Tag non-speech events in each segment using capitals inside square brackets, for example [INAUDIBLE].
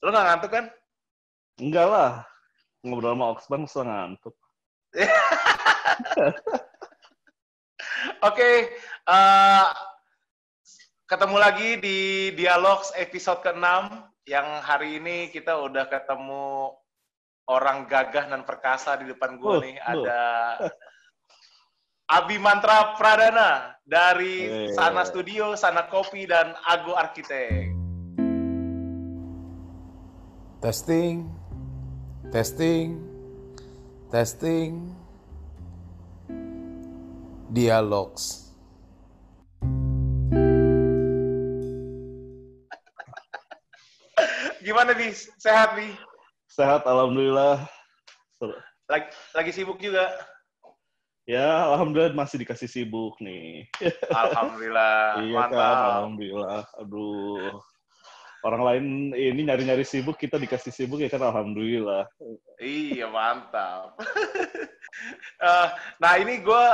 Lo nggak ngantuk kan? Enggak lah. Ngobrol sama Oxbang suka ngantuk. [LAUGHS] Oke, eh, ketemu lagi di dialog episode ke-6 yang hari ini kita udah ketemu orang gagah dan perkasa di depan gue nih. oh. Ada Abi Mantra Pradana dari Eh. Sana Studio, Sana Kopi, dan Ago Arsitek. Testing, testing, testing. Dialogs. Gimana, Bi? Sehat, Bi? Sehat, alhamdulillah. Lagi, lagi sibuk juga? Ya, alhamdulillah masih dikasih sibuk nih. Alhamdulillah, [LAUGHS] iya kan, mantap. alhamdulillah. Aduh. Orang lain ini nyari-nyari sibuk, kita dikasih sibuk ya kan alhamdulillah. Iya, mantap. [LAUGHS] Eh, nah, ini gue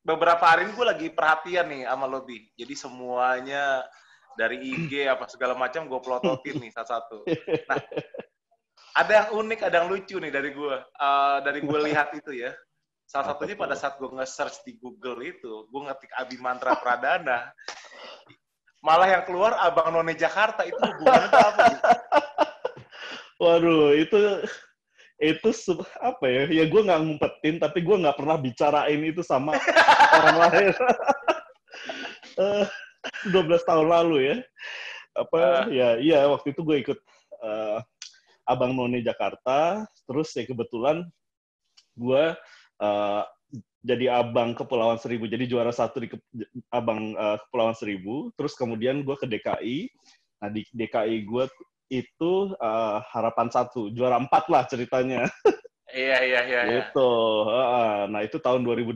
beberapa hari ini gue lagi perhatian nih sama lo, Bi. Jadi semuanya dari IG apa segala macam gue plototin nih satu-satu. Nah, ada yang unik, ada yang lucu nih dari gue. Eh, dari gue lihat itu ya. Salah satunya pada saat gue nge-search di Google itu, gue ngetik Abi Mantra Pradana. Malah yang keluar Abang None Jakarta itu hubungannya apa? Bi? [LAUGHS] Waduh, itu itu apa ya? Ya gue nggak ngumpetin, tapi gue nggak pernah bicarain itu sama [LAUGHS] orang lain. [LAUGHS] Eh, 12 tahun lalu ya. Apa Ah. ya? Iya waktu itu gue ikut eh, Abang None Jakarta, terus ya kebetulan gue eh, jadi abang Kepulauan Seribu, jadi juara satu di Ke- abang eh, Kepulauan Seribu. Terus kemudian gue ke DKI. Nah di DKI gue itu eh, harapan satu, juara empat lah ceritanya. [LAUGHS] Iya, iya, iya. iya. Gitu. Nah itu tahun 2008.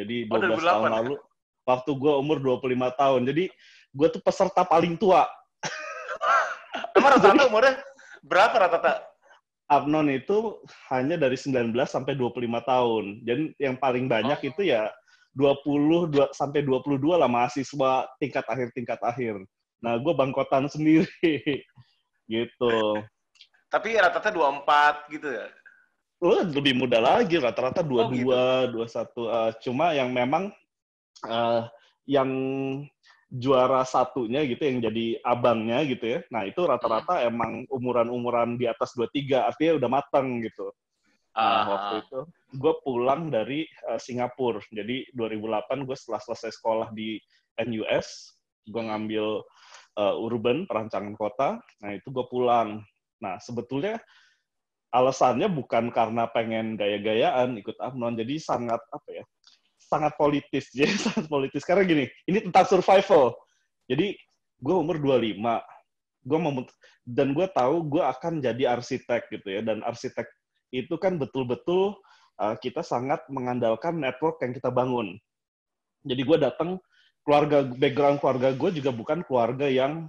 Jadi 12 Oh, 2008 tahun ya? lalu. Waktu gue umur 25 tahun. Jadi gue tuh peserta paling tua. Emang rata-rata [LAUGHS] umurnya berapa rata-rata? Abnon itu hanya dari 19 sampai 25 tahun. Dan yang paling banyak Oh. itu ya 20 dua- sampai 22 lah mahasiswa tingkat akhir tingkat akhir. Nah, gue bangkotan [LAUGHS] sendiri. gitu. Tapi rata-rata 24 gitu ya? Lo lebih muda lagi, rata-rata 22, Oh, gitu. 21. Eh, cuma yang memang eh, yang juara satunya gitu, yang jadi abangnya gitu ya. Nah, itu rata-rata Hmm. emang umuran-umuran di atas 23, artinya udah matang gitu. Nah, Ah, waktu itu gue pulang dari eh, Singapura. Jadi 2008 gue setelah selesai sekolah di NUS, gue ngambil eh, urban perancangan kota. Nah itu gue pulang. Nah sebetulnya alasannya bukan karena pengen gaya-gayaan ikut Amnon. Jadi sangat apa ya? Sangat politis. [LAUGHS] Jadi sangat politis. Karena gini, ini tentang survival. Jadi gue umur 25. Gue memut- dan gue tahu gue akan jadi arsitek gitu ya. Dan arsitek itu kan betul-betul uh, kita sangat mengandalkan network yang kita bangun. Jadi gue datang keluarga background keluarga gue juga bukan keluarga yang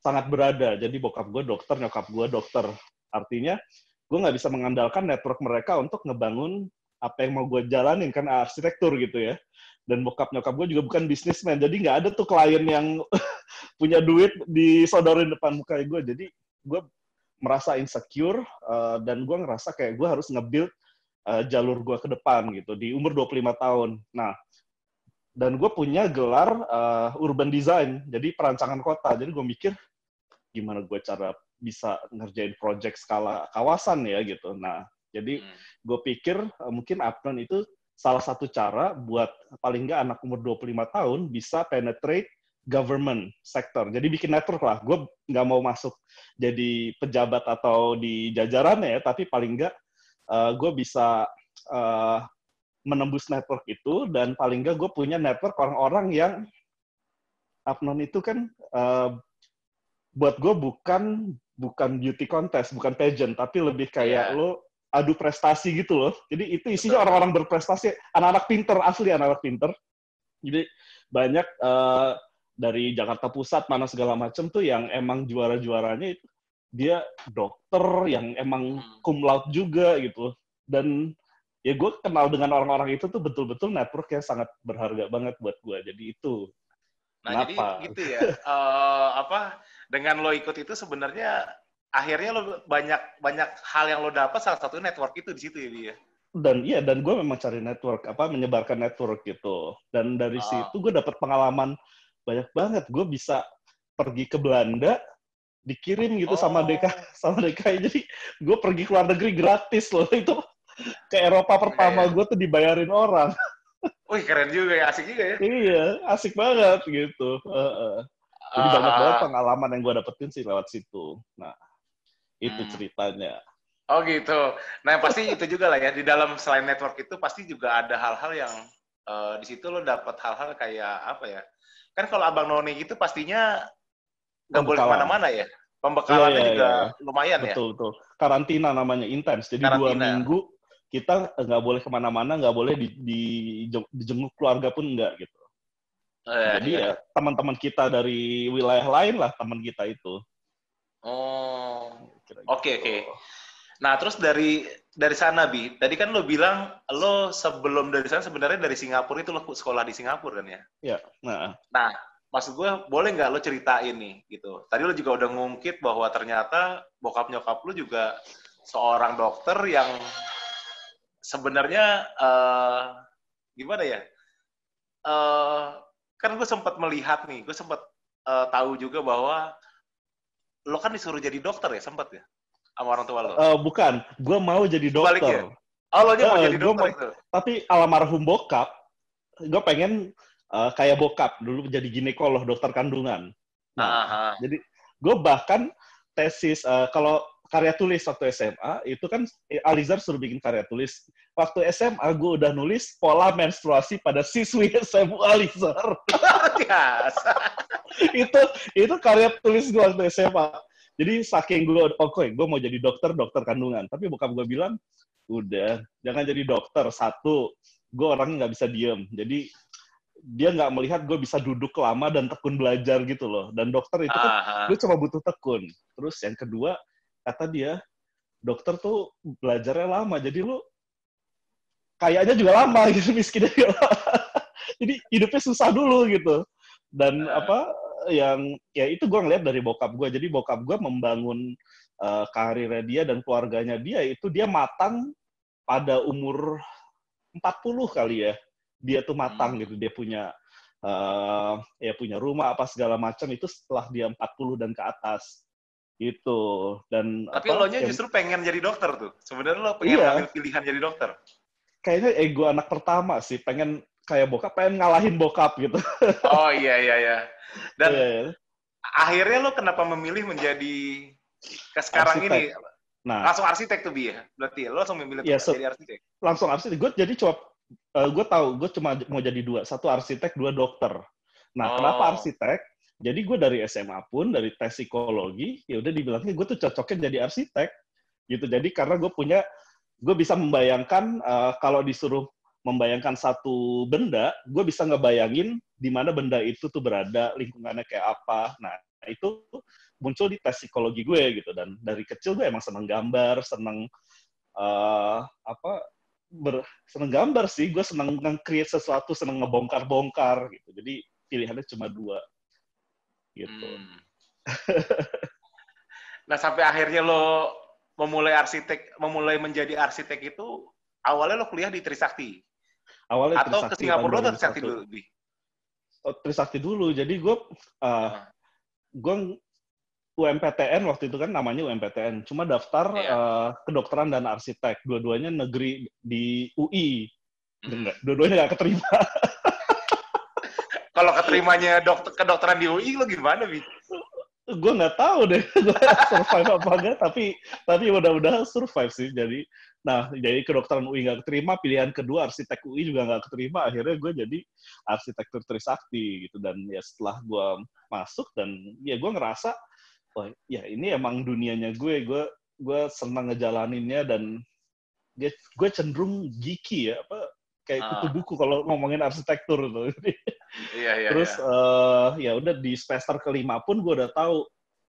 sangat berada. Jadi bokap gue dokter, nyokap gue dokter. Artinya gue nggak bisa mengandalkan network mereka untuk ngebangun apa yang mau gue jalanin kan arsitektur gitu ya. Dan bokap nyokap gue juga bukan bisnismen. Jadi nggak ada tuh klien yang [LAUGHS] punya duit disodorin depan muka gue. Jadi gue merasa insecure uh, dan gue ngerasa kayak gue harus nge-build uh, jalur gue ke depan gitu di umur 25 tahun. Nah, dan gue punya gelar uh, urban design, jadi perancangan kota. Jadi gue mikir gimana gue cara bisa ngerjain project skala kawasan ya gitu. Nah, jadi Hmm. gue pikir uh, mungkin Apnon itu salah satu cara buat paling nggak anak umur 25 tahun bisa penetrate government sector. Jadi bikin network lah. Gue nggak mau masuk jadi pejabat atau di jajarannya ya, tapi paling nggak uh, gue bisa uh, menembus network itu dan paling nggak gue punya network orang-orang yang Apnon itu kan uh, buat gue bukan bukan beauty contest, bukan pageant, tapi lebih kayak Iya. lo adu prestasi gitu loh. Jadi itu isinya orang-orang berprestasi, anak-anak pinter asli anak-anak pinter. Jadi banyak uh, dari Jakarta Pusat mana segala macam tuh yang emang juara-juaranya itu dia dokter yang emang Hmm. cum laude juga gitu. Dan ya gue kenal dengan orang-orang itu tuh betul-betul network yang sangat berharga banget buat gue. Jadi itu. Nah, Kenapa? jadi gitu ya. Eh, apa dengan lo ikut itu sebenarnya akhirnya lo banyak banyak hal yang lo dapat salah satu network itu di situ ya dia. dan iya dan gue memang cari network apa menyebarkan network gitu dan dari Ah. situ gue dapat pengalaman banyak banget gue bisa pergi ke Belanda dikirim gitu sama Oh. DK sama DKI [LAUGHS] jadi gue pergi ke luar negeri gratis loh [LAUGHS] itu ke Eropa pertama gue tuh dibayarin orang [LAUGHS] Wih keren juga ya, asik juga ya. iya asik banget gitu Heeh. jadi banyak Ah. banget pengalaman yang gue dapetin sih lewat situ nah itu Hmm. ceritanya Oh gitu. Nah pasti itu juga lah ya di dalam selain network itu pasti juga ada hal-hal yang eh, di situ lo dapat hal-hal kayak apa ya? Kan kalau abang noni gitu pastinya nggak boleh ke mana-mana ya. Pembekalannya Iya, iya, juga iya. lumayan ya. Betul, betul. Karantina namanya, intens. Jadi dua Karantina. minggu kita nggak boleh ke mana-mana, nggak boleh di, di, dijenguk keluarga pun nggak gitu. Eh, Jadi iya. ya teman-teman kita dari wilayah lain lah teman kita itu. Oh. Oke, gitu. oke. Nah terus dari dari sana bi, tadi kan lo bilang lo sebelum dari sana sebenarnya dari Singapura itu lo sekolah di Singapura kan ya? Ya, nah, Nah, maksud gue boleh nggak lo ceritain nih gitu. Tadi lo juga udah ngungkit bahwa ternyata bokap nyokap lo juga seorang dokter yang sebenarnya eh gimana ya? eh kan gue sempat melihat nih, gue sempat eh, tahu juga bahwa lo kan disuruh jadi dokter ya sempat ya sama orang tua lo. Eh, bukan, gue mau jadi Balik dokter. ya? Oh lo nya mau Eh, jadi dokter mau- itu? Tapi almarhum bokap, gue pengen eh, kayak bokap dulu jadi ginekolog dokter kandungan. Nah, Aha. Jadi gue bahkan tesis eh, kalau karya tulis waktu SMA itu kan Alizar suruh bikin karya tulis. Waktu SMA gue udah nulis pola menstruasi pada siswi [LAUGHS] SMA Alizar. [LAUGHS] Biasa. itu itu karya tulis gue waktu SMA. Jadi saking gue oke gue mau jadi dokter dokter kandungan. Tapi bokap gue bilang udah jangan jadi dokter satu gue orangnya nggak bisa diem. Jadi dia nggak melihat gue bisa duduk lama dan tekun belajar gitu loh. Dan dokter itu kan Aha. lu cuma butuh tekun. Terus yang kedua, kata dia, dokter tuh belajarnya lama, jadi lu kayaknya juga lama gitu, miskinnya juga lama. Jadi hidupnya susah dulu gitu. Dan Ah. apa yang ya itu gue ngeliat dari bokap gue. Jadi bokap gue membangun eh, karirnya dia dan keluarganya dia itu dia matang pada umur 40 kali ya. Dia tuh matang Hmm. gitu. Dia punya eh, ya punya rumah apa segala macam itu setelah dia 40 dan ke atas gitu dan Tapi apa, lo nya yang- justru pengen jadi dokter tuh. Sebenarnya lo pengen Iya. pilihan jadi dokter. kayaknya ego anak pertama sih pengen kayak bokap pengen ngalahin bokap gitu [LAUGHS] Oh iya iya iya. Dan Iya. akhirnya lo kenapa memilih menjadi ke sekarang ini Arsitek. nah langsung arsitek tuh bi ya? Berarti lo langsung memilih untuk so- jadi arsitek. langsung arsitek gue jadi coba gue tahu gue cuma mau jadi dua satu arsitek dua dokter nah Oh. kenapa arsitek jadi gue dari SMA pun dari tes psikologi ya udah dibilangnya gue tuh cocoknya jadi arsitek gitu jadi karena gue punya gue bisa membayangkan eh, kalau disuruh membayangkan satu benda gue bisa ngebayangin di mana benda itu tuh berada lingkungannya kayak apa. Nah itu muncul di tes psikologi gue gitu. Dan dari kecil gue emang seneng gambar seneng eh, apa ber, seneng gambar sih. Gue seneng nge-create sesuatu seneng ngebongkar-bongkar gitu. Jadi pilihannya cuma dua. Gitu. Hmm. [LAUGHS] nah sampai akhirnya lo memulai arsitek, memulai menjadi arsitek itu awalnya lo kuliah di Trisakti awalnya atau ke Trisakti Singapura tahun atau Trisakti 2001. dulu bi? oh, Trisakti dulu jadi gue uh, gue UMPTN waktu itu kan namanya UMPTN cuma daftar Iya. uh, kedokteran dan arsitek dua-duanya negeri di UI Hmm. Enggak, dua-duanya nggak keterima [LAUGHS] Kalau keterimanya dokter kedokteran di UI lo gimana bi? Gue nggak tahu deh. [LAUGHS] Gue survive apa enggak tapi tapi mudah-mudahan survive sih. Jadi nah jadi kedokteran UI nggak keterima pilihan kedua arsitek UI juga nggak keterima. Akhirnya gue jadi arsitektur Trisakti gitu. Dan ya setelah gue masuk dan ya gue ngerasa wah ya ini emang dunianya gue. Gue gue senang ngejalaninnya dan dia gue cenderung geeky ya apa kayak Ah. kutu buku kalau ngomongin arsitektur tuh [LAUGHS] Iya iya. Terus iya. eh, ya udah di semester kelima pun gue udah tahu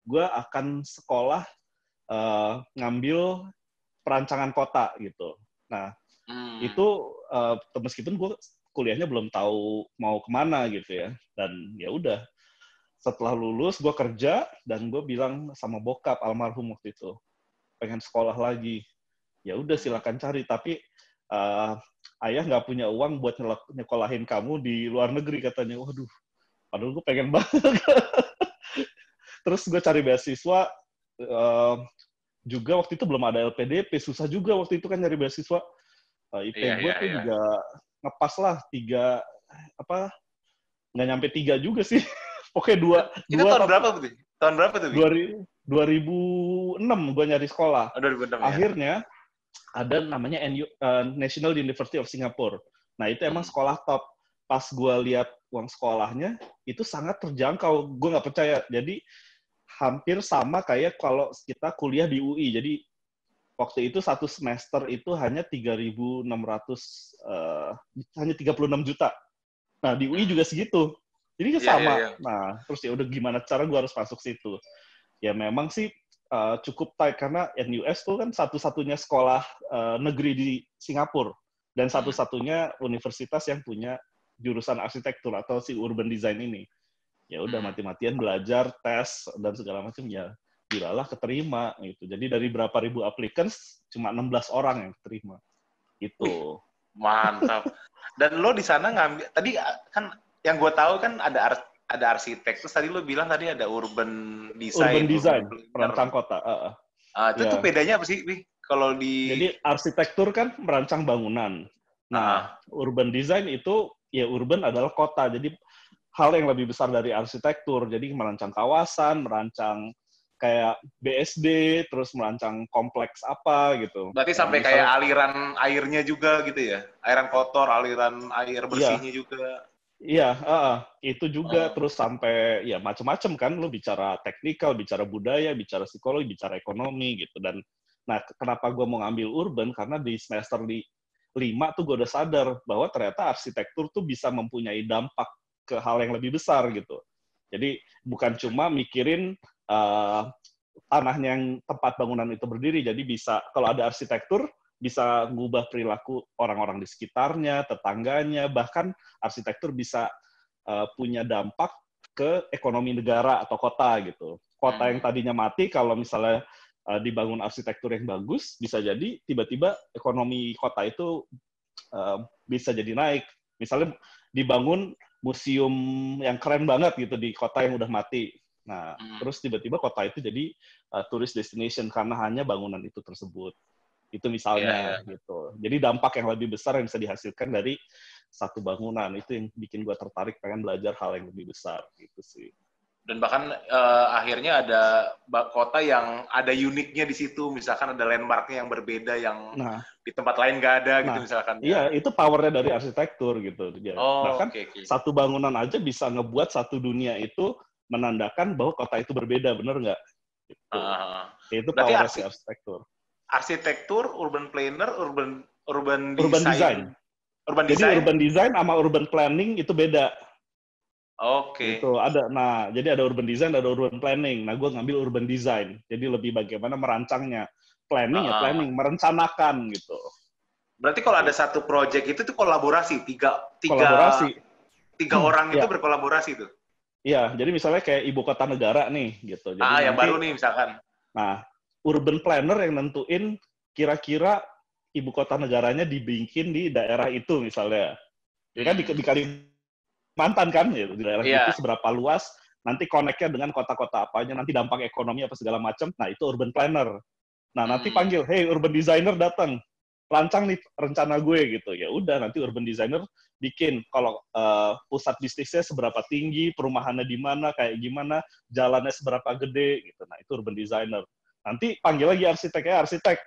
gue akan sekolah eh, ngambil perancangan kota gitu. Nah Hmm. itu eh, meskipun gue kuliahnya belum tahu mau ke mana gitu ya dan ya udah setelah lulus gue kerja dan gue bilang sama bokap almarhum waktu itu pengen sekolah lagi ya udah silakan cari tapi uh, ayah nggak punya uang buat nyekolahin kamu di luar negeri katanya. Waduh padahal gue pengen banget. [LAUGHS] Terus gue cari beasiswa uh, juga waktu itu belum ada LPDP susah juga waktu itu kan nyari beasiswa. Uh, IP yeah, gue yeah, tuh yeah. juga ngepas lah tiga apa nggak nyampe tiga juga sih. [LAUGHS] Pokoknya dua itu dua tahun berapa tuh tahun berapa tuh 2006 gue nyari sekolah. Oh, 2006, ya. Ada namanya NU, uh, National University of Singapore. Nah itu emang sekolah top. Pas gue lihat uang sekolahnya itu sangat terjangkau. Gue nggak percaya. Jadi hampir sama kayak kalau kita kuliah di UI jadi waktu itu satu semester itu hanya 3.600 uh, hanya 36 juta. Nah di UI juga segitu. Jadi yeah, sama. yeah, yeah. nah terus ya udah gimana cara gue harus masuk situ? Ya memang sih uh, cukup tight karena NUS tuh kan satu-satunya sekolah uh, negeri di Singapura dan satu-satunya universitas yang punya jurusan arsitektur atau si urban design ini. Ya udah hmm. mati-matian belajar, tes dan segala macam ya bilalah keterima gitu. Jadi dari berapa ribu applicants cuma 16 orang yang keterima. Gitu. Mantap. Dan lo di sana ngambil tadi kan yang gue tahu kan ada ada arsitek. Terus tadi lo bilang tadi ada urban design. Urban design, perancang kota. Uh, uh, itu yeah. tuh bedanya apa sih, Wih? Kalau di Jadi arsitektur kan merancang bangunan. Nah, uh. urban design itu ya urban adalah kota. Jadi hal yang lebih besar dari arsitektur. Jadi merancang kawasan, merancang kayak BSD, terus merancang kompleks apa gitu. Berarti nah, sampai kayak aliran airnya juga gitu ya? Aliran kotor, aliran air bersihnya iya. juga. Iya, uh, itu juga oh. terus sampai ya macam-macam kan lu bicara teknikal, bicara budaya, bicara psikologi, bicara ekonomi gitu dan nah kenapa gue mau ngambil urban karena di semester di lima tuh gue udah sadar bahwa ternyata arsitektur tuh bisa mempunyai dampak ke hal yang lebih besar gitu. Jadi bukan cuma mikirin uh, tanahnya yang tempat bangunan itu berdiri, jadi bisa kalau ada arsitektur bisa mengubah perilaku orang-orang di sekitarnya, tetangganya, bahkan arsitektur bisa uh, punya dampak ke ekonomi negara atau kota gitu. Kota yang hmm. tadinya mati kalau misalnya uh, dibangun arsitektur yang bagus, bisa jadi tiba-tiba ekonomi kota itu uh, bisa jadi naik. Misalnya dibangun museum yang keren banget gitu di kota yang udah mati. Nah, hmm. terus tiba-tiba kota itu jadi uh, tourist destination karena hanya bangunan itu tersebut itu misalnya yeah. gitu. Jadi dampak yang lebih besar yang bisa dihasilkan dari satu bangunan itu yang bikin gue tertarik pengen belajar hal yang lebih besar gitu sih. Dan bahkan uh, akhirnya ada kota yang ada uniknya di situ, misalkan ada landmarknya yang berbeda yang nah, di tempat lain nggak ada gitu, nah, gitu misalkan. Iya, itu powernya dari arsitektur gitu. Ya, oh, bahkan okay, okay. satu bangunan aja bisa ngebuat satu dunia itu menandakan bahwa kota itu berbeda, bener nggak? Gitu. Uh, itu power si arsitektur arsitektur, urban planner, urban urban design. Urban design. Urban jadi design. urban design sama urban planning itu beda. Oke. Okay. Itu ada. Nah, jadi ada urban design, ada urban planning. Nah, gue ngambil urban design. Jadi lebih bagaimana merancangnya. Planning uh. ya ah. planning, merencanakan gitu. Berarti kalau ada satu project itu tuh kolaborasi tiga tiga kolaborasi. tiga hmm, orang itu ya. berkolaborasi tuh. Iya, jadi misalnya kayak ibu kota negara nih gitu. Jadi ah, nanti, yang baru nih misalkan. Nah, urban planner yang nentuin kira-kira ibu kota negaranya dibikin di daerah itu misalnya. Ya kan di, di Kalimantan kan ya di daerah yeah. itu seberapa luas nanti koneknya dengan kota-kota apanya nanti dampak ekonomi apa segala macam. Nah, itu urban planner. Nah, nanti hmm. panggil, "Hey, urban designer datang. Rancang nih rencana gue gitu." Ya udah nanti urban designer bikin kalau uh, pusat bisnisnya seberapa tinggi, perumahannya di mana, kayak gimana, jalannya seberapa gede gitu. Nah, itu urban designer. Nanti panggil lagi arsitek ya arsitek.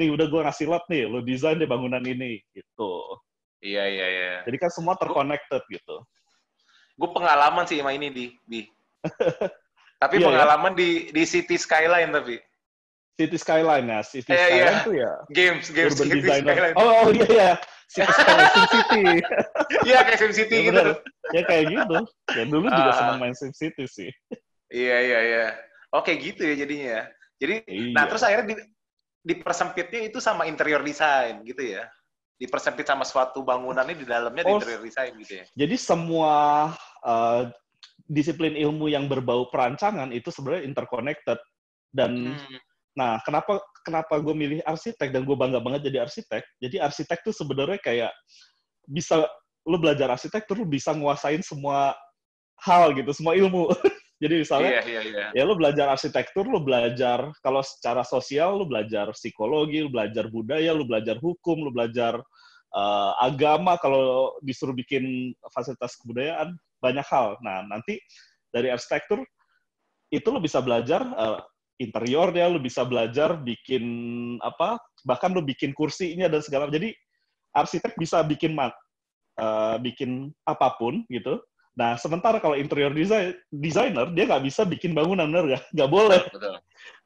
Nih udah gue ngasih lot nih, lo desain deh bangunan ini gitu. Iya iya iya. Jadi kan semua terconnected gitu. Gue pengalaman sih sama ini di di. [LAUGHS] tapi iya, ya? pengalaman ya? di di City Skyline tapi. City Skyline ya, City eh, Skyline iya. tuh ya. Games, games Urban City designer. Skyline. Oh, oh iya iya. City Skyline, Sim City. [LAUGHS] Iya kayak Sim City ya, gitu. Ya kayak gitu. Ya dulu juga uh, senang main Sim City sih. Iya iya iya. Oke gitu ya jadinya. Jadi, nah, iya. nah terus akhirnya di, dipersempitnya itu sama interior design gitu ya. Dipersempit sama suatu bangunannya di dalamnya oh, di interior design gitu ya. Jadi semua uh, disiplin ilmu yang berbau perancangan itu sebenarnya interconnected dan Hmm. nah kenapa kenapa gue milih arsitek dan gue bangga banget jadi arsitek jadi arsitek tuh sebenarnya kayak bisa lu belajar arsitektur lu bisa nguasain semua hal gitu semua ilmu [LAUGHS] jadi misalnya Iya, iya, iya. ya lu belajar arsitektur, lu belajar kalau secara sosial lu belajar psikologi, lu belajar budaya, lu belajar hukum, lu belajar eh, agama kalau disuruh bikin fasilitas kebudayaan banyak hal. Nah, nanti dari arsitektur itu lu bisa belajar eh, interiornya, lu bisa belajar bikin apa, bahkan lu bikin kursinya dan segala. Jadi arsitek bisa bikin mat, eh, bikin apa pun gitu. Nah, sementara kalau interior design, designer, dia nggak bisa bikin bangunan, bener nggak? Nggak boleh. Betul.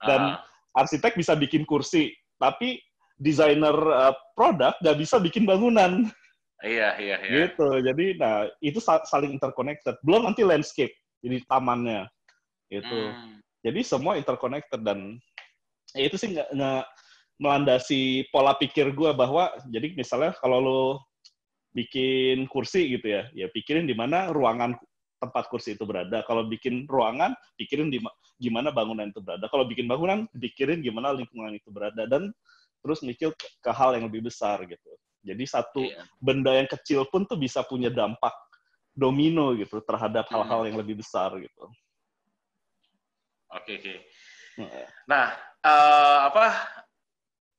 Dan- Ah, Arsitek bisa bikin kursi, tapi desainer uh, produk nggak bisa bikin bangunan. iya, iya, iya. Gitu. Jadi, nah, itu sa- saling interconnected. Belum nanti landscape, jadi tamannya. Gitu. Hmm. Jadi, semua interconnected. Dan ya itu sih nggak melandasi pola pikir gue bahwa, jadi misalnya kalau lo bikin kursi gitu ya, ya pikirin di mana ruangan tempat kursi itu berada. Kalau bikin ruangan, pikirin di ma- gimana bangunan itu berada. Kalau bikin bangunan, pikirin gimana lingkungan itu berada dan terus mikir ke, hal yang lebih besar gitu. Jadi satu Iya. benda yang kecil pun tuh bisa punya dampak domino gitu terhadap Hmm. hal-hal yang lebih besar gitu. Oke, oke. Nah, Nah, eh, apa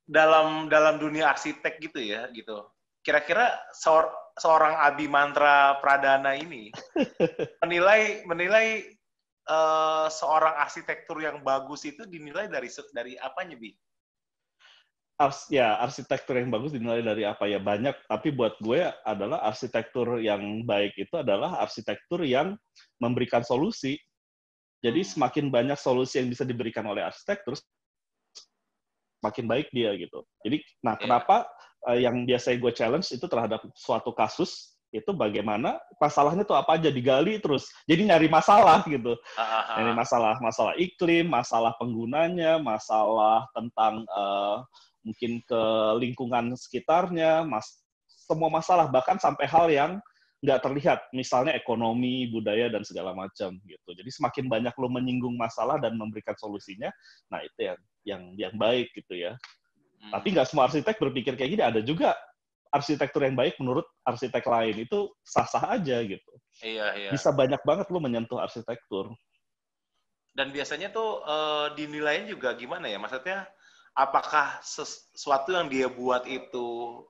dalam dalam dunia arsitek gitu ya, gitu. Kira-kira seor- seorang Abi Mantra Pradana ini [LAUGHS] menilai menilai eh, seorang arsitektur yang bagus itu dinilai dari dari apanya, Bi? ars ya arsitektur yang bagus dinilai dari apa? Ya banyak. Tapi buat gue adalah arsitektur yang baik itu adalah arsitektur yang memberikan solusi. Jadi semakin banyak solusi yang bisa diberikan oleh arsitek terus makin baik dia gitu. Jadi nah Iya. kenapa yang biasanya gue challenge itu terhadap suatu kasus itu bagaimana masalahnya tuh apa aja digali terus jadi nyari masalah gitu Ah, ah, ini ah. masalah masalah iklim, masalah penggunanya, masalah tentang eh, mungkin ke lingkungan sekitarnya, mas semua masalah bahkan sampai hal yang nggak terlihat, misalnya ekonomi, budaya dan segala macam gitu. Jadi semakin banyak lo menyinggung masalah dan memberikan solusinya, nah itu yang yang yang baik gitu ya. Hmm. Tapi nggak semua arsitek berpikir kayak gini. Ada juga arsitektur yang baik menurut arsitek lain itu sah-sah aja gitu. Iya, iya. Bisa banyak banget lo menyentuh arsitektur. Dan biasanya tuh eh, dinilainya juga gimana ya? Maksudnya apakah sesuatu yang dia buat itu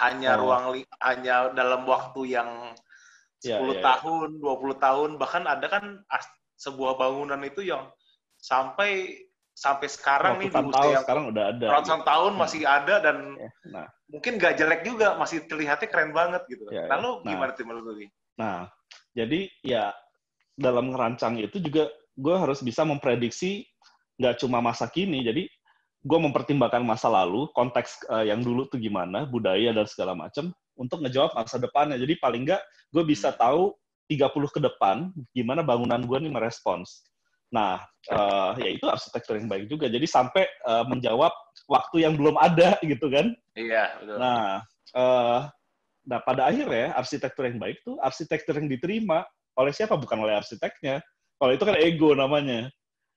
hanya Oh. ruang hanya dalam waktu yang 10 Iya, iya, iya. tahun, 20 tahun, bahkan ada kan sebuah bangunan itu yang sampai sampai sekarang nih di Ratusan tahun yang sekarang udah ada. ratusan tahun masih ada dan Ya, Nah, mungkin nggak jelek juga, masih terlihatnya keren banget gitu. Ya, nah, lu Nah. gimana tuh menurut lu? Nah, jadi ya dalam ngerancang itu juga gue harus bisa memprediksi nggak cuma masa kini. Jadi gue mempertimbangkan masa lalu, konteks eh, yang dulu tuh gimana, budaya dan segala macam untuk ngejawab masa depannya. Jadi paling nggak gue bisa Hmm. tahu 30 ke depan gimana bangunan gue nih merespons. Nah, eh, ya itu arsitektur yang baik juga. Jadi sampai eh, menjawab waktu yang belum ada gitu kan. Iya, betul. Nah, eh, nah pada akhirnya arsitektur yang baik tuh arsitektur yang diterima oleh siapa? Bukan oleh arsiteknya. Kalau itu kan ego namanya.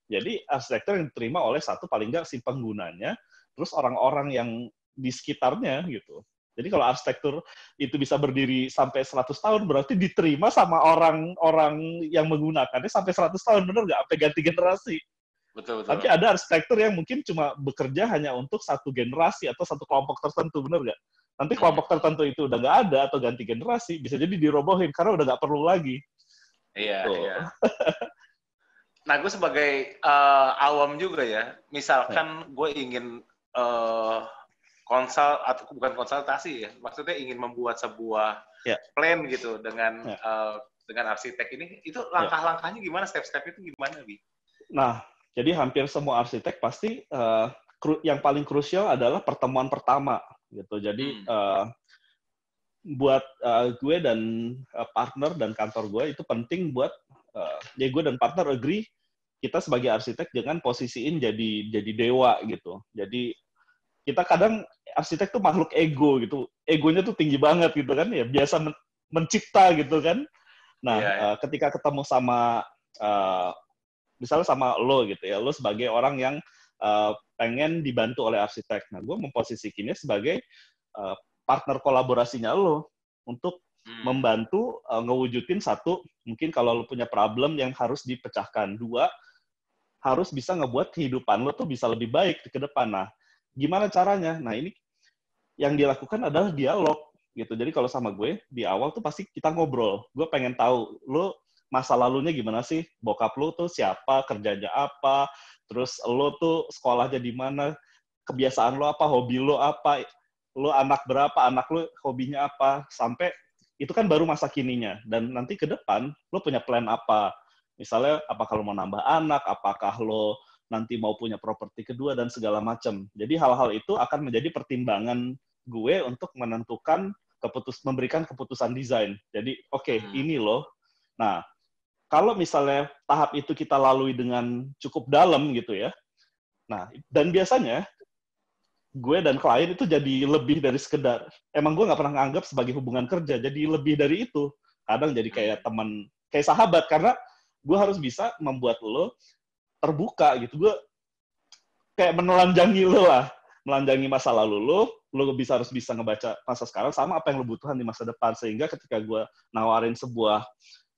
Jadi arsitektur yang diterima oleh satu paling nggak si penggunanya, terus orang-orang yang di sekitarnya gitu. Jadi kalau arsitektur itu bisa berdiri sampai 100 tahun, berarti diterima sama orang-orang yang menggunakannya sampai 100 tahun, bener nggak? Sampai ganti generasi. betul, betul. Tapi ada arsitektur yang mungkin cuma bekerja hanya untuk satu generasi atau satu kelompok tertentu, bener nggak? Nanti kelompok tertentu itu udah nggak ada atau ganti generasi, bisa jadi dirobohin karena udah nggak perlu lagi. Iya, Tuh. iya. [LAUGHS] Nah, gue sebagai eh, awam juga ya, misalkan gue ingin eh, konsal atau bukan konsultasi ya, maksudnya ingin membuat sebuah Ya. plan gitu dengan Ya. eh, dengan arsitek ini, itu langkah-langkahnya gimana, step-step itu gimana, Bi? Nah, jadi hampir semua arsitek pasti kru- yang paling krusial adalah pertemuan pertama gitu. Jadi eh, buat eh, gue dan eh, partner dan kantor gue itu penting buat eh, ya gue dan partner agree kita sebagai arsitek jangan posisiin jadi jadi dewa gitu. Jadi kita kadang arsitek tuh makhluk ego gitu. Egonya tuh tinggi banget gitu kan ya. Biasa men- mencipta gitu kan. Nah, Iya, iya. eh, ketika ketemu sama eh, misalnya sama lo gitu ya, lo sebagai orang yang eh, pengen dibantu oleh arsitek. Nah, gue memposisikannya sebagai eh, partner kolaborasinya lo untuk Hmm. membantu eh, ngewujudin satu, mungkin kalau lo punya problem yang harus dipecahkan. Dua, harus bisa ngebuat kehidupan lo tuh bisa lebih baik ke depan. Nah, gimana caranya? Nah, ini yang dilakukan adalah dialog gitu. Jadi kalau sama gue di awal tuh pasti kita ngobrol. Gue pengen tahu lo masa lalunya gimana sih? Bokap lo tuh siapa? Kerjanya apa? Terus lo tuh sekolahnya di mana? Kebiasaan lo apa? Hobi lo apa? Lo anak berapa? Anak lo hobinya apa? Sampai itu kan baru masa kininya. Dan nanti ke depan lo punya plan apa? Misalnya apakah lo mau nambah anak? Apakah lo nanti mau punya properti kedua dan segala macam. Jadi hal-hal itu akan menjadi pertimbangan gue untuk menentukan keputus memberikan keputusan desain. Jadi oke okay, Hmm. ini loh. Nah kalau misalnya tahap itu kita lalui dengan cukup dalam gitu ya. Nah dan biasanya gue dan klien itu jadi lebih dari sekedar emang gue nggak pernah nganggap sebagai hubungan kerja jadi lebih dari itu kadang jadi kayak teman kayak sahabat karena gue harus bisa membuat lo terbuka gitu gue kayak menelanjangi lo lah melanjangi masa lalu lo lo bisa harus bisa ngebaca masa sekarang sama apa yang lo butuhan di masa depan sehingga ketika gue nawarin sebuah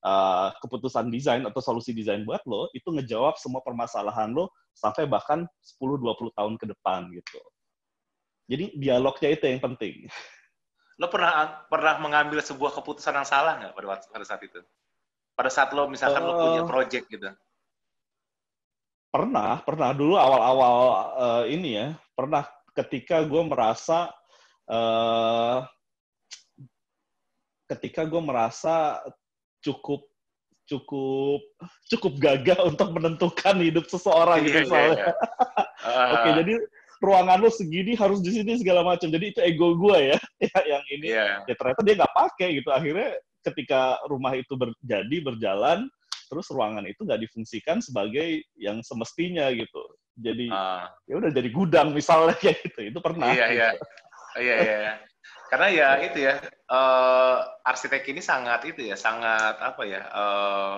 uh, keputusan desain atau solusi desain buat lo itu ngejawab semua permasalahan lo sampai bahkan 10-20 tahun ke depan gitu jadi dialognya itu yang penting Lo pernah pernah mengambil sebuah keputusan yang salah nggak pada pada saat itu? Pada saat lo misalkan lo punya Eh. project gitu. Pernah pernah dulu awal-awal uh, ini ya pernah ketika gue merasa uh, ketika gue merasa cukup cukup cukup gagah untuk menentukan hidup seseorang gitu Iya, iya, iya. [LAUGHS] Ah, Oke, jadi ruangan lo segini harus di sini segala macam. Jadi itu ego gue ya, [LAUGHS] ya, yang ini. Iya. Ya ternyata dia nggak pakai gitu. Akhirnya ketika rumah itu berjadi berjalan, terus ruangan itu nggak difungsikan sebagai yang semestinya gitu. Jadi Ah, ya udah jadi gudang misalnya [LAUGHS] kayak gitu. Itu pernah. iya, iya. gitu. Iya, iya. iya. Karena ya itu ya, eh, arsitek ini sangat itu ya, sangat apa ya, eh,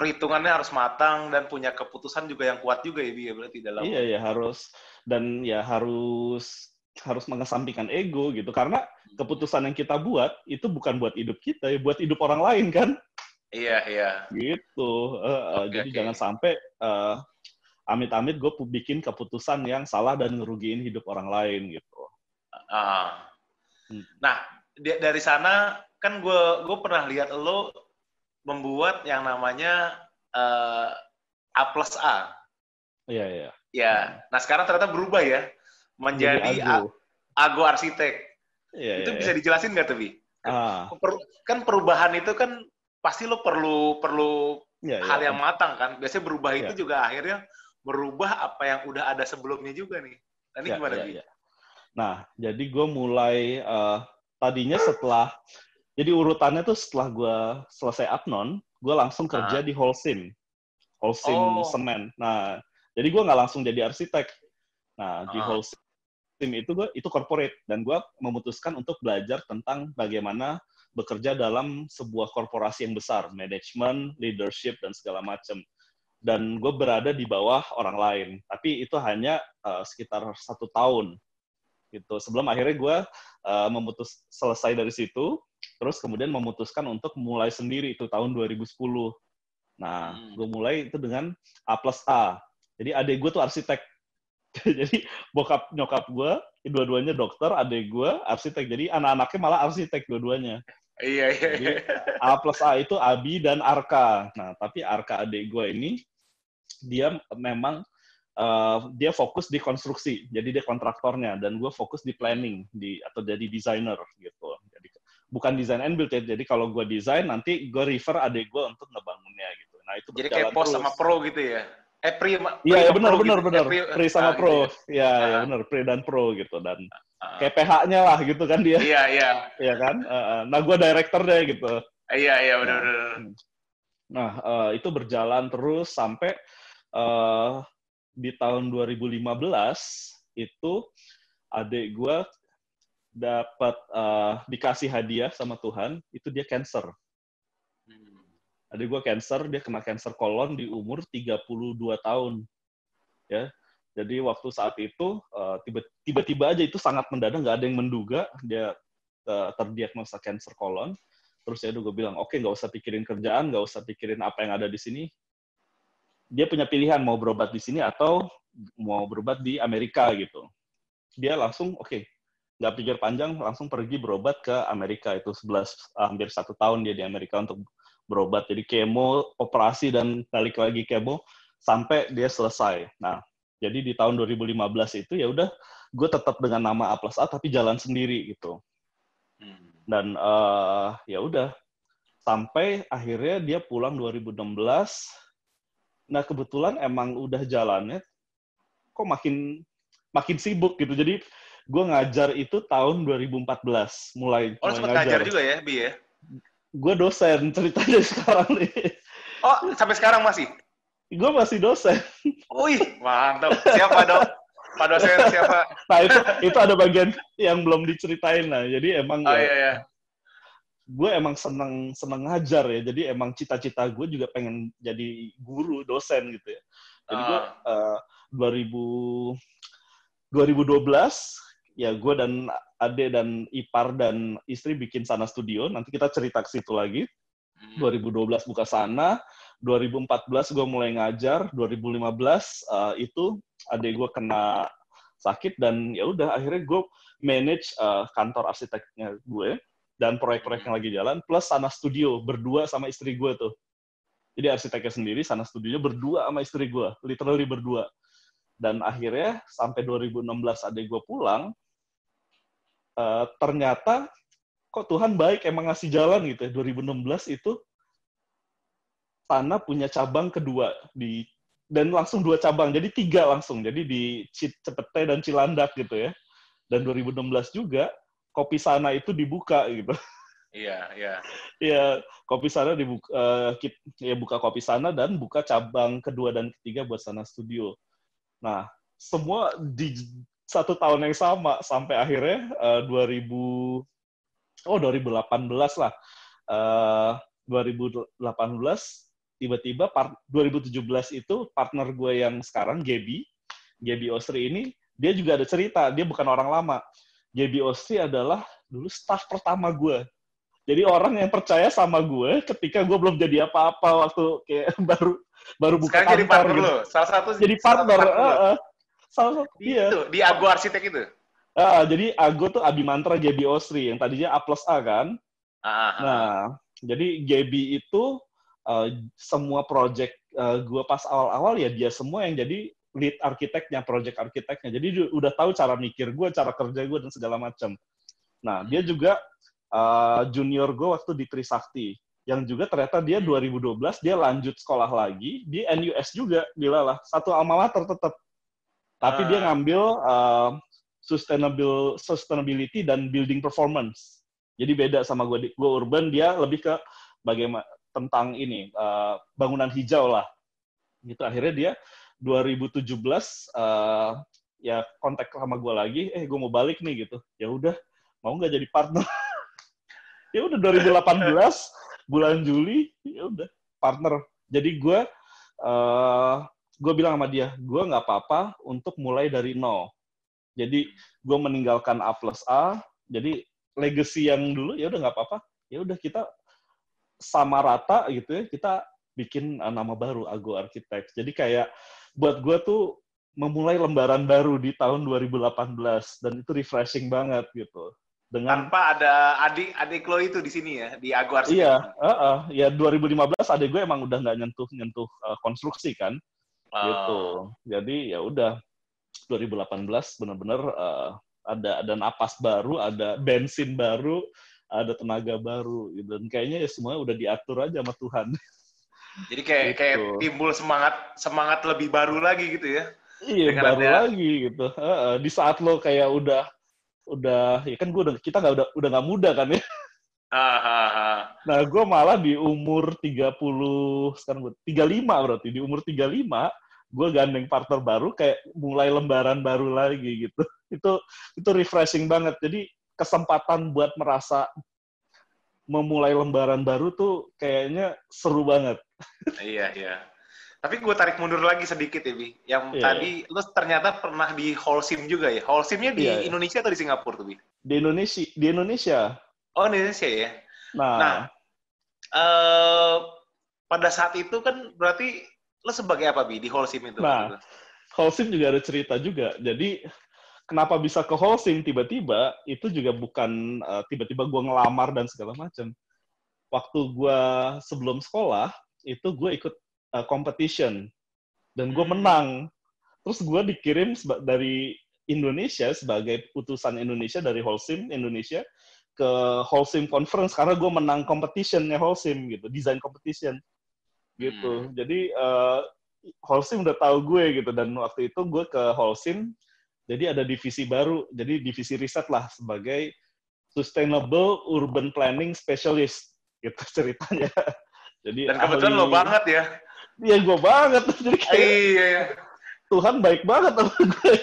perhitungannya harus matang dan punya keputusan juga yang kuat juga ya, Bi, ya berarti dalam. Iya ya harus dan ya harus harus mengesampingkan ego gitu karena keputusan yang kita buat itu bukan buat hidup kita ya buat hidup orang lain kan Iya, iya. gitu eh, Oke, jadi oke. jangan sampai eh, amit-amit gue bikin keputusan yang salah dan ngerugiin hidup orang lain gitu Ah. Hmm. Nah, di- dari sana kan gue gue pernah lihat lo membuat yang namanya eh, A plus A. iya iya Ya, nah sekarang ternyata berubah ya menjadi Jadi A- agu. Ago Arsitek. iya itu iya, bisa iya. dijelasin nggak tuh, Bi? ah Per- kan perubahan itu kan pasti lo perlu perlu iya. hal yang matang kan. Biasanya berubah itu Iya. juga akhirnya merubah apa yang udah ada sebelumnya juga nih. Nah, ini Ya, gimana, ya, ya. Nah, jadi gue mulai eh, tadinya setelah jadi urutannya tuh setelah gue selesai Apnon, gue langsung kerja di Holcim, Holcim. Oh. Semen. Nah, jadi gue nggak langsung jadi arsitek. Nah, di Ah. Holcim itu gue itu corporate dan gue memutuskan untuk belajar tentang bagaimana bekerja dalam sebuah korporasi yang besar, manajemen, leadership dan segala macam. Dan gue berada di bawah orang lain, tapi itu hanya eh, sekitar satu tahun gitu. Sebelum akhirnya gue uh, memutus selesai dari situ, terus kemudian memutuskan untuk mulai sendiri itu tahun 2010. Nah, Hmm. gue mulai itu dengan A plus A. Jadi adik gue tuh arsitek. [LAUGHS] Jadi bokap nyokap gue, dua-duanya dokter, adik gue arsitek. Jadi anak-anaknya malah arsitek dua-duanya. Iya, iya. Jadi A plus A itu Abi dan Arka. Nah, tapi Arka adik gue ini dia memang eh, dia fokus di konstruksi, jadi dia kontraktornya dan gue fokus di planning di atau jadi desainer gitu. Jadi bukan desain and build ya. Jadi kalau gue desain nanti gue refer adik gue untuk ngebangunnya gitu. Nah itu Jadi kayak pos terus. sama pro gitu ya? Eh, sama- pri Iya, ya sama benar benar gitu. benar. Eh, pri- Pre sama ah, pro. gitu Iya, ya Ah. benar, pre dan pro gitu dan. Kayak PH-nya lah gitu kan dia, Iya, iya. [LAUGHS] ya kan. Eh, eh, Nah, gue directornya gitu. Iya, iya, benar, benar. Nah, eh, itu berjalan terus sampai eh, di tahun 2015 itu adik gue dapat eh, dikasih hadiah sama Tuhan, itu dia cancer. adik gue cancer dia kena cancer kolon di umur 32 tahun ya jadi waktu saat itu uh, tiba-tiba aja itu sangat mendadak nggak ada yang menduga. Dia uh, terdiagnosa cancer kolon terus ya gue bilang oke okay, nggak usah pikirin kerjaan nggak usah pikirin apa yang ada di sini. Dia punya pilihan mau berobat di sini atau mau berobat di Amerika gitu. Dia langsung oke okay, nggak pikir panjang langsung pergi berobat ke Amerika. Itu 11 hampir satu tahun dia di Amerika untuk berobat. Jadi kemo operasi dan balik lagi kemo sampai dia selesai. Nah jadi di tahun 2015 itu ya udah gue tetap dengan nama A plus A tapi jalan sendiri gitu. Hmm. dan uh, ya udah sampai akhirnya dia pulang 2016 nah kebetulan emang udah jalannya kok makin makin sibuk gitu. Jadi gue ngajar itu tahun 2014 mulai oh mulai sempat ngajar. juga ya bi ya? Gue dosen ceritanya [LAUGHS] sekarang nih. Oh sampai sekarang masih gue masih dosen. Wih mantap. Siapa dong? Pak dosen siapa? Nah itu itu ada bagian yang belum diceritain lah. Jadi emang oh, ya, iya, iya. gue emang seneng seneng ngajar ya. Jadi emang cita-cita gue juga pengen jadi guru dosen gitu ya. Jadi gue uh, 2000 2012 ya gue dan Ade dan Ipar dan istri bikin sana studio. Nanti kita cerita ke situ lagi. 2012 hmm. buka sana, 2014 gue mulai ngajar, 2015 uh, itu adik gue kena sakit dan ya udah akhirnya gue manage uh, kantor arsiteknya gue dan proyek-proyek yang lagi jalan plus sana studio berdua sama istri gue tuh. Jadi arsiteknya sendiri, sana studionya berdua sama istri gue, literally berdua. Dan akhirnya sampai 2016 adik gue pulang, uh, ternyata kok Tuhan baik emang ngasih jalan gitu ya. 2016 itu Tanah punya cabang kedua di dan langsung dua cabang, jadi tiga langsung. Jadi di Cepete dan Cilandak gitu ya. Dan 2016 juga kopi sana itu dibuka gitu. Iya, iya. Iya, kopi sana dibuka uh, ya buka kopi sana dan buka cabang kedua dan ketiga buat sana studio. Nah, semua di satu tahun yang sama sampai akhirnya uh, 2000 oh 2018 lah. Uh, 2018 tiba-tiba 2017 itu partner gue yang sekarang Gaby, Gaby Ostri ini dia juga ada cerita, dia bukan orang lama. Gaby Ostri adalah dulu staff pertama gue. Jadi orang yang percaya sama gue ketika gue belum jadi apa-apa waktu kayak [LAUGHS] baru baru buka Sekarang kantor. jadi partner gitu. lo. Salah satu jadi partner. Salah satu, uh, uh, salah satu di iya. Itu, di Ago Arsitek itu. Uh, jadi Ago tuh Abi Mantra Gaby Osri yang tadinya A plus A kan. Uh, uh, Nah, jadi Gaby itu uh, semua project uh, gue pas awal-awal ya dia semua yang jadi lead arsiteknya, project arsiteknya. Jadi udah tahu cara mikir gue, cara kerja gue dan segala macam. Nah, dia juga uh, junior gue waktu di Trisakti yang juga ternyata dia 2012 dia lanjut sekolah lagi di NUS juga lah satu alma mater tetap tapi uh. dia ah. ngambil uh, sustainable sustainability dan building performance jadi beda sama gue gue urban dia lebih ke bagaimana tentang ini uh, bangunan hijau lah. Gitu akhirnya dia 2017 uh, ya kontak sama gue lagi eh gue mau balik nih gitu. Ya udah mau nggak jadi partner? [LAUGHS] Ya udah 2018 bulan Juli ya udah partner. Jadi gue uh, gue bilang sama dia, gue nggak apa-apa untuk mulai dari nol. Jadi gue meninggalkan A plus A, jadi legacy yang dulu ya udah nggak apa-apa, ya udah kita sama rata gitu ya, kita bikin uh, nama baru Ago Architect. Jadi kayak buat gue tuh memulai lembaran baru di tahun 2018 dan itu refreshing banget gitu. Dengan tanpa ada adik adik lo itu di sini ya di Ago Architect. Iya, uh, uh, ya 2015 adik gue emang udah nggak nyentuh nyentuh uh, konstruksi kan gitu jadi ya udah 2018 benar-benar uh, ada ada napas baru ada bensin baru ada tenaga baru gitu. dan kayaknya ya semuanya udah diatur aja sama Tuhan. [LAUGHS] Jadi kayak gitu. kayak timbul semangat semangat lebih baru lagi gitu ya. Iya baru ada... lagi gitu. Uh, di saat lo kayak udah udah ya kan gue udah kita nggak udah udah nggak muda kan ya. [LAUGHS] Nah, gue malah di umur 30, sekarang gue, 35 berarti, di umur 35, gue gandeng partner baru kayak mulai lembaran baru lagi gitu. [LAUGHS] Itu itu refreshing banget. Jadi kesempatan buat merasa memulai lembaran baru tuh kayaknya seru banget. Iya, iya. Tapi gue tarik mundur lagi sedikit ya, Bi. Yang Iya, tadi lu ternyata pernah di Holcim juga ya. Holcimnya di Iya, iya. Indonesia atau di Singapura tuh, Bi? Di Indonesia, di Indonesia. Oh, di Indonesia ya. Nah, Nah, eh pada saat itu kan berarti lo sebagai apa, Bi, di Holcim itu? Nah. Holcim juga ada cerita juga. Jadi kenapa bisa ke Holcim tiba-tiba itu juga bukan eh, tiba-tiba gue ngelamar dan segala macam. Waktu gue sebelum sekolah itu gue ikut eh, competition. Dan gue menang. Terus gue dikirim dari Indonesia sebagai utusan Indonesia dari Holcim Indonesia ke Holcim Conference. Karena gue menang competitionnya Holcim gitu, design competition. Gitu. Jadi eh, Holcim udah tahu gue gitu. Dan waktu itu gue ke Holcim jadi ada divisi baru jadi divisi riset lah sebagai sustainable urban planning specialist gitu [LAUGHS] ceritanya. Jadi Dan kebetulan lo banget ya. iya gue banget. [LAUGHS] Jadi kayak Iya, iya. Tuhan baik banget sama gue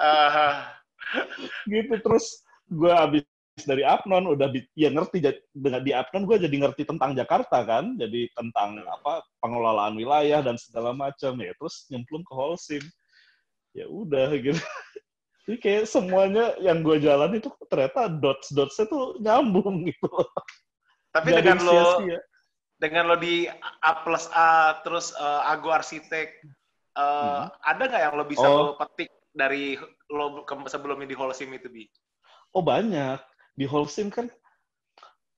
Ah, gitu terus gue habis dari Apnon udah ya ngerti dengan di Apnon gue jadi ngerti tentang Jakarta kan. Jadi tentang apa pengelolaan wilayah dan segala macam. Ya terus nyemplung ke Holcim. Ya udah gitu jadi kayak semuanya yang gue jalan itu ternyata dots dotsnya tuh nyambung gitu tapi dengan lo dengan lo di A plus A terus eh, Ago Arsitek eh, Hmm. ada nggak yang lo bisa Oh. lo petik dari lo ke- sebelumnya di Holcim itu bi? oh banyak di Holcim kan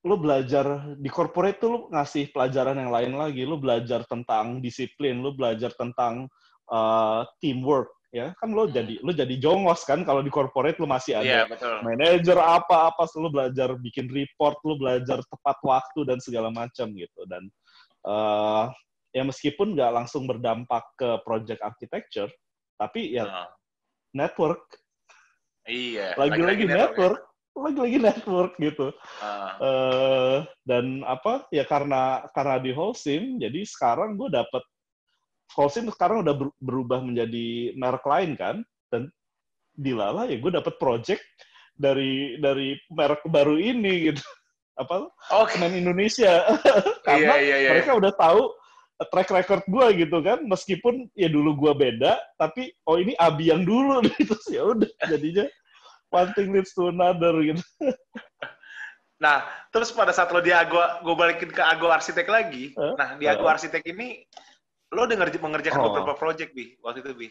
lo belajar di corporate tuh lo ngasih pelajaran yang lain lagi lo belajar tentang disiplin lo belajar tentang uh, teamwork ya kan lo Hmm. jadi lo jadi jongos kan kalau di corporate lo masih ada betul. manajer apa apa lo belajar bikin report lo belajar tepat waktu dan segala macam gitu dan uh, ya meskipun nggak langsung berdampak ke project architecture tapi ya Nah, network iya. lagi-lagi network ya. network lagi-lagi network gitu Ah, eh dan apa ya karena karena di Holcim jadi sekarang gue dapet Holcim sekarang udah ber- berubah menjadi merek lain kan dan dilala ya gue dapet project dari dari merek baru ini gitu [LAUGHS] apa Oke. Semen Indonesia [LAUGHS] karena Iya, iya, iya. mereka udah tahu track record gue gitu kan meskipun ya dulu gue beda tapi oh ini Abi yang dulu [LAUGHS] gitu sih ya udah jadinya one thing leads to another gitu Nah, terus pada saat lo di Ago, gue balikin ke Ago Arsitek lagi. Eh? Nah, di Ago Eh. Arsitek ini, lo udah ngerj- mengerjakan Oh. beberapa project, Bi, waktu itu, Bi.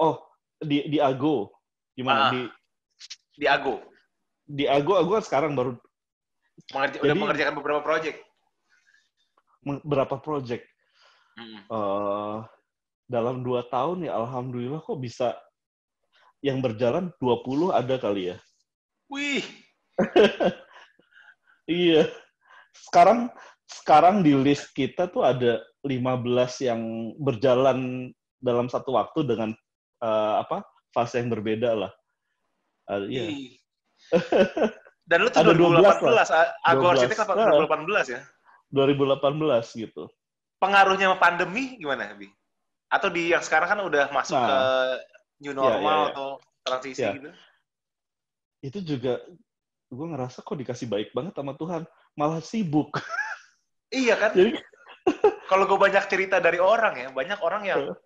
Oh, di di Ago. Ah. Gimana? Di Di Ago. di Ago Ago kan sekarang baru Mengerja- udah Jadi- mengerjakan beberapa project. berapa project? Eh, dalam dua tahun ya alhamdulillah kok bisa yang berjalan 20 ada kali ya. Wih, [LAUGHS] Iya. Sekarang sekarang di list kita tuh ada 15 yang berjalan dalam satu waktu dengan eh, apa? fase yang berbeda lah. Ah, iya. [LAUGHS] Dan lo tuh Ada 12 2018, A- Ago 12. Arsitek apa? Ah. 2018 ya? 2018 gitu. Pengaruhnya sama pandemi gimana, Bi? Atau di yang sekarang kan udah masuk Nah. ke new normal Iya, iya, iya. atau transisi Iya. gitu? Itu juga gue ngerasa kok dikasih baik banget sama Tuhan, malah sibuk. [LAUGHS] Iya kan? Jadi [LAUGHS] Kalau gue banyak cerita dari orang ya, banyak orang yang Eh.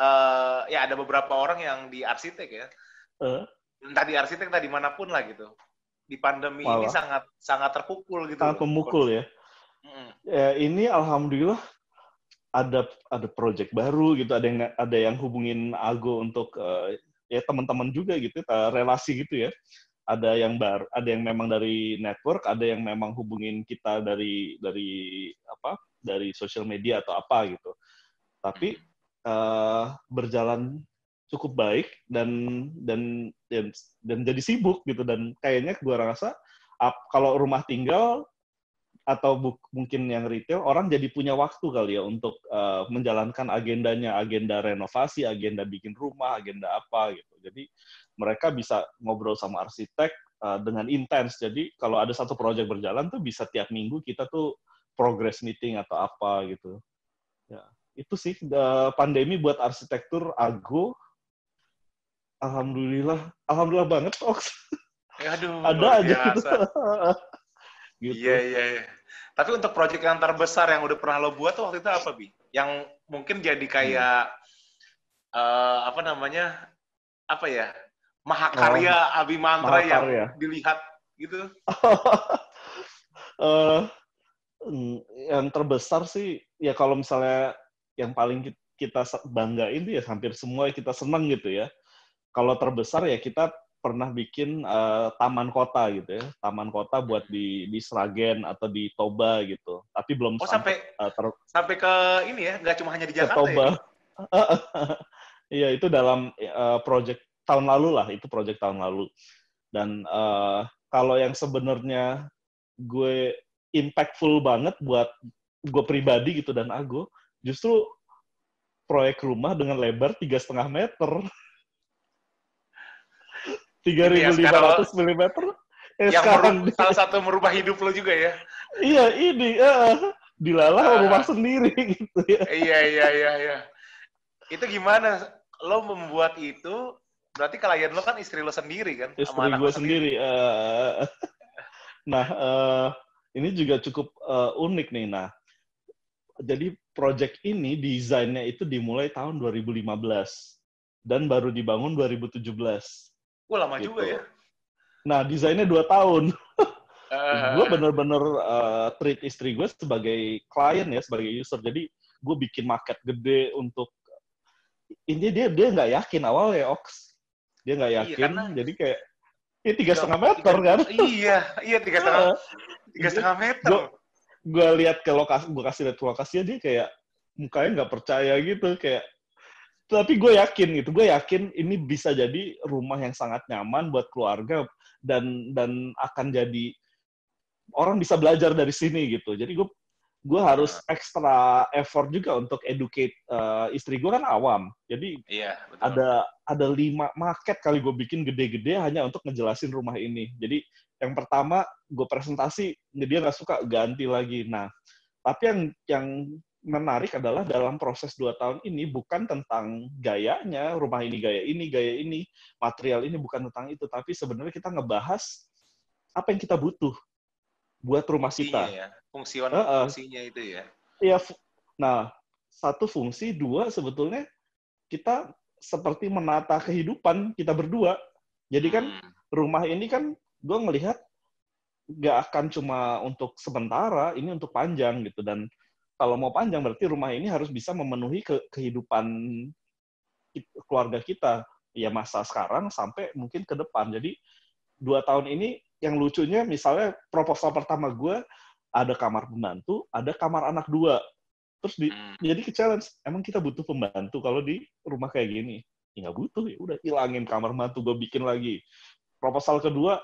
eh, ya ada beberapa orang yang di arsitek ya, eh, entah di arsitek entah di mana pun lah gitu. Di pandemi ini Malah. sangat sangat terpukul gitu. sangat pemukul ya. Mm. ya ini alhamdulillah ada ada project baru gitu ada yang ada yang hubungin Ago untuk eh, ya teman-teman juga gitu eh, relasi gitu ya ada yang baru ada yang memang dari network ada yang memang hubungin kita dari dari apa dari sosial media atau apa gitu. Tapi eh, berjalan cukup baik dan dan dan dan jadi sibuk gitu. Dan kayaknya gua rasa kalau rumah tinggal atau bu- mungkin yang retail orang jadi punya waktu kali ya untuk eh, menjalankan agendanya agenda renovasi agenda bikin rumah agenda apa gitu jadi mereka bisa ngobrol sama arsitek eh, dengan intens jadi kalau ada satu proyek berjalan tuh bisa tiap minggu kita tuh progress meeting atau apa gitu ya itu sih pandemi buat arsitektur ago alhamdulillah alhamdulillah banget Ox. Aduh, ada aja gitu [LAUGHS] gitu. Iya, iya, iya. Tapi untuk proyek yang terbesar yang udah pernah lo buat tuh waktu itu apa, Bi? Yang mungkin jadi kayak, eh, apa namanya, apa ya, mahakarya Abi Mantra yang dilihat gitu. [LAUGHS] Mm, yang terbesar sih ya kalau misalnya yang paling ki- kita banggain tuh ya hampir semua kita seneng gitu ya. Kalau terbesar ya kita pernah bikin eh, taman kota gitu ya, taman kota buat di di Sragen atau di Toba gitu. Tapi belum Oh, sampai eh, ter- sampai ke ini ya, nggak cuma hanya di ke Jakarta Toba. ya? [LAUGHS] Iya, itu dalam eh, project tahun lalu lah, itu project tahun lalu. Dan eh, kalau yang sebenarnya gue impactful banget buat gue pribadi gitu dan Ago, justru proyek rumah dengan lebar tiga setengah meter. [LAUGHS] Tiga Ini ya, ribu lima ratus milimeter. Eh, Yang sekarang meru- salah satu merubah hidup lo juga ya? iya ini eh, dilalah Ah. rumah sendiri [LAUGHS] gitu ya. iya, iya, iya, iya. Itu gimana? Lo membuat itu, berarti klien lo kan istri lo sendiri kan? Sama istri anak gue lo sendiri. eh. nah, eh, ini juga cukup eh, unik nih. Nah, jadi project ini desainnya itu dimulai tahun 2015 dan baru dibangun 2017. Wah, lama Gitu. juga ya. Nah, desainnya dua tahun. Eh, gue bener-bener eh, treat istri gue sebagai klien ya, sebagai user. Jadi gue bikin market gede untuk ini dia dia nggak yakin awal ya Ox. Dia nggak Iya, yakin. karena- Jadi kayak ini tiga setengah tiga- meter kan. Iya, iya tiga setengah, tiga setengah meter. Gua- gue lihat ke lokasi, gue kasih lihat ke lokasinya dia kayak mukanya nggak percaya gitu kayak. Tapi gue yakin gitu, gue yakin ini bisa jadi rumah yang sangat nyaman buat keluarga dan dan akan jadi orang bisa belajar dari sini gitu. Jadi gue gue harus ekstra effort juga untuk educate eh, istri gue kan awam. Jadi Iya, betul. ada ada lima market kali gue bikin gede-gede hanya untuk ngejelasin rumah ini. Jadi yang pertama gue presentasi dia nggak suka ganti lagi. Nah tapi yang yang menarik adalah dalam proses dua tahun ini bukan tentang gayanya rumah ini gaya ini gaya ini material ini bukan tentang itu tapi sebenarnya kita ngebahas apa yang kita butuh buat rumah kita. ya. Heeh. fungsinya itu ya. Iya, nah satu fungsi, dua sebetulnya kita seperti menata kehidupan kita berdua. Jadi kan Hmm. rumah ini kan gue ngelihat nggak akan cuma untuk sementara, ini untuk panjang gitu. Dan kalau mau panjang berarti rumah ini harus bisa memenuhi ke kehidupan keluarga kita. Ya masa sekarang sampai mungkin ke depan. Jadi dua tahun ini yang lucunya misalnya proposal pertama gue ada kamar pembantu, ada kamar anak dua. Terus di, Hmm. jadi ke challenge, emang kita butuh pembantu kalau di rumah kayak gini? Ya nggak butuh, ya udah hilangin kamar mantu, gue bikin lagi. Proposal kedua,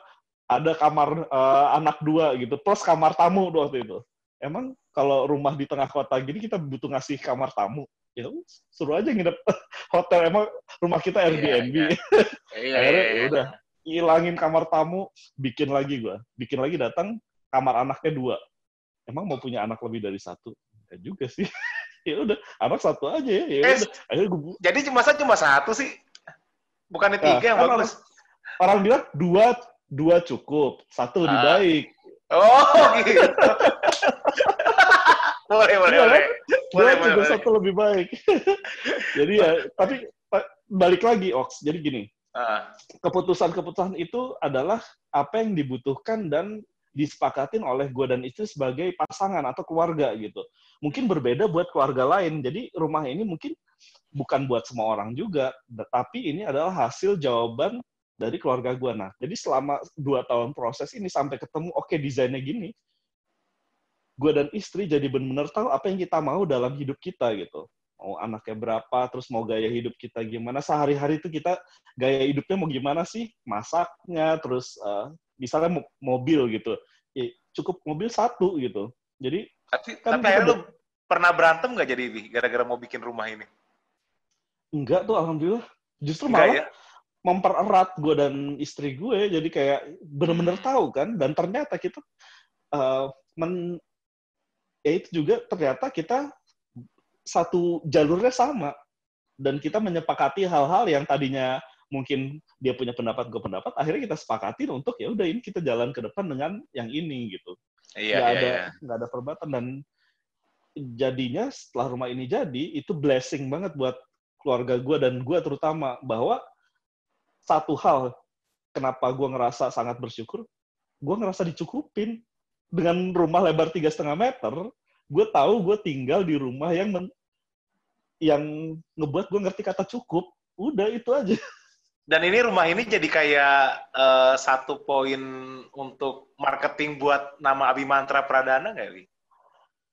ada kamar eh, anak dua gitu, plus kamar tamu waktu itu. Emang kalau rumah di tengah kota gini kita butuh ngasih kamar tamu? Ya suruh aja nginep [LAUGHS] hotel, emang rumah kita Iya, Airbnb. iya. [LAUGHS] Iya, Akhirnya iya, ya iya. udah, hilangin kamar tamu, bikin lagi gue. Bikin lagi datang, kamar anaknya dua. Emang mau punya anak lebih dari satu? Enggak juga sih. [LAUGHS] ya udah, anak satu aja ya. ya Eh, udah. Akhirnya gue, Jadi cuma saya cuma satu sih. Bukannya Nah, tiga yang kan bagus. orang bilang dua dua cukup, satu lebih Ah. baik. Oh, gitu. Boleh, boleh, Iya, boleh. Dua Boleh, juga boleh, boleh. satu lebih baik. [LAUGHS] Jadi ya, tapi balik lagi, Ox. Jadi gini, Ah, keputusan-keputusan itu adalah apa yang dibutuhkan dan disepakatin oleh gue dan istri sebagai pasangan atau keluarga gitu. Mungkin berbeda buat keluarga lain. Jadi rumah ini mungkin bukan buat semua orang juga, tapi ini adalah hasil jawaban dari keluarga gue. Nah, jadi selama dua tahun proses ini sampai ketemu, oke desainnya gini, gue dan istri jadi benar-benar tahu apa yang kita mau dalam hidup kita gitu. Mau anaknya berapa, terus mau gaya hidup kita gimana. Sehari-hari itu kita gaya hidupnya mau gimana sih? Masaknya, terus eh, misalnya mo- mobil gitu. Ya, cukup mobil satu gitu. Jadi tapi Kan tapi akhirnya lu pernah berantem nggak jadi gara-gara mau bikin rumah ini? enggak tuh alhamdulillah. Justru Enggak malah ya? mempererat gue dan istri gue jadi kayak bener-bener Hmm. tahu kan dan ternyata kita eh, men ya itu juga ternyata kita satu jalurnya sama. Dan kita menyepakati hal-hal yang tadinya mungkin dia punya pendapat gue pendapat akhirnya kita sepakatin untuk ya udah ini kita jalan ke depan dengan yang ini gitu. Iya, nggak iya, ada iya. nggak ada perdebatan dan jadinya setelah rumah ini jadi itu blessing banget buat keluarga gue dan gue terutama bahwa satu hal kenapa gue ngerasa sangat bersyukur gue ngerasa dicukupin dengan rumah lebar tiga setengah meter gue tahu gue tinggal di rumah yang men- yang ngebuat gue ngerti kata cukup udah itu aja [LAUGHS] Dan ini rumah ini jadi kayak eh, satu poin untuk marketing buat nama Abimantra Pradana nggak, Wi?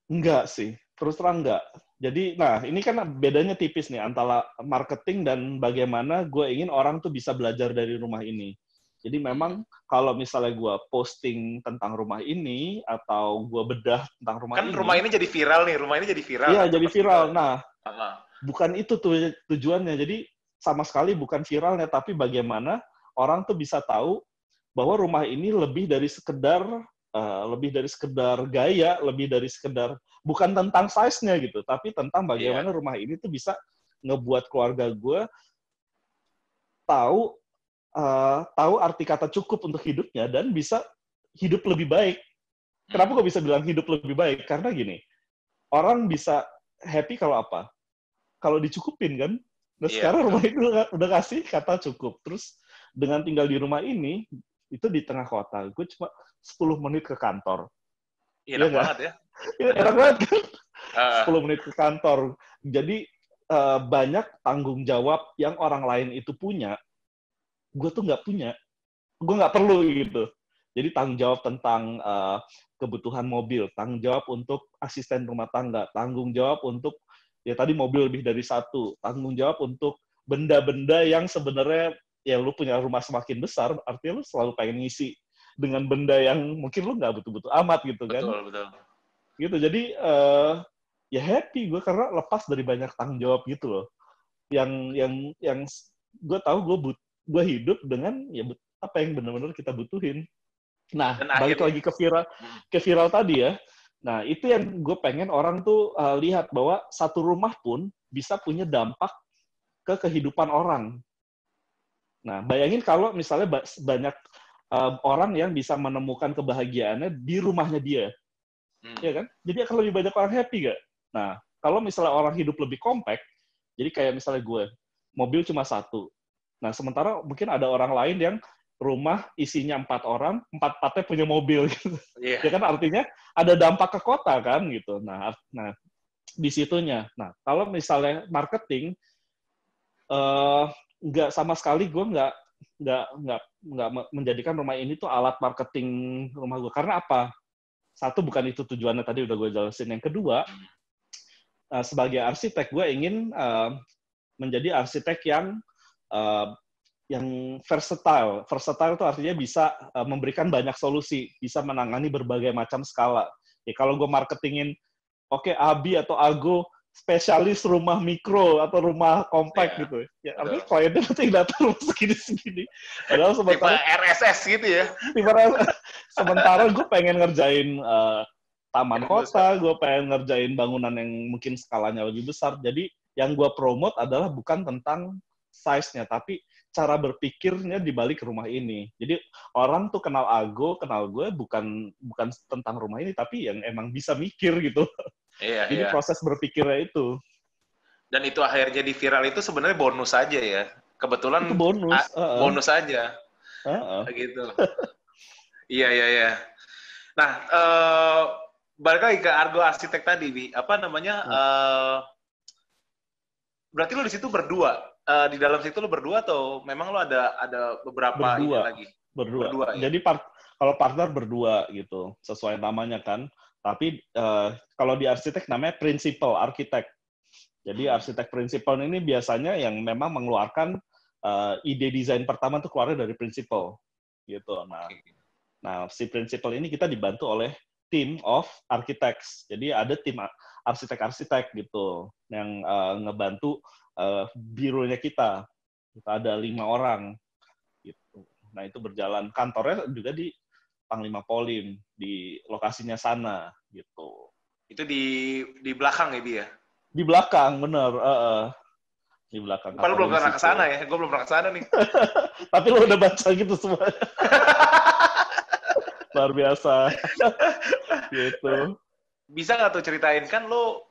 Enggak sih, terus terang enggak. Jadi, nah ini kan bedanya tipis nih antara marketing dan bagaimana gue ingin orang tuh bisa belajar dari rumah ini. Jadi memang kalau misalnya gue posting tentang rumah ini atau gue bedah tentang rumah Kan ini, rumah ini jadi viral nih, rumah ini jadi viral. iya kan, jadi viral. Nah, Ah, bukan itu tuh tujuannya. Jadi sama sekali bukan viralnya, tapi bagaimana orang tuh bisa tahu bahwa rumah ini lebih dari sekedar eh, lebih dari sekedar gaya, lebih dari sekedar bukan tentang size-nya gitu, tapi tentang bagaimana rumah ini tuh bisa ngebuat keluarga gue tahu eh, tahu arti kata cukup untuk hidupnya dan bisa hidup lebih baik. Kenapa gue bisa bilang hidup lebih baik? Karena gini, orang bisa happy kalau apa? Kalau dicukupin kan. Nah Iya, sekarang rumah itu udah, kasih kata cukup. Terus dengan tinggal di rumah ini, itu di tengah kota. Gue cuma 10 menit ke kantor. Iya, Iya enak nggak? banget ya. Ya, enak banget kan? Ah, 10 menit ke kantor. Jadi eh, banyak tanggung jawab yang orang lain itu punya, gue tuh nggak punya. Gue nggak perlu gitu. Jadi tanggung jawab tentang eh, kebutuhan mobil, tanggung jawab untuk asisten rumah tangga, tanggung jawab untuk ya tadi mobil lebih dari satu, tanggung jawab untuk benda-benda yang sebenarnya ya lu punya rumah semakin besar, artinya lu selalu pengen ngisi dengan benda yang mungkin lu nggak butuh-butuh amat gitu kan betul, betul. gitu jadi eh, ya happy gue karena lepas dari banyak tanggung jawab gitu loh yang yang yang gue tahu gue but gue hidup dengan ya apa yang benar-benar kita butuhin nah Dan balik akhirnya- lagi ke viral ke viral tadi ya nah itu yang gue pengen orang tuh eh, lihat bahwa satu rumah pun bisa punya dampak ke kehidupan orang nah bayangin kalau misalnya ba- banyak eh, orang yang bisa menemukan kebahagiaannya di rumahnya dia Hmm. ya kan? Jadi akan lebih banyak orang happy gak? Nah, kalau misalnya orang hidup lebih compact, jadi kayak misalnya gue, mobil cuma satu. Nah, sementara mungkin ada orang lain yang rumah isinya empat orang, empat empatnya punya mobil gitu. [LAUGHS] Iya. Ya kan artinya ada dampak ke kota kan gitu. Nah, nah di situnya. Nah, kalau misalnya marketing eh nggak sama sekali gue nggak nggak nggak nggak me- menjadikan rumah ini tuh alat marketing rumah gue karena apa? Satu bukan itu tujuannya tadi udah gue jelasin. Yang kedua, eh, sebagai arsitek gue ingin eh, menjadi arsitek yang eh, yang versatile. Versatile itu artinya bisa eh, memberikan banyak solusi, bisa menangani berbagai macam skala. Ya kalau gue marketingin, oke Abi atau Ago spesialis rumah mikro atau rumah kompak Iya, gitu. Ya, artinya kliennya nanti datang rumah segini-segini. Padahal Tipe sementara RSS gitu ya. Sementara, sementara gue pengen ngerjain eh, taman kota, gue pengen ngerjain bangunan yang mungkin skalanya lebih besar. Jadi yang gue promote adalah bukan tentang size-nya, tapi cara berpikirnya di balik rumah ini. Jadi orang tuh kenal Ago, kenal gue bukan bukan tentang rumah ini, tapi yang emang bisa mikir gitu. Iya, Jadi iya. proses berpikirnya itu Dan itu akhirnya jadi viral itu sebenarnya bonus aja ya. Kebetulan itu bonus. ah, Heeh. bonus aja. Heeh. gitu. [LAUGHS] iya iya iya. Nah, eh balik lagi ke Argo Arsitek tadi, Bi. Apa namanya? Eh berarti lo di situ berdua. Eh, di dalam situ lo berdua atau memang lo ada ada beberapa Berdua. lagi? berdua. Berdua, ya? Jadi part, kalau partner berdua gitu, sesuai namanya kan. Tapi eh, kalau di arsitek namanya principal arsitek. Jadi Hmm. arsitek principal ini biasanya yang memang mengeluarkan eh, ide desain pertama tuh keluarnya dari principal gitu. Nah, nah si principal ini kita dibantu oleh team of architects. Jadi ada tim ar- arsitek-arsitek gitu yang eh, ngebantu eh, bironya kita. Kita ada lima orang gitu. Nah itu berjalan kantornya juga di Panglima Polim di lokasinya sana gitu. Itu di di belakang ya, Bi ya? Di belakang bener, eh, eh. di belakang. Kalau belum pernah ke sana ya. Gue belum pernah ke sana nih. [LAUGHS] Tapi lo udah baca gitu semua. [LAUGHS] Luar biasa. [LAUGHS] gitu. Bisa nggak tuh ceritain kan lo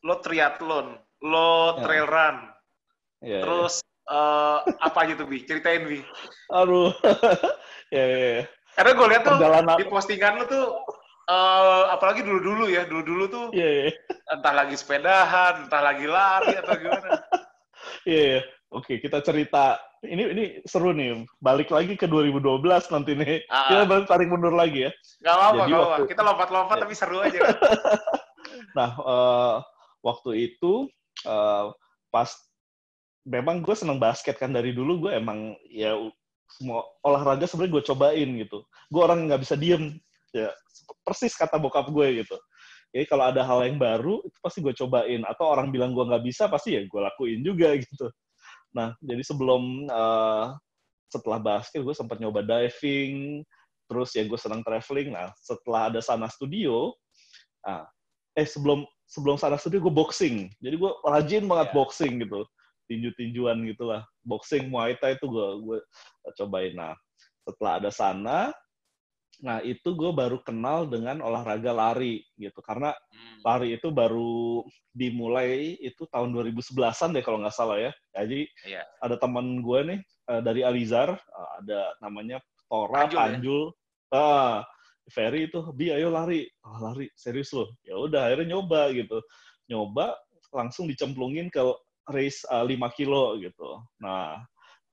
lo triathlon, lo Ya. trail run, Ya, ya. terus eh, apa aja tuh bi? Ceritain bi. aduh. [LAUGHS] ya, ya, ya. Karena gue lihat tuh Perjalanan. di postingan lo tuh, eh, apalagi dulu-dulu ya, dulu-dulu tuh Iya, iya. entah lagi sepedahan, entah lagi lari atau gimana. Iya, [LAUGHS] iya. Oke, kita cerita. Ini ini seru nih. Balik lagi ke 2012 nanti nih. Ah. Kita balik tarik mundur lagi ya. Gak apa-apa, gak apa. waktu- Kita lompat-lompat Ya. tapi seru aja. kan? [LAUGHS] Nah, eh, waktu itu eh, pas memang gue seneng basket kan dari dulu gue emang ya semua olahraga sebenarnya gue cobain gitu. Gue orang nggak bisa diem ya persis kata bokap gue gitu. Jadi kalau ada hal yang baru itu pasti gue cobain atau orang bilang gue nggak bisa pasti ya gue lakuin juga [LAUGHS] gitu. Nah jadi sebelum eh, setelah basket gue sempat nyoba diving, terus ya gue senang traveling. Nah setelah ada sana studio, nah, eh sebelum sebelum sana studio gue boxing. Jadi gue rajin banget Iya. boxing gitu, tinju-tinjuan gitulah. Boxing, muay thai itu gue gue cobain. Nah setelah ada sana, nah itu gue baru kenal dengan olahraga lari gitu. Karena Hmm. lari itu baru dimulai itu tahun 2011-an deh kalau nggak salah ya. Jadi Iya. ada teman gue nih eh, dari Alizar, eh, ada namanya Tora Panjul ya? Panjul. Ah, Ferry itu, Bi ayo lari. Ah, lari, serius loh. Ya udah akhirnya nyoba gitu. Nyoba langsung dicemplungin ke race eh, 5 kilo gitu. Nah,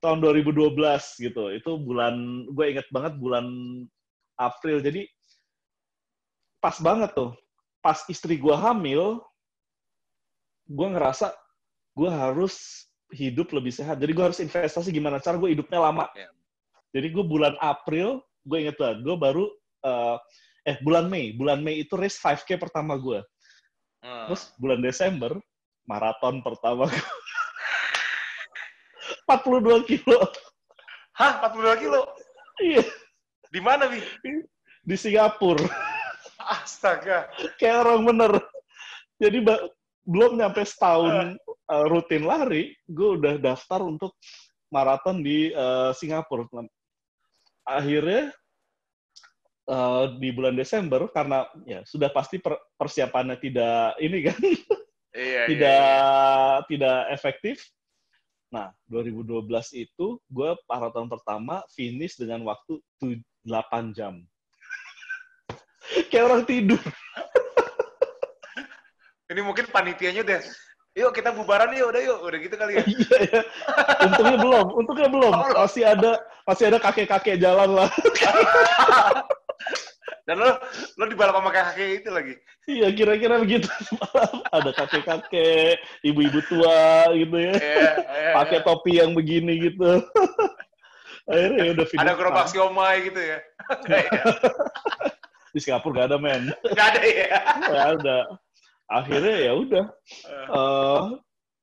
tahun 2012 gitu. Itu bulan gue inget banget bulan April. Jadi pas banget tuh. Pas istri gue hamil, gue ngerasa gue harus hidup lebih sehat. Jadi gue harus investasi gimana cara gue hidupnya lama. Iya. Jadi gue bulan April, gue inget banget, gue baru eh, eh bulan Mei, bulan Mei itu race 5K pertama gue. Hmm. Terus bulan Desember maraton pertama gue. [LAUGHS] 42 kilo. Hah, 42 kilo? Iya, Di mana, Bi? di Singapura. Astaga. Kayak orang bener. Jadi belum nyampe setahun uh, rutin lari, gue udah daftar untuk maraton di uh, Singapura. Akhirnya uh, di bulan Desember karena ya sudah pasti per- persiapannya tidak ini kan [LAUGHS] Iya, tidak iya, tidak efektif. Nah, 2012 itu gue maraton pertama finish dengan waktu tu- 8 jam. [LAUGHS] Kayak orang tidur. [LAUGHS] Ini mungkin panitianya udah, yuk kita bubaran yuk, udah yuk, udah gitu kali ya. Iya, iya. Untungnya belum, untungnya belum. Belum. Masih ada masih ada kakek-kakek jalan lah. Dan lo, lo dibalap sama kakek itu lagi. Iya, kira-kira begitu. [LAUGHS] ada kakek-kakek, ibu-ibu tua gitu ya. Iya, iya, Pakai iya. topi yang begini gitu. [LAUGHS] Akhirnya ya udah. Ada gerobak siomay gitu ya. [LAUGHS] Di Singapura gak ada, men. Nggak ada ya. Gak ada. Akhirnya ya udah. eh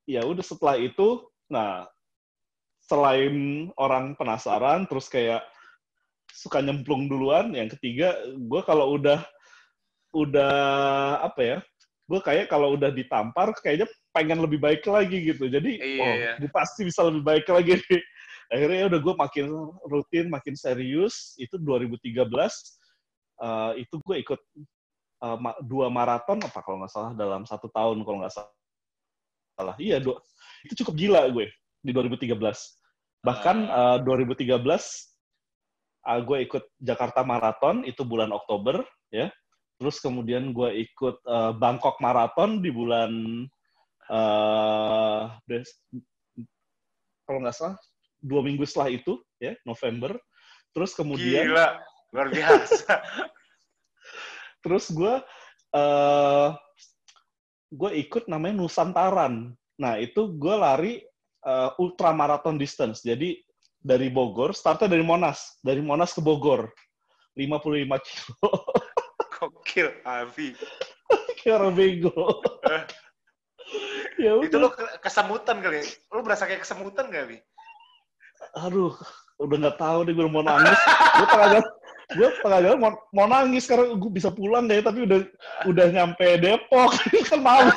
ya udah setelah itu, nah selain orang penasaran, terus kayak suka nyemplung duluan. Yang ketiga, gue kalau udah udah apa ya? Gue kayak kalau udah ditampar, kayaknya pengen lebih baik lagi gitu. Jadi, Iya, oh, iya. gue pasti bisa lebih baik lagi. nih. [LAUGHS] Akhirnya ya udah gue makin rutin, makin serius. Itu 2013. eh, itu gue ikut eh, ma- dua maraton apa kalau nggak salah dalam satu tahun kalau nggak salah. Iya, dua, itu cukup gila gue di 2013. Bahkan eh, 2013 eh, gue ikut Jakarta Marathon itu bulan Oktober ya. Terus kemudian gue ikut eh, Bangkok Marathon di bulan Des- kalau nggak salah dua minggu setelah itu ya November. Terus kemudian Gila, luar biasa. [LAUGHS] terus gue eh gue ikut namanya Nusantaran. Nah itu gue lari eh, ultra marathon distance. Jadi dari Bogor, startnya dari Monas, dari Monas ke Bogor, 55 kilo. Gokil, Avi. [LAUGHS] Kayak orang bego. ya Itu udah. lo ke- kesemutan kali ya? Lo berasa kayak kesemutan gak, Bi? Aduh, udah nggak tahu deh gue mau nangis. gue tengah jalan, gue tengah jalan mau, mau nangis karena gue bisa pulang deh, tapi udah udah nyampe Depok, [LAUGHS] kan malu.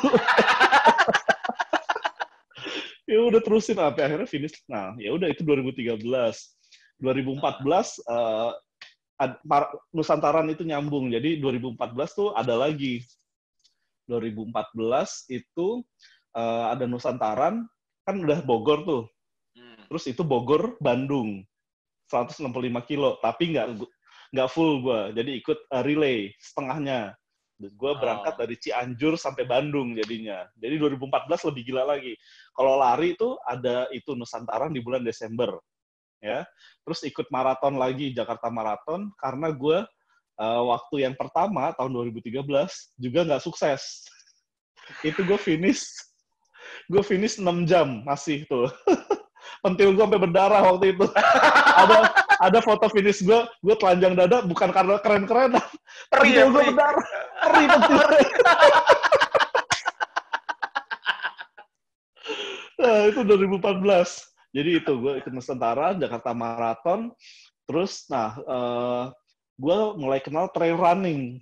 Ya udah terusin sampai akhirnya finish. Nah, ya udah itu 2013. 2014 eh, ad- Mar- Nusantaran itu nyambung. Jadi 2014 tuh ada lagi. 2014 itu eh, ada Nusantaran, kan udah Bogor tuh. Hmm. Terus itu Bogor, Bandung. 165 kilo, tapi nggak nggak full gua. Jadi ikut eh, relay setengahnya. Gue Oh. berangkat dari Cianjur sampai Bandung jadinya. Jadi 2014 lebih gila lagi. Kalau lari itu ada itu Nusantaran di bulan Desember. Ya. Terus ikut maraton lagi Jakarta Marathon karena gue eh, waktu yang pertama tahun 2013 juga nggak sukses. [LAUGHS] itu gue finish gue finish 6 jam masih tuh. [LAUGHS] Pentil gue sampai berdarah waktu itu. [LAUGHS] ada ada foto finish gue, gue telanjang dada bukan karena keren-keren. Perih ya, Pentil gue berdarah. Perih pentil. nah, itu 2014. Jadi itu gue ikut Nusantara, Jakarta Marathon. Terus, nah, eh, gue mulai kenal trail running.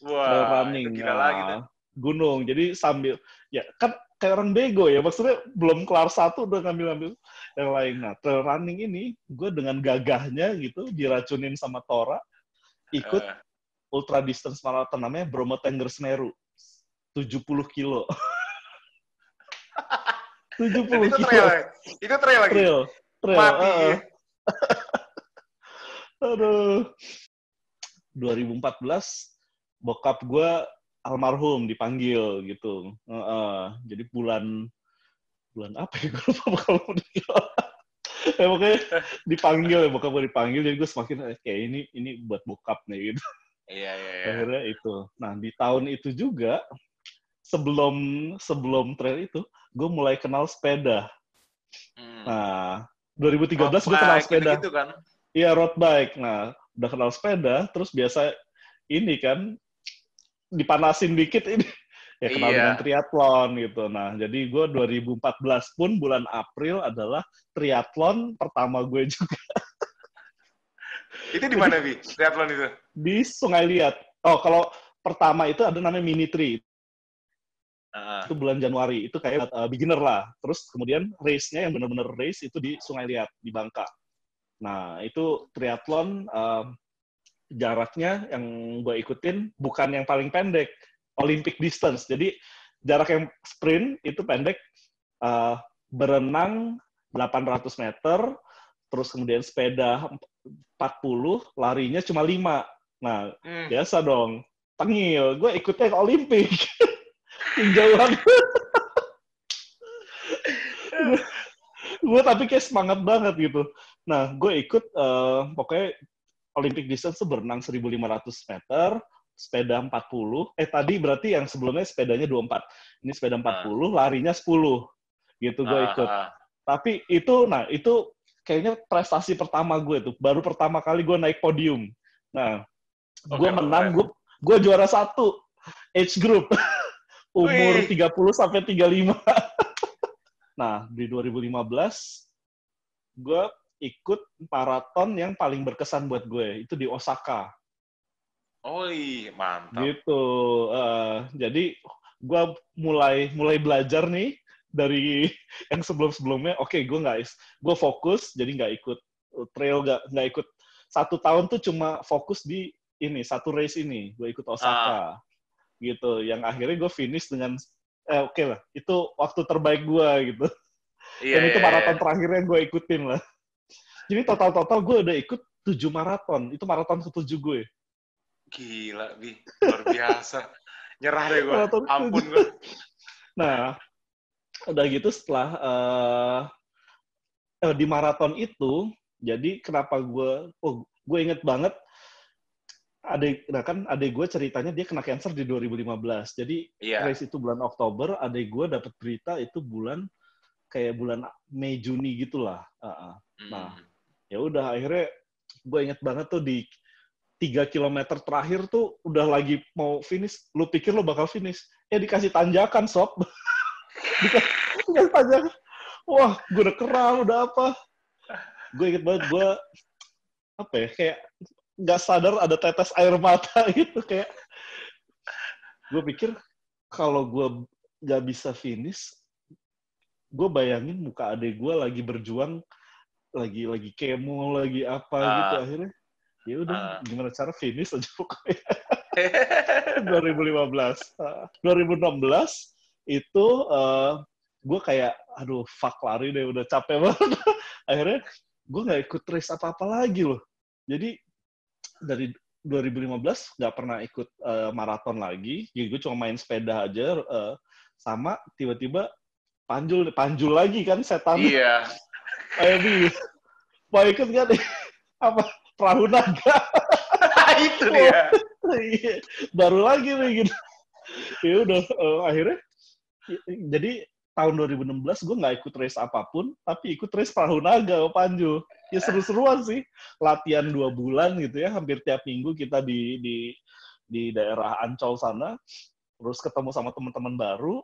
trail Wah, running. itu gila Nah, lagi tuh. Gunung. Jadi sambil, ya kan kayak orang bego ya. Maksudnya belum kelar satu udah ngambil-ngambil yang lain. Nah, trail running ini gue dengan gagahnya gitu, diracunin sama Tora, ikut Eh, ultra distance marathon namanya Bromo Tengger Semeru. 70 kilo. [LAUGHS] 70 dan itu kilo. trail, ya? itu trail lagi. Trail. Trail. Mati. heeh. [LAUGHS] Aduh. 2014 bokap gue almarhum dipanggil gitu. Heeh. Jadi bulan bulan apa ya [LAUGHS] gue lupa bokap gue meninggal. ya, pokoknya dipanggil ya bokap gue dipanggil jadi gue semakin eh, kayak ini ini buat bokap nih gitu. Iya, iya, iya. Akhirnya itu. Nah di tahun itu juga sebelum sebelum trail itu gue mulai kenal sepeda. Hmm. Nah 2013 gue kenal sepeda. Gitu, kan. Iya road bike. Nah, udah kenal sepeda, terus biasa ini kan dipanasin dikit ini. [LAUGHS] Ya kenal Iya. dengan triathlon gitu. Nah, jadi gue 2014 pun bulan April adalah triathlon pertama gue juga [LAUGHS] Itu di mana, Bi? Triathlon itu? di Sungai Liat. Oh, kalau pertama itu ada namanya Mini Tri. Heeh. Itu bulan Januari. Itu kayak uh, beginner lah. Terus kemudian race-nya yang benar-benar race itu di Sungai Liat, di Bangka. Nah, itu triathlon um, jaraknya yang gue ikutin bukan yang paling pendek, Olympic distance. Jadi jarak yang sprint itu pendek, uh, berenang 800 meter, terus kemudian sepeda 40, larinya cuma 5. Nah, Hmm. biasa dong. Tengil, gue ikutnya ke Olimpik. [LAUGHS] Tinjauan. [LAUGHS] gue tapi kayak semangat banget gitu. Nah, gue ikut eh, pokoknya Olympic distance tuh berenang 1.500 meter, sepeda 40. Eh tadi berarti yang sebelumnya sepedanya 24. Ini sepeda 40, larinya 10. Gitu gue Ah, ikut. ah. Tapi itu, nah itu kayaknya prestasi pertama gue tuh. Baru pertama kali gue naik podium. Nah, gue menang, keren. gue gue juara satu age group [LAUGHS] umur Wih. 30 sampai 35. [LAUGHS] nah, di 2015 gue ikut maraton yang paling berkesan buat gue itu di Osaka Oh, iya, mantap. gitu. Eh, jadi gue mulai mulai belajar nih dari [LAUGHS] yang sebelum-sebelumnya. Oke, gue nggak gue fokus jadi nggak ikut trail nggak nggak ikut satu tahun tuh cuma fokus di ini satu race ini gue ikut Osaka gitu. Yang akhirnya gue finish dengan eh oke lah itu waktu terbaik gue gitu. Iya, Dan itu iya, maraton iya. terakhir yang gue ikutin lah. Jadi total-total gue udah ikut tujuh maraton. Itu maraton ketujuh gue. Gila, Bi. Luar biasa. Nyerah deh gue. Ampun gue. Nah, udah gitu setelah eh, eh, di maraton itu, jadi kenapa gue, oh gue inget banget, adik, nah kan adik gue ceritanya dia kena cancer di 2015. Jadi Iya. race itu bulan Oktober, adik gue dapet berita itu bulan kayak bulan Mei Juni gitulah. Uh, uh. Nah, ya udah akhirnya gue inget banget tuh di tiga kilometer terakhir tuh udah lagi mau finish lu pikir lu bakal finish ya dikasih tanjakan sob [LAUGHS] Dika- dikasih tanjakan wah gue udah keram udah apa? Gue inget banget gue apa ya kayak nggak sadar ada tetes air mata [LAUGHS] gitu kayak. Gue pikir kalau gue nggak bisa finish gue bayangin muka adek gue lagi berjuang lagi lagi kemo lagi apa Ah. gitu akhirnya. Ya udah Ah. gimana cara finish aja pokoknya. 2015 Uh, 2016 itu gue kayak aduh fuck lari deh udah capek banget [LAUGHS] akhirnya gue nggak ikut race apa apa lagi loh jadi dari 2015 nggak pernah ikut uh, maraton lagi jadi gue cuma main sepeda aja uh, sama tiba-tiba panjul panjul lagi kan setan iya. [LAUGHS] ayo bi mau ikut nggak nih [LAUGHS] apa perahu naga itu dia. Iya, baru lagi nih gitu. Ya udah eh, akhirnya jadi tahun 2016 gue nggak ikut race apa pun, tapi ikut race perahu naga Panju. Ya seru-seruan sih, latihan dua bulan gitu ya, hampir tiap minggu kita di di di daerah Ancol sana, terus ketemu sama teman-teman baru.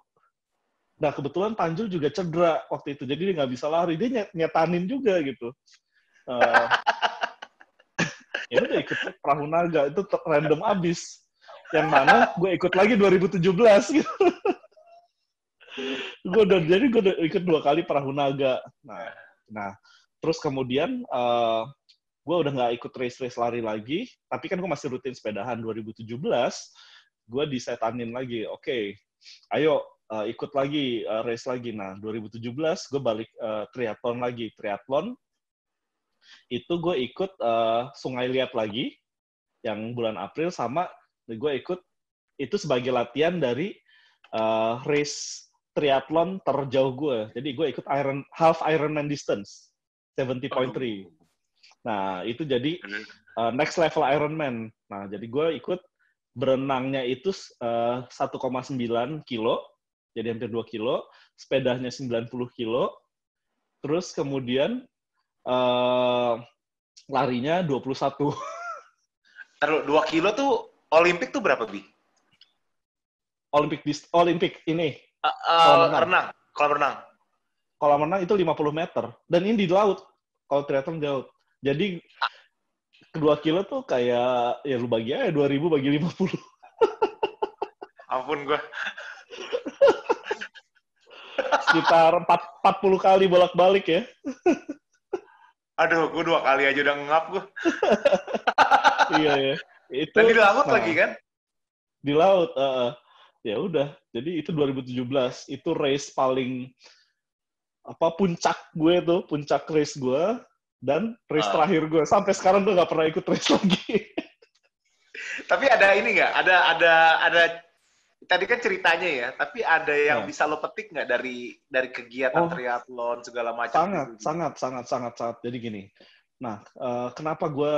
Nah kebetulan Panju juga cedera waktu itu, jadi dia nggak bisa lari, dia nyet- nyetanin juga gitu. Eh, [LAUGHS] ya udah ikut perahu naga itu random abis yang mana gue ikut lagi 2017 gitu [LAUGHS] gue udah jadi gue udah ikut dua kali perahu naga. Nah nah terus kemudian eh, gue udah nggak ikut race race lari lagi tapi kan gue masih rutin sepedahan. 2017 gue disetanin lagi oke ayo eh, ikut lagi eh, race lagi. Nah 2017 gue balik eh, triathlon lagi. Triathlon itu gue ikut eh, Sungai Liat lagi yang bulan April sama gue ikut itu sebagai latihan dari eh, race triathlon terjauh gue. Jadi gue ikut Iron half Ironman distance 70.3. Nah, itu jadi eh, next level Ironman. Nah, jadi gue ikut berenangnya itu eh, 1,9 kilo, jadi hampir 2 kilo, sepedanya 90 kilo, terus kemudian eh, larinya 21. [LAUGHS] Taruh, dua kilo tuh Olimpik tuh berapa, Bi? Olimpik Olimpik ini Uh, Kolam renang. renang. Kolam renang. kolam renang itu 50 meter dan ini di laut. Kalau triathlon di laut. Jadi kedua kilo tuh kayak ya lu bagi aja 2000 bagi 50. Ampun gue. Sekitar 4, 40 kali bolak-balik ya. Aduh, gue dua kali aja udah ngap gue. [LAUGHS] iya ya. Itu Dan di laut nah, lagi kan? Di laut. uh, ya udah. Jadi itu 2017 itu race paling apa puncak gue tuh, puncak race gue dan race Ah. terakhir gue. Sampai sekarang gue nggak pernah ikut race [LAUGHS] lagi. Tapi ada ini nggak? Ada ada ada tadi kan ceritanya ya. Tapi ada yang Ya. bisa lo petik nggak dari dari kegiatan Oh. triathlon segala macam? sangat, gitu? sangat, sangat, sangat, sangat. Jadi gini. Nah, eh, kenapa gue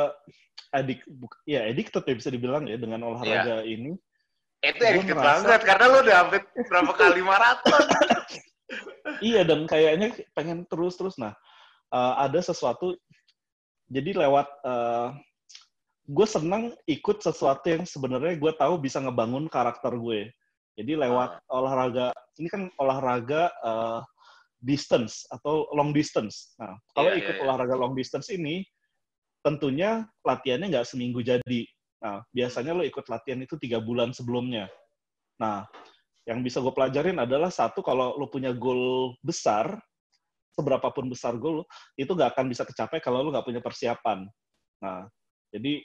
buk- ya addicted ya bisa dibilang ya dengan olahraga ini. Itu merasa- banget karena lo udah hampir berapa kali maraton. [LAUGHS] Iya dan kayaknya pengen terus-terus. Nah, eh, ada sesuatu. Jadi lewat gue senang ikut sesuatu yang sebenarnya gue tahu bisa ngebangun karakter gue. Jadi lewat olahraga ini kan olahraga eh, distance atau long distance. Nah, kalau Iya, ikut iya, iya. olahraga long distance ini, tentunya latihannya nggak seminggu jadi. Nah, biasanya lo ikut latihan itu tiga bulan sebelumnya. Nah, yang bisa gue pelajarin adalah satu, kalau lo punya goal besar, seberapapun besar goal lo, itu nggak akan bisa kecapai kalau lo nggak punya persiapan. Nah, jadi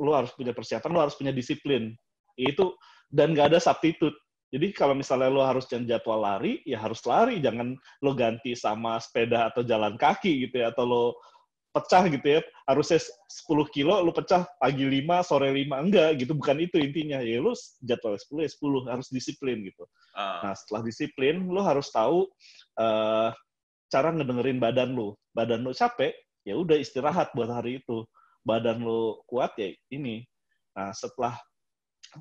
lo harus punya persiapan, lo harus punya disiplin. Itu dan nggak ada substitute. Jadi kalau misalnya lo harus jadwal lari, ya harus lari, jangan lo ganti sama sepeda atau jalan kaki gitu ya, atau lo pecah gitu ya, harusnya 10 kilo lo pecah pagi 5, sore 5, enggak gitu, bukan itu intinya. Ya lo jadwal 10 ya 10, harus disiplin gitu. Ah. Nah, setelah disiplin, lo harus tahu eh, cara ngedengerin badan lo. Badan lo capek, ya udah istirahat buat hari itu. Badan lo kuat ya ini. Nah, setelah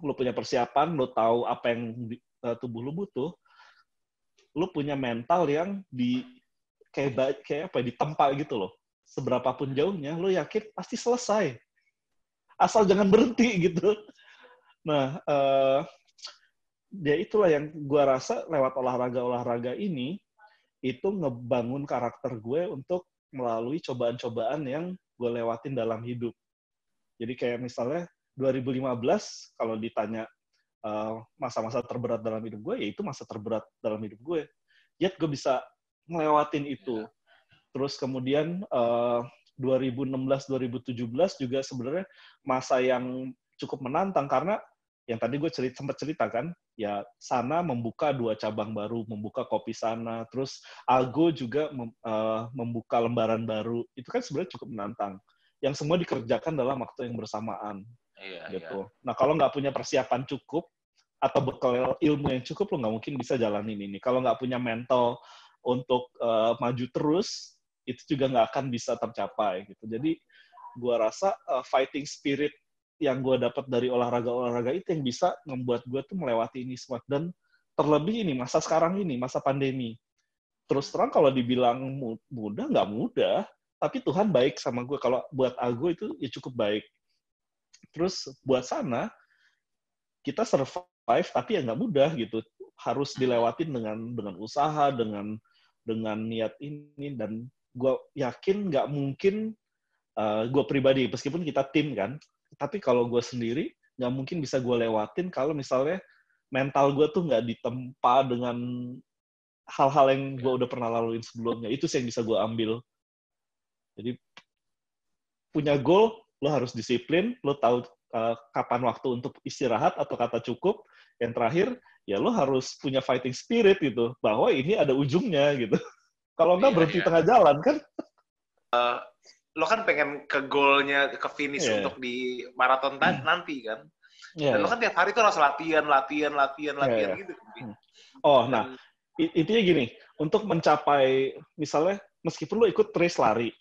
lo punya persiapan, lo tahu apa yang di- eh, tubuh lo butuh, lo punya mental yang di kayak kayak apa ya, ditempa gitu loh. Seberapapun jauhnya, lo yakin pasti selesai. Asal jangan berhenti gitu. Nah, eh, ya itulah yang gua rasa lewat olahraga-olahraga ini itu ngebangun karakter gue untuk melalui cobaan-cobaan yang gue lewatin dalam hidup. Jadi kayak misalnya 2015 kalau ditanya eh, masa-masa terberat dalam hidup gue, ya itu masa terberat dalam hidup gue. Yet gue bisa ngelewatin itu. Terus kemudian eh, 2016-2017 juga sebenarnya masa yang cukup menantang karena yang tadi gue cerita, sempat cerita kan, ya sana membuka dua cabang baru, membuka kopi sana, terus Algo juga mem, uh, membuka lembaran baru, itu kan sebenarnya cukup menantang. Yang semua dikerjakan dalam waktu yang bersamaan. Iya, gitu. Iya. Nah kalau nggak punya persiapan cukup atau bekal ilmu yang cukup, lo nggak mungkin bisa jalanin ini. Kalau nggak punya mental untuk uh, maju terus, itu juga nggak akan bisa tercapai gitu. Jadi gua rasa uh, fighting spirit yang gue dapat dari olahraga-olahraga itu yang bisa membuat gue tuh melewati ini semua. Dan terlebih ini masa sekarang ini masa pandemi. Terus terang kalau dibilang mudah nggak mudah. Tapi Tuhan baik sama gue kalau buat aku itu ya cukup baik. Terus buat sana kita survive tapi ya nggak mudah gitu. Harus dilewatin dengan dengan usaha dengan dengan niat ini dan gue yakin nggak mungkin uh, gue pribadi meskipun kita tim kan tapi kalau gue sendiri nggak mungkin bisa gue lewatin kalau misalnya mental gue tuh nggak ditempa dengan hal-hal yang gue udah pernah laluin sebelumnya. Itu sih yang bisa gue ambil. Jadi punya goal lo harus disiplin lo tahu uh, kapan waktu untuk istirahat atau kata cukup. Yang terakhir ya lo harus punya fighting spirit gitu bahwa ini ada ujungnya gitu [LAUGHS] kalau nggak iya, berhenti iya. tengah jalan kan uh, lo kan pengen ke goalnya ke finish yeah. untuk di maraton hmm. nanti kan yeah, dan lo kan tiap hari tuh harus latihan latihan latihan iya, latihan yeah, gitu hmm. oh nah intinya gini untuk mencapai misalnya meskipun lo ikut race lari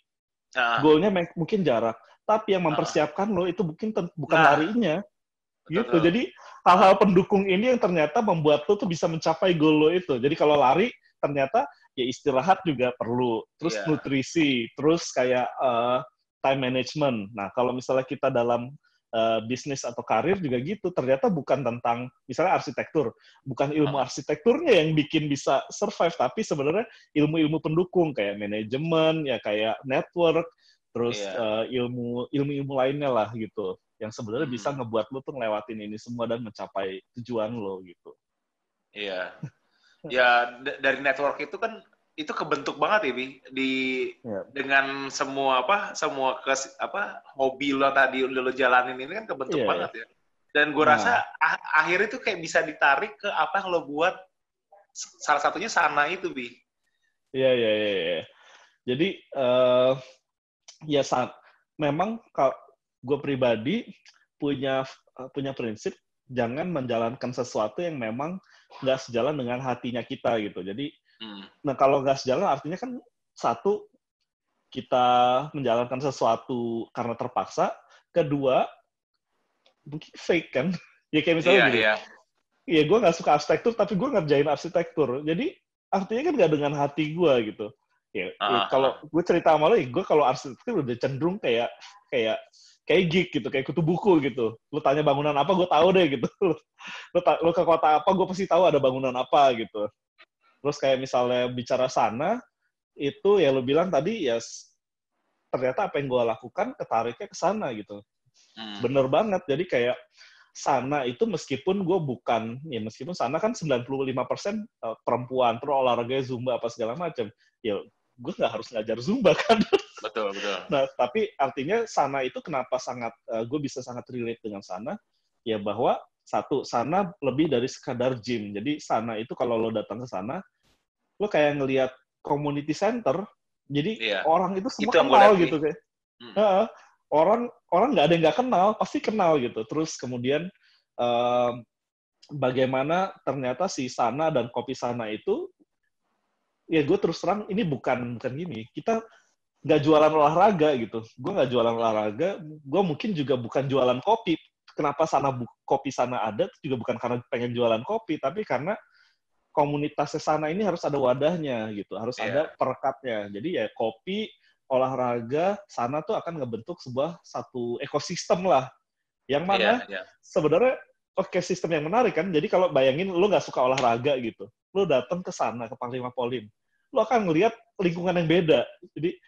uh. goalnya mungkin jarak tapi yang mempersiapkan uh. lo itu mungkin bukan nah. larinya gitu jadi hal-hal pendukung ini yang ternyata membuat lo tuh bisa mencapai goal lo itu jadi kalau lari ternyata ya istirahat juga perlu, terus yeah. nutrisi, terus kayak uh, time management. Nah, kalau misalnya kita dalam uh, bisnis atau karir juga gitu, ternyata bukan tentang misalnya arsitektur, bukan ilmu arsitekturnya yang bikin bisa survive, tapi sebenarnya ilmu-ilmu pendukung kayak manajemen, ya kayak network, terus yeah. Iya. uh, ilmu ilmu-ilmu lainnya lah gitu, yang sebenarnya hmm. bisa ngebuat lo tuh ngelewatin ini semua dan mencapai tujuan lo gitu. Iya. Yeah ya dari network itu kan itu kebentuk banget ya Bi di ya. dengan semua apa semua kes apa hobi lo tadi lo, lo jalanin ini kan kebentuk ya, banget ya. Dan gue nah. rasa ah, akhirnya itu kayak bisa ditarik ke apa yang lo buat salah satunya sana itu Bi. Iya iya iya. Ya. Jadi uh, ya saat memang kalau gue pribadi punya punya prinsip jangan menjalankan sesuatu yang memang nggak sejalan dengan hatinya kita gitu. Jadi, hmm. nah kalau nggak sejalan artinya kan satu kita menjalankan sesuatu karena terpaksa, kedua mungkin fake kan? [LAUGHS] ya kayak misalnya yeah, gini, yeah. ya gue nggak suka arsitektur tapi gue ngerjain arsitektur. Jadi artinya kan nggak dengan hati gue gitu. Ya, uh, ya kalau gue cerita sama lo, ya gue kalau arsitektur udah cenderung kayak kayak kayak geek gitu, kayak kutu buku gitu. Lu tanya bangunan apa, gue tahu deh gitu. [LAUGHS] Lu, lu ke kota apa, gue pasti tahu ada bangunan apa gitu. Terus kayak misalnya bicara sana, itu ya lu bilang tadi ya ternyata apa yang gue lakukan ketariknya ke sana gitu. Hmm. Bener banget. Jadi kayak sana itu meskipun gue bukan, ya meskipun sana kan 95% eh, perempuan, terus olahraga zumba apa segala macam. Ya gue nggak harus ngajar zumba [LAUGHS] kan. Betul, betul. Nah, tapi artinya sana itu kenapa sangat, uh, gue bisa sangat relate dengan sana, ya bahwa satu, sana lebih dari sekadar gym. Jadi sana itu kalau lo datang ke sana, lo kayak ngelihat community center, jadi iya. orang itu semua itu kenal gitu kayak. Hmm. Uh, orang orang nggak ada yang nggak kenal, pasti kenal gitu. Terus kemudian uh, bagaimana ternyata si sana dan kopi sana itu ya gue terus terang ini bukan bukan gini kita nggak jualan olahraga gitu. Gue nggak jualan olahraga, gue mungkin juga bukan jualan kopi. Kenapa sana bu kopi sana ada juga bukan karena pengen jualan kopi, tapi karena komunitasnya sana ini harus ada wadahnya gitu, harus yeah. ada perekatnya. Jadi ya kopi, olahraga sana tuh akan ngebentuk sebuah satu ekosistem lah. Yang mana yeah, yeah. sebenarnya oke sistem yang menarik kan. Jadi kalau bayangin lo nggak suka olahraga gitu, lo datang ke sana ke Panglima Polim, lo akan ngelihat lingkungan yang beda. Jadi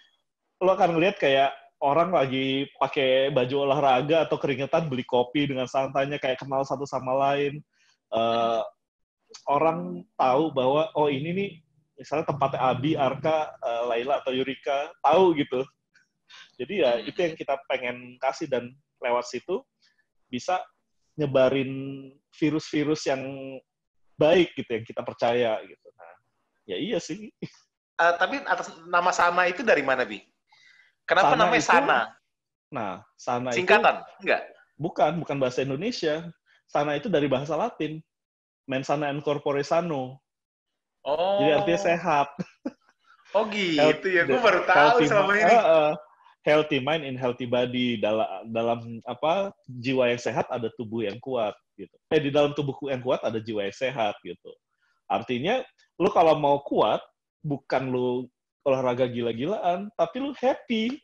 lo akan ngeliat kayak orang lagi pakai baju olahraga atau keringetan beli kopi dengan santainya kayak kenal satu sama lain. Uh, orang tahu bahwa oh ini nih misalnya tempatnya Abi, Arka, uh, Laila atau Yurika tahu gitu. Jadi ya Hmm. itu yang kita pengen kasih dan lewat situ bisa nyebarin virus-virus yang baik gitu yang kita percaya gitu. Nah, ya iya sih. Eh, tapi atas nama Sana itu dari mana, Bi? Kenapa Sana namanya itu- Sana? Nah, sana itu Singkatan? Enggak. bukan bukan bahasa Indonesia. Sana itu dari bahasa Latin. Mensana in corpore sano. Oh. Jadi artinya sehat. Oh gitu ya, gue baru tahu healthy selama ini. eh, eh, healthy mind in healthy body dalam dalam apa jiwa yang sehat ada tubuh yang kuat gitu. Eh di dalam tubuh yang kuat ada jiwa yang sehat gitu. Artinya lu kalau mau kuat bukan lu olahraga gila-gilaan, tapi lu happy.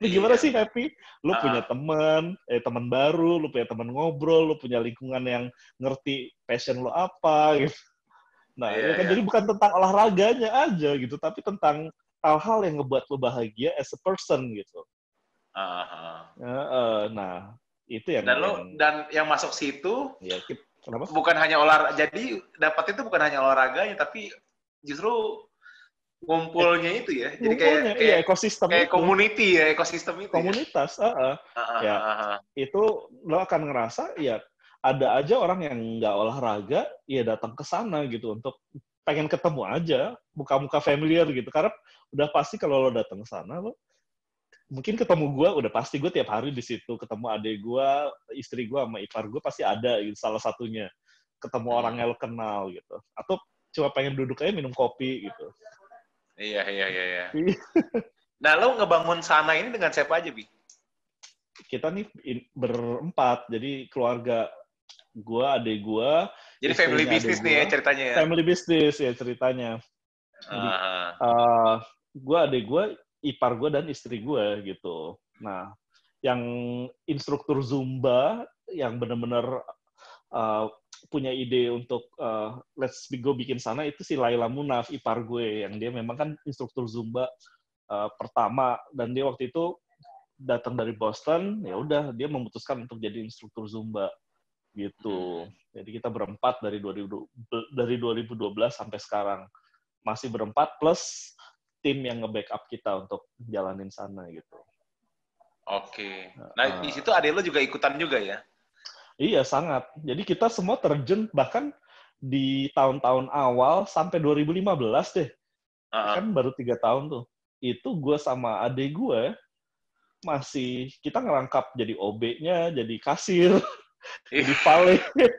Lu gimana Iya. sih happy? Lu Ah. punya teman, eh teman baru, lu punya teman ngobrol, lu punya lingkungan yang ngerti passion lu apa gitu. Nah, Iya, ya kan iya. jadi bukan tentang olahraganya aja gitu, tapi tentang hal-hal yang ngebuat lu bahagia as a person gitu. Aha. Ya, eh, nah, itu yang Dan lo yang- dan yang masuk situ ya, kenapa? bukan hanya olahraga. Jadi dapat itu bukan hanya olahraganya, tapi justru ngumpulnya itu ya. Jadi kayak Ngumpulnya, iya, kayak, ekosistem kayak itu, community ya, ekosistem itu. komunitas, eh, eh. Ya. Aha, Ya. aha. itu lo akan ngerasa ya ada aja orang yang nggak olahraga ya datang ke sana gitu untuk pengen ketemu aja muka-muka familiar gitu karena udah pasti kalau lo datang ke sana lo mungkin ketemu gue udah pasti gue tiap hari di situ ketemu adik gue istri gue sama ipar gue pasti ada gitu salah satunya ketemu orang yang lo kenal gitu atau cuma pengen duduk aja minum kopi gitu Iya, iya, iya, iya. [LAUGHS] Iya. Nah, lo ngebangun sana ini dengan siapa aja, Bi? kita nih berempat jadi keluarga gue adik gue Jadi family business nih ya ceritanya ya. family business ya ceritanya Jadi, Aha. uh, gue adik gue ipar gue dan istri gue gitu nah yang instruktur zumba yang benar-benar uh, punya ide untuk uh, let's go bikin sana itu si Laila Munaf ipar gue yang dia memang kan instruktur zumba uh, pertama dan dia waktu itu datang dari Boston ya udah dia memutuskan untuk jadi instruktur zumba gitu jadi kita berempat dari 2000 dari 2012 sampai sekarang masih berempat plus tim yang nge-backup kita untuk jalanin sana gitu. Oke. Nah, Uh, di situ adek lo juga ikutan juga ya? Iya sangat. Jadi kita semua terjun bahkan di tahun-tahun awal sampai 2015 deh, Aha. kan baru tiga tahun tuh. Itu gue sama adik gue masih kita ngerangkap jadi OB-nya, jadi kasir, [LAUGHS] jadi valet. Jadi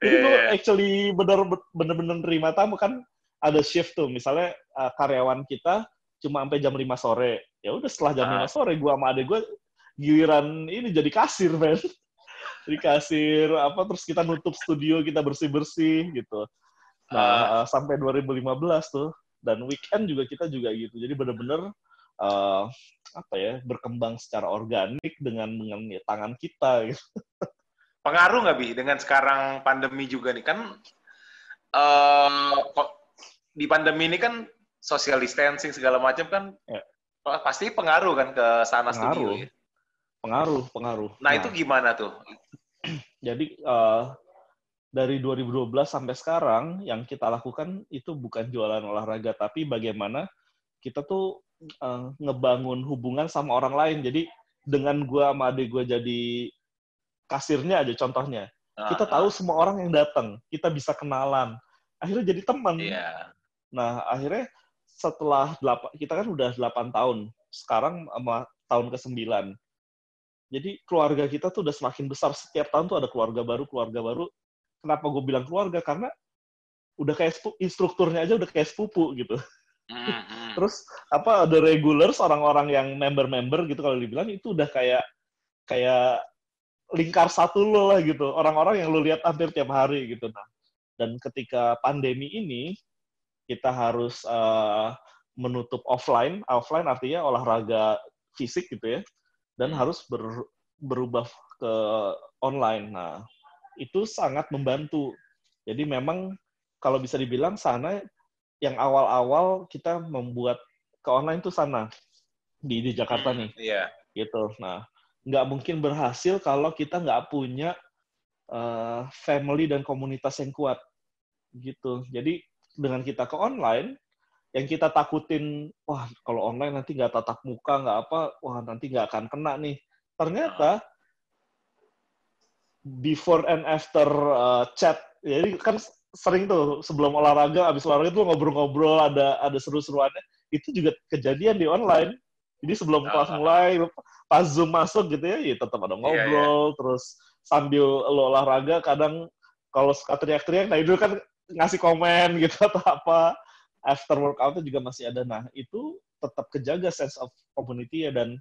Iya, gue iya. actually bener bener-bener nerima tamu kan ada shift tuh. Misalnya uh, karyawan kita cuma sampai jam 5 sore. Ya udah setelah jam Ah. 5 sore gue sama adek gue giliran ini jadi kasir, men. Jadi kasir apa terus kita nutup studio, kita bersih-bersih gitu. Nah, uh, sampai 2015 tuh dan weekend juga kita juga gitu. Jadi bener-bener uh, apa ya berkembang secara organik dengan dengan ya, tangan kita gitu. [LAUGHS] Pengaruh nggak, Bi, dengan sekarang pandemi juga nih? Kan eh, kok di pandemi ini kan social distancing segala macam kan Ya. pa- pasti pengaruh kan ke sana Pengaruh. studio ya? Pengaruh, pengaruh. Nah, itu gimana tuh? Jadi eh, dari 2012 sampai sekarang yang kita lakukan itu bukan jualan olahraga, tapi bagaimana kita tuh eh, ngebangun hubungan sama orang lain. Jadi dengan gua sama adik gua jadi kasirnya aja contohnya, kita Ah, tahu semua orang yang datang, kita bisa kenalan, akhirnya jadi teman. Iya. Nah akhirnya setelah delapan, kita kan udah 8 tahun, sekarang sama tahun ke-9. Jadi keluarga kita tuh udah semakin besar. Setiap tahun tuh ada keluarga baru, keluarga baru. Kenapa gue bilang keluarga? Karena udah kayak instrukturnya aja udah kayak sepupu gitu. Terus apa ada regulars orang-orang yang member-member gitu kalau dibilang itu udah kayak kayak lingkar satu lo lah gitu. Orang-orang yang lo lihat hampir tiap hari gitu. Nah, dan ketika pandemi ini kita harus eh, menutup offline. Offline artinya olahraga fisik gitu ya. Dan Hmm. harus ber- berubah ke online. Nah, itu sangat membantu. Jadi memang kalau bisa dibilang sana yang awal-awal kita membuat ke online tuh sana di di Jakarta nih Iya. gitu. Nah, nggak mungkin berhasil kalau kita nggak punya eh, family dan komunitas yang kuat gitu. Jadi dengan kita ke online yang kita takutin, wah kalau online nanti nggak tatap muka, nggak apa, wah nanti nggak akan kena nih. Ternyata before and after uh, chat, jadi kan sering tuh sebelum olahraga, abis olahraga tuh ngobrol-ngobrol, ada ada seru-seruannya. Itu juga kejadian di online. Jadi sebelum Ah. kelas mulai, pas Zoom masuk gitu ya, ya tetap ada ngobrol, terus sambil lo olahraga kadang kalau suka teriak-teriak, nah itu kan ngasih komen gitu atau apa. After workout juga masih ada. Nah itu tetap kejaga sense of community ya dan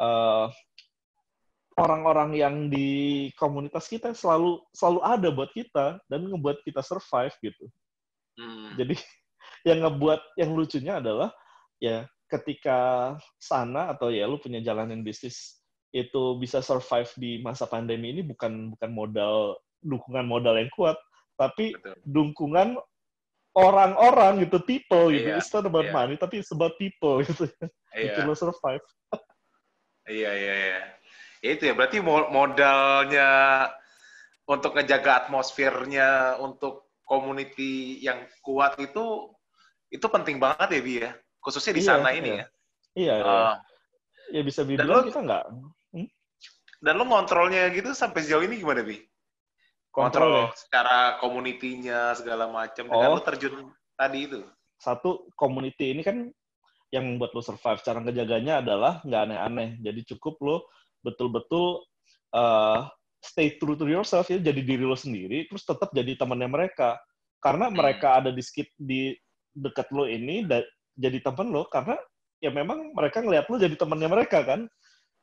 eh, orang-orang yang di komunitas kita selalu selalu ada buat kita dan ngebuat kita survive gitu. Hmm. Jadi [LAUGHS] yang ngebuat yang lucunya adalah ya ketika sana atau ya lu punya jalanin bisnis itu bisa survive di masa pandemi ini bukan bukan modal dukungan modal yang kuat, tapi Betul. dukungan orang-orang gitu, people gitu. Iya, It's not about iya. money, tapi it's about people gitu. Iya. Bikin lo survive. Iya, iya, iya. Ya itu ya, berarti mo- modalnya untuk ngejaga atmosfernya, untuk community yang kuat itu, itu penting banget ya, Bi ya? Khususnya di Iya, sana ini iya. ya. Iya, iya. Ah, ya bisa Dan dibilang lo- kita nggak dan lo ngontrolnya gitu sampai sejauh ini gimana, Bi? Kontrol ya. Kontrol secara community-nya, segala macam. Dengan Oh. lo terjun tadi itu. Satu, community ini kan yang membuat lo survive. Cara ngejaganya adalah nggak aneh-aneh. Jadi cukup lo betul-betul uh, stay true to yourself, ya, jadi diri lo sendiri, terus tetap jadi temannya mereka. Karena Hmm. mereka ada di skip di dekat lo ini, da- jadi teman lo, karena ya memang mereka ngeliat lo jadi temannya mereka kan,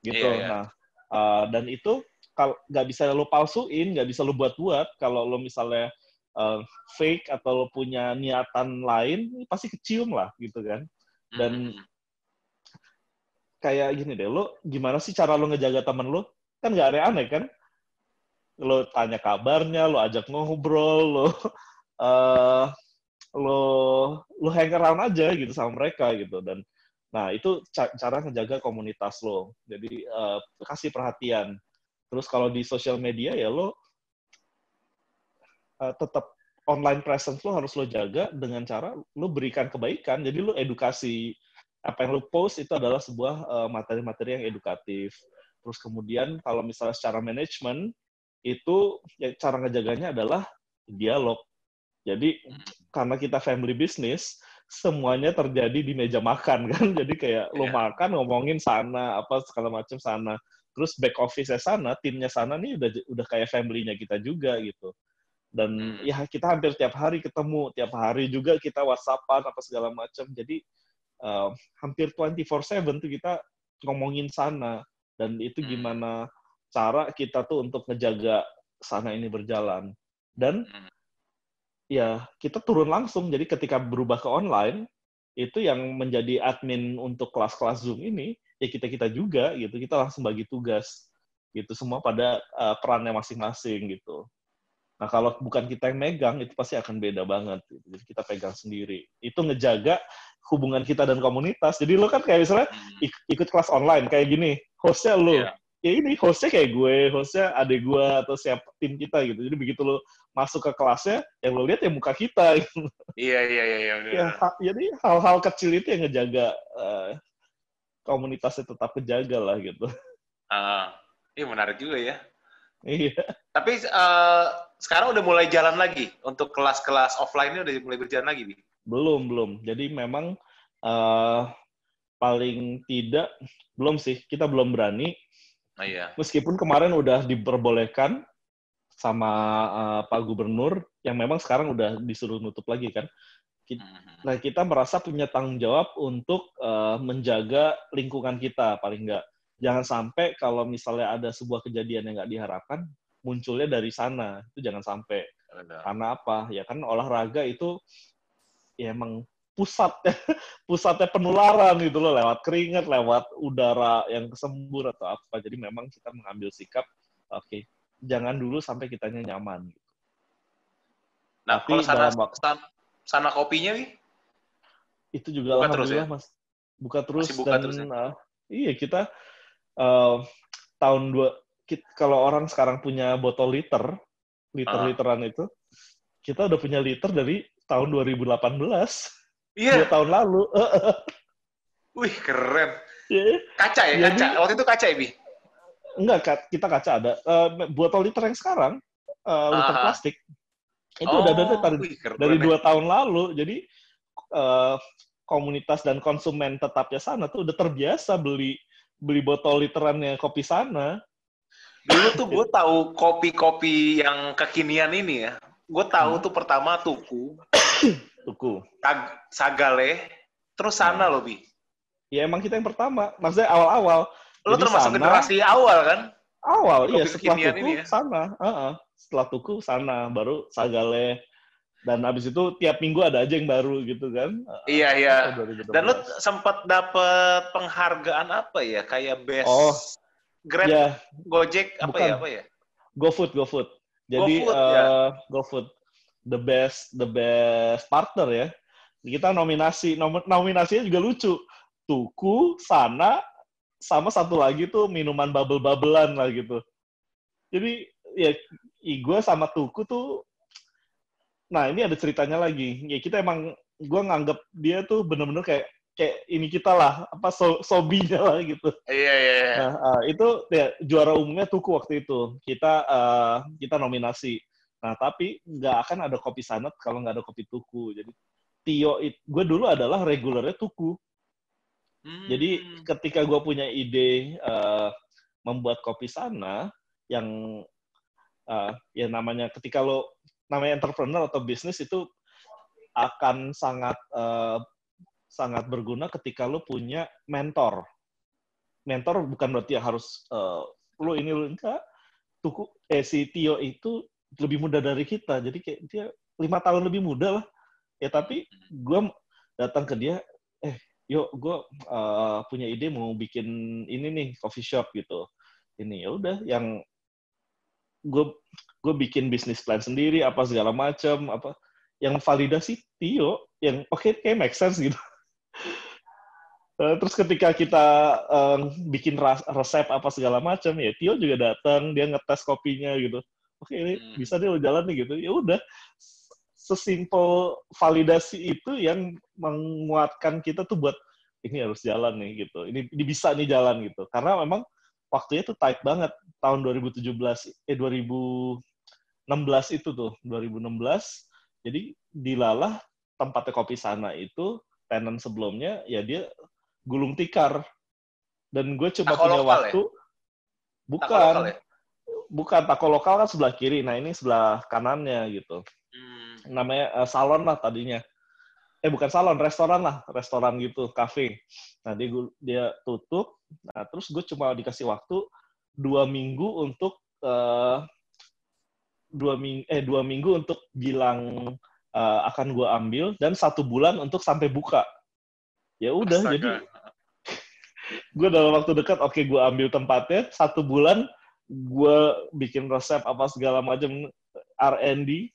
gitu. Iya, iya. Nah, uh, dan itu kalau nggak bisa lo palsuin, nggak bisa lo buat-buat. Kalau lo misalnya uh, fake atau lo punya niatan lain, pasti kecium lah gitu kan. Dan- Hmm. Kayak gini deh, lo gimana sih cara lo ngejaga temen lo? Kan nggak aneh-aneh kan? Lo tanya kabarnya, lo ajak ngobrol, lo uh, lo lo hang around aja gitu sama mereka gitu dan nah itu ca- cara ngejaga komunitas lo. Jadi uh, kasih perhatian. Terus kalau di sosial media ya lo uh, tetap online presence lo harus lo jaga dengan cara lo berikan kebaikan. Jadi lo edukasi apa yang lo post itu adalah sebuah uh, materi-materi yang edukatif. Terus kemudian kalau misalnya secara manajemen itu ya, cara ngejaganya adalah dialog. Jadi karena kita family business, semuanya terjadi di meja makan [LAUGHS] kan. Jadi kayak lo Iya. makan ngomongin sana apa segala macam sana. Terus back office sana, timnya sana nih udah udah kayak family-nya kita juga gitu. Dan Hmm. ya kita hampir tiap hari ketemu, tiap hari juga kita WhatsAppan apa segala macam. Jadi uh, hampir 24/7 tuh kita ngomongin sana dan itu Hmm. gimana cara kita tuh untuk ngejaga sana ini berjalan. Dan Hmm. ya kita turun langsung. Jadi ketika berubah ke online, itu yang menjadi admin untuk kelas-kelas Zoom ini ya kita-kita juga gitu. Kita langsung bagi tugas gitu semua pada uh, perannya masing-masing gitu. Nah, kalau bukan kita yang megang itu pasti akan beda banget gitu. Jadi kita pegang sendiri. Itu ngejaga hubungan kita dan komunitas. Jadi lo kan kayak misalnya Hmm. ik- ikut kelas online kayak gini, hostnya lo. Iya. Ya ini hostnya kayak gue, hostnya adik gue atau siapa tim kita gitu. Jadi begitu lo masuk ke kelasnya, yang lo lihat ya muka kita. Gitu. Iya, iya, iya, iya. Ya, jadi hal-hal kecil itu yang ngejaga eh, komunitasnya tetap kejaga lah gitu. Ah, iya menarik juga ya. Iya. Tapi eh, sekarang udah mulai jalan lagi untuk kelas-kelas offline-nya udah mulai berjalan lagi, Bi. Belum, belum. Jadi memang eh, paling tidak belum sih. Kita belum berani. Oh iya. Meskipun kemarin udah diperbolehkan sama eh, Pak Gubernur, yang memang sekarang udah disuruh nutup lagi kan. Hmm. Nah, kita merasa punya tanggung jawab untuk eh, menjaga lingkungan kita, paling nggak. Jangan sampai kalau misalnya ada sebuah kejadian yang nggak diharapkan, munculnya dari sana. Itu jangan sampai. Benar. Karena apa? Ya kan olahraga itu ya emang pusat [LAUGHS] pusatnya penularan gitu loh lewat keringat, lewat udara yang kesembur atau apa. Jadi memang kita mengambil sikap oke, jangan dulu sampai kitanya nyaman. Nah, Tapi kalau sana, dalam wak- sana, sana kopinya, Bi? Itu juga Buka terus alhamdulillah Mas. Buka terus Masih buka dan terus ya? uh, iya kita uh, tahun dua kalau orang sekarang punya botol liter, liter-literan itu, kita udah punya liter dari tahun 2018. Iya. dua tahun lalu. [LAUGHS] Wih, keren. Iya. Kaca ya, Jadi- kaca. Waktu itu kaca ya, Bi? Enggak, kita kaca ada. Eh, botol liter yang sekarang, eh, liter Aha. plastik, itu udah ada dari, keren dari ya. dua tahun lalu. Jadi eh, komunitas dan konsumen tetapnya sana tuh udah terbiasa beli beli botol literannya kopi sana. Dulu tuh gue tahu kopi-kopi yang kekinian ini ya. Gue tahu Hmm. tuh pertama Tuku, [COUGHS] Tuku. Tag- Sagale, terus sana Nah. loh, Bi. Ya emang kita yang pertama. Maksudnya awal-awal. Lo Jadi termasuk sana- generasi awal kan? Awal, iya. Kopi Setelah kekinian Tuku, ini ya? sana. Heeh. Setelah Tuku, sana. Baru Sagale. Dan abis itu tiap minggu ada aja yang baru gitu kan. Iya, iya. Tahun 2016. Dan lo sempat dapet penghargaan apa ya? Kayak best Oh. Grab Ya, Gojek apa bukan. ya? Apa ya? GoFood, GoFood. Jadi GoFood, eh, ya. GoFood the best the best partner ya. Kita nominasi nom- nominasinya juga lucu. Tuku, Sana, sama satu lagi tuh minuman bubble-bubblean lah gitu. Jadi ya gue sama Tuku tuh nah ini ada ceritanya lagi. Ya kita emang gue nganggap dia tuh bener-bener kayak kayak ini kita lah apa so, sobinya lah gitu. Iya, iya, iya. Nah, uh, itu ya, juara umumnya Tuku waktu itu. Kita uh, kita nominasi. Nah, tapi nggak akan ada kopi Sanet kalau nggak ada kopi Tuku. Jadi Tio, gue dulu adalah regulernya Tuku. Hmm. Jadi ketika gue punya ide uh, membuat kopi sana, yang uh, ya namanya ketika lo namanya entrepreneur atau bisnis itu akan sangat uh, sangat berguna ketika lo punya mentor. Mentor bukan berarti harus uh, lo ini lo enggak. Tuku eh si Tio itu lebih muda dari kita, jadi kayak dia lima tahun lebih muda lah. Ya tapi gue datang ke dia, eh yuk gue uh, punya ide mau bikin ini nih coffee shop gitu ini ya udah yang gue gue bikin bisnis plan sendiri apa segala macam apa. Yang validasi Tio yang oke okay, kayak make sense gitu. Uh, [LAUGHS] terus ketika kita um, bikin resep apa segala macam ya Tio juga datang dia ngetes kopinya gitu. Oke ini Hmm. bisa lo jalan nih gitu. Ya udah sesimpel validasi itu yang menguatkan kita tuh buat ini harus jalan nih gitu. Ini, ini bisa nih jalan gitu. Karena memang waktunya tuh tight banget. Tahun 2017 eh 2016 itu tuh 2016 jadi dilalah tempatnya kopi sana itu tenan sebelumnya ya dia gulung tikar. Dan gue cuma Tako punya lokal waktu Tako bukan. lokal ya? bukan tako lokal kan sebelah kiri. Nah ini sebelah kanannya gitu. Hmm. namanya eh, salon lah tadinya eh bukan salon restoran lah restoran gitu kafe. Nah dia dia tutup. Nah terus gue cuma dikasih waktu dua minggu untuk eh, dua minggu eh dua minggu untuk bilang eh, akan gue ambil dan satu bulan untuk sampai buka. Ya udah Astaga. jadi [LAUGHS] gue dalam waktu dekat oke gue ambil tempatnya. Satu bulan gue bikin resep apa segala macam R&D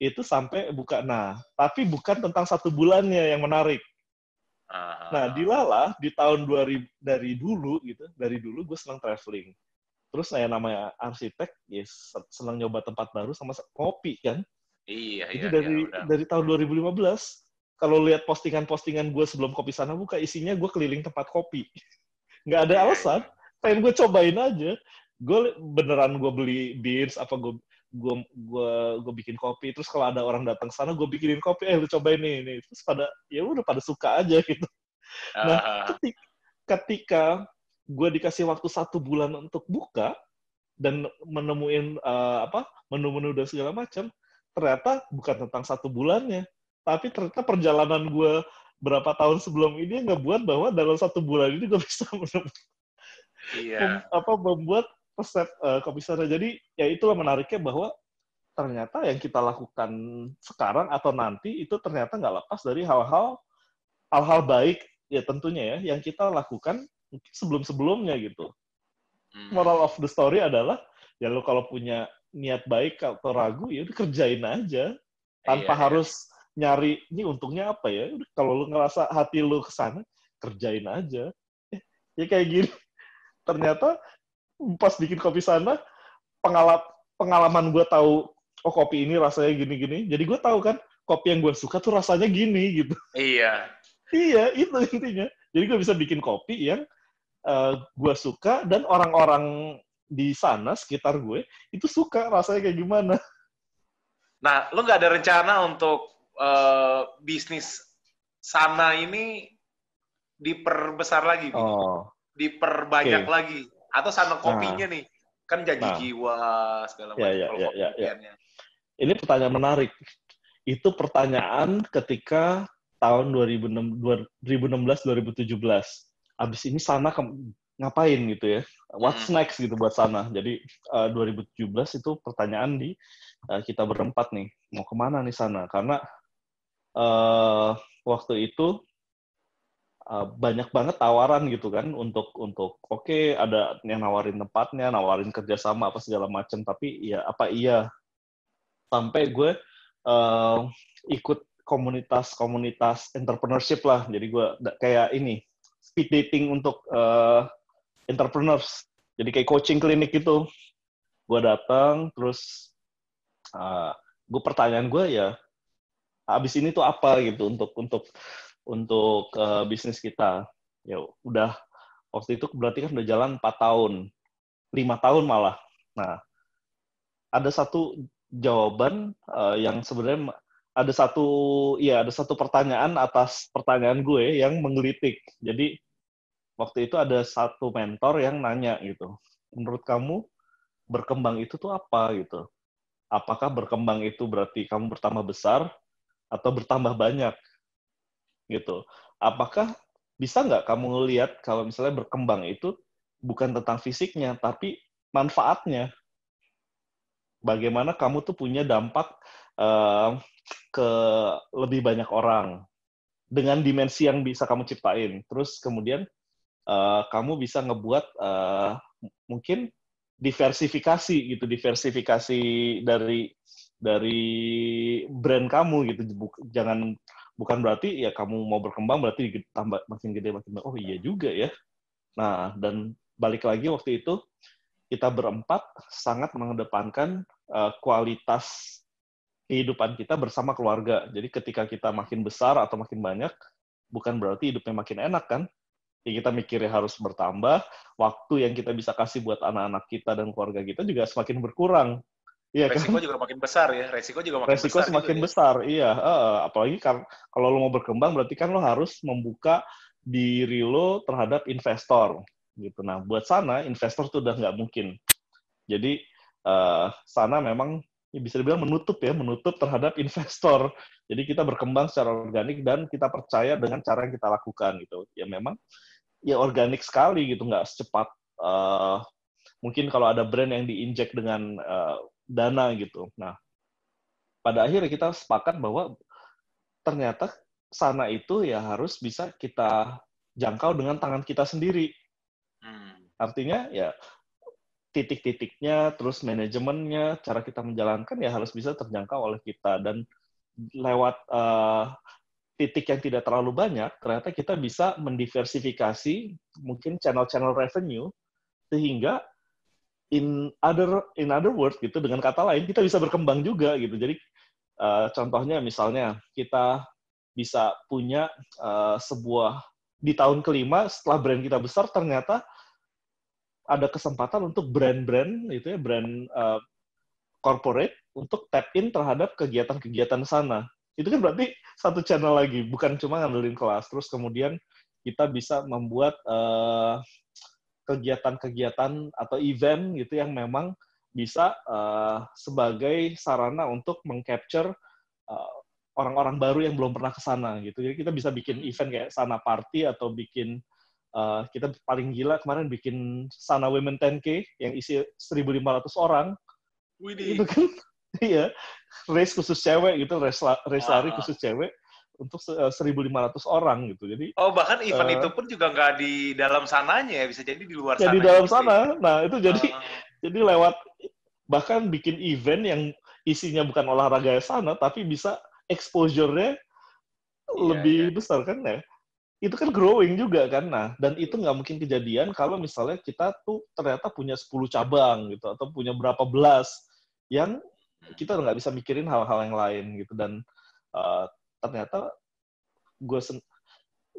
itu sampai buka nah tapi bukan tentang satu bulannya yang menarik. Ah. nah di Lala di tahun 2000 dari dulu gitu dari dulu gue senang traveling. Terus saya namanya arsitek ya se- senang nyoba tempat baru sama ngopi kan? Iya, itu iya, dari iya, udah. dari tahun 2015 kalau lihat postingan-postingan gue sebelum kopi sana buka isinya gue keliling tempat kopi. [LAUGHS] Nggak ada Iya, alasan. pengen gue cobain aja. Gue beneran gue beli beans apa gue gue gue gue bikin kopi terus kalau ada orang datang sana gue bikinin kopi eh lu cobain nih nih. Terus pada ya udah pada suka aja [LAUGHS] gitu. Nah Ah, ketika, ketika gue dikasih waktu satu bulan untuk buka dan menemuin eh, apa menu-menu dan segala macam ternyata bukan tentang satu bulannya tapi ternyata perjalanan gue berapa tahun sebelum ini nggak buat bahwa dalam satu bulan ini gue [LAUGHS] bisa menemukan iya. mem- apa membuat resep uh, kopi sana. Jadi ya itulah menariknya bahwa ternyata yang kita lakukan sekarang atau nanti itu ternyata nggak lepas dari hal-hal hal-hal baik ya tentunya ya yang kita lakukan sebelum-sebelumnya gitu. Hmm. Moral of the story adalah ya lo kalau punya niat baik atau ragu ya udah kerjain aja tanpa Iya, iya. harus nyari ini untungnya apa ya Udah, kalau lu ngerasa hati lu ke sana kerjain aja Eh, ya kayak gini [LAUGHS] ternyata pas bikin kopi sana pengalaman pengalaman gue tahu oh kopi ini rasanya gini-gini jadi gue tahu kan kopi yang gue suka tuh rasanya gini gitu. Iya. iya, itu intinya. Jadi gue bisa bikin kopi yang uh, gue suka dan orang-orang di sana sekitar gue itu suka rasanya kayak gimana. Nah, lu nggak ada rencana untuk uh, bisnis sana ini diperbesar lagi? Oh, diperbanyak Oke. lagi, atau sana kopinya nih kan janji Nah. jiwa segala Ya, macam ya, kalau ya, kopi ya, ya. impiannya. ini pertanyaan menarik. Itu pertanyaan ketika tahun 2006 2016-2017. Abis ini sana ke- ngapain gitu ya? What's Hmm. next gitu buat sana? Jadi eh, 2017 itu pertanyaan di eh, kita berempat nih mau ke mana nih sana? Karena eh, waktu itu eh, banyak banget tawaran gitu kan untuk untuk oke ada yang nawarin tempatnya, nawarin kerjasama apa segala macam. Tapi ya apa iya sampai gue eh, ikut komunitas-komunitas entrepreneurship lah. Jadi gue kayak ini speed dating untuk eh, entrepreneurs. Jadi kayak coaching klinik gitu. Gue datang terus eh, gue pertanyaan gue ya abis ini tuh apa gitu untuk untuk untuk eh, bisnis kita. Ya udah waktu itu berarti kan udah jalan 4 tahun, lima tahun malah. Nah ada satu jawaban eh, yang sebenarnya ada satu ya ada satu pertanyaan atas pertanyaan gue yang menggelitik. Jadi waktu itu ada satu mentor yang nanya gitu, menurut kamu berkembang itu tuh apa gitu? Apakah berkembang itu berarti kamu bertambah besar atau bertambah banyak gitu? Apakah bisa nggak kamu ngelihat kalau misalnya berkembang itu bukan tentang fisiknya tapi manfaatnya? Bagaimana kamu tuh punya dampak eh, ke lebih banyak orang dengan dimensi yang bisa kamu ciptain. Terus kemudian eh, kamu bisa ngebuat eh, mungkin diversifikasi gitu, diversifikasi dari dari brand kamu gitu. Jangan bukan berarti ya kamu mau berkembang berarti tambah makin gede makin oh iya juga ya. Nah, dan balik lagi waktu itu kita berempat sangat mengedepankan eh, kualitas kehidupan kita bersama keluarga. Jadi ketika kita makin besar atau makin banyak, bukan berarti hidupnya makin enak kan? Ya kita mikirnya harus bertambah, waktu yang kita bisa kasih buat anak-anak kita dan keluarga kita juga semakin berkurang. Iya kan? Resiko juga makin besar ya, resiko juga makin Resiko besar. semakin juga ya. besar, iya. Heeh. apalagi kan kalau lo mau berkembang, berarti kan lo harus membuka diri lo terhadap investor. gitu. Nah, buat sana, investor tuh udah nggak mungkin. Jadi, eh, sana memang ya bisa dibilang menutup ya, menutup terhadap investor. Jadi kita berkembang secara organik dan kita percaya dengan cara yang kita lakukan gitu. Ya memang ya organik sekali gitu, nggak secepat eh, mungkin kalau ada brand yang diinjek dengan eh, dana gitu. Nah, pada akhirnya kita sepakat bahwa ternyata sana itu ya harus bisa kita jangkau dengan tangan kita sendiri. Hmm. Artinya ya titik-titiknya, terus manajemennya, cara kita menjalankan ya harus bisa terjangkau oleh kita dan lewat eh, titik yang tidak terlalu banyak, ternyata kita bisa mendiversifikasi mungkin channel-channel revenue sehingga in other in other words gitu dengan kata lain kita bisa berkembang juga gitu. Jadi eh, contohnya misalnya kita bisa punya eh, sebuah di tahun kelima setelah brand kita besar ternyata ada kesempatan untuk brand-brand itu ya brand uh, corporate untuk tap in terhadap kegiatan-kegiatan sana. Itu kan berarti satu channel lagi, bukan cuma ngandelin kelas. Terus kemudian kita bisa membuat uh, kegiatan-kegiatan atau event gitu yang memang bisa uh, sebagai sarana untuk mengcapture uh, orang-orang baru yang belum pernah ke sana gitu. Jadi kita bisa bikin event kayak sana party atau bikin Uh, kita paling gila kemarin bikin Sana Women 10K yang isi 1.500 orang. Widih. Itu kan, [LAUGHS] iya, race khusus cewek gitu, race, race lari Ah. khusus cewek untuk se- uh, 1.500 orang gitu. Jadi Oh bahkan event Eh. itu pun juga nggak di dalam sananya ya, bisa jadi di luar ya sana. di dalam sana. Nah itu jadi Ah. [LAUGHS] jadi lewat bahkan bikin event yang isinya bukan olahraga sana, tapi bisa exposure-nya Iya, lebih besar kan ya. Itu kan growing juga kan. Nah, dan itu nggak mungkin kejadian kalau misalnya kita tuh ternyata punya 10 cabang gitu atau punya berapa belas yang kita nggak bisa mikirin hal-hal yang lain gitu dan uh, ternyata gue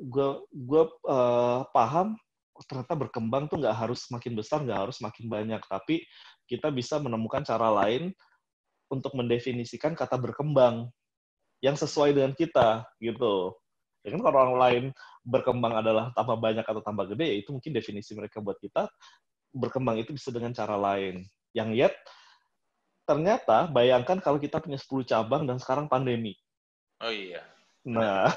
gue gue uh, paham ternyata berkembang tuh nggak harus makin besar, nggak harus makin banyak, tapi kita bisa menemukan cara lain untuk mendefinisikan kata berkembang yang sesuai dengan kita gitu. Ya kan kalau orang lain berkembang adalah tambah banyak atau tambah gede, ya itu mungkin definisi mereka buat kita berkembang itu bisa dengan cara lain. Yang yet ternyata bayangkan kalau kita punya 10 cabang dan sekarang pandemi. Oh iya. Nah,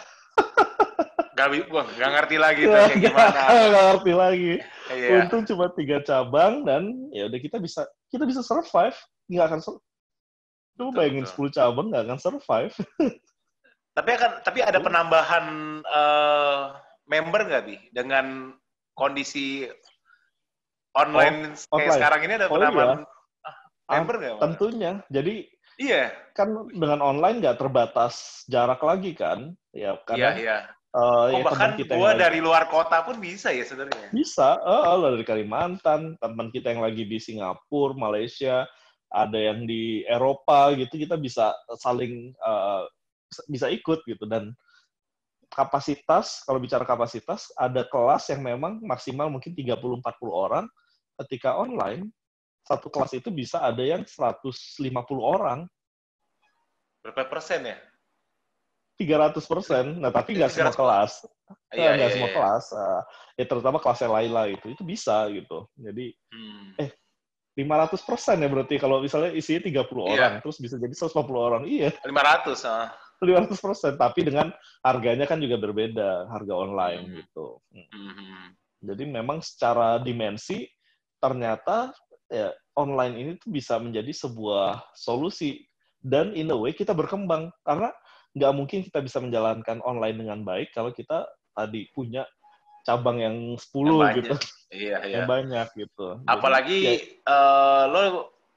Gak, gak ngerti lagi tuh kayak gimana. [LAUGHS] gak ngerti lagi. Iya. Untung cuma tiga cabang dan ya udah kita bisa kita bisa survive. Nggak akan sur- Lu Betul, bayangin betul. 10 cabang nggak akan survive. [LAUGHS] Tapi akan tapi ada penambahan eh, member nggak bi dengan kondisi online kayak online. sekarang ini ada Oh, penambahan iya. ah, member nggak? Tentunya. Jadi Iya, kan dengan online nggak terbatas jarak lagi kan? Ya iya, karena iya. eh, Oh, ya bahkan kita yang gua lagi- dari luar kota pun bisa ya sebenarnya. Bisa, lo dari Kalimantan, teman kita yang lagi di Singapura, Malaysia, ada yang di Eropa gitu, kita bisa saling eh, bisa ikut gitu dan kapasitas kalau bicara kapasitas ada kelas yang memang maksimal mungkin 30 40 orang ketika online satu kelas itu bisa ada yang 150 orang Berapa persen ya? 300 persen nah tapi nggak semua 300. kelas Iya, nggak iya, semua iya. kelas Eh, ya terutama kelasnya Laila itu itu bisa gitu jadi Hmm. 500 persen ya berarti kalau misalnya isinya 30 Iya. orang terus bisa jadi 150 orang iya 500 ah. 500 persen tapi dengan harganya kan juga berbeda harga online Hmm. gitu Hmm. Hmm. jadi memang secara dimensi ternyata ya online ini tuh bisa menjadi sebuah solusi dan in a way kita berkembang karena nggak mungkin kita bisa menjalankan online dengan baik kalau kita tadi punya cabang yang 10 Yang gitu Iya, iya. yang banyak gitu Jadi, Apalagi ya, eh, lo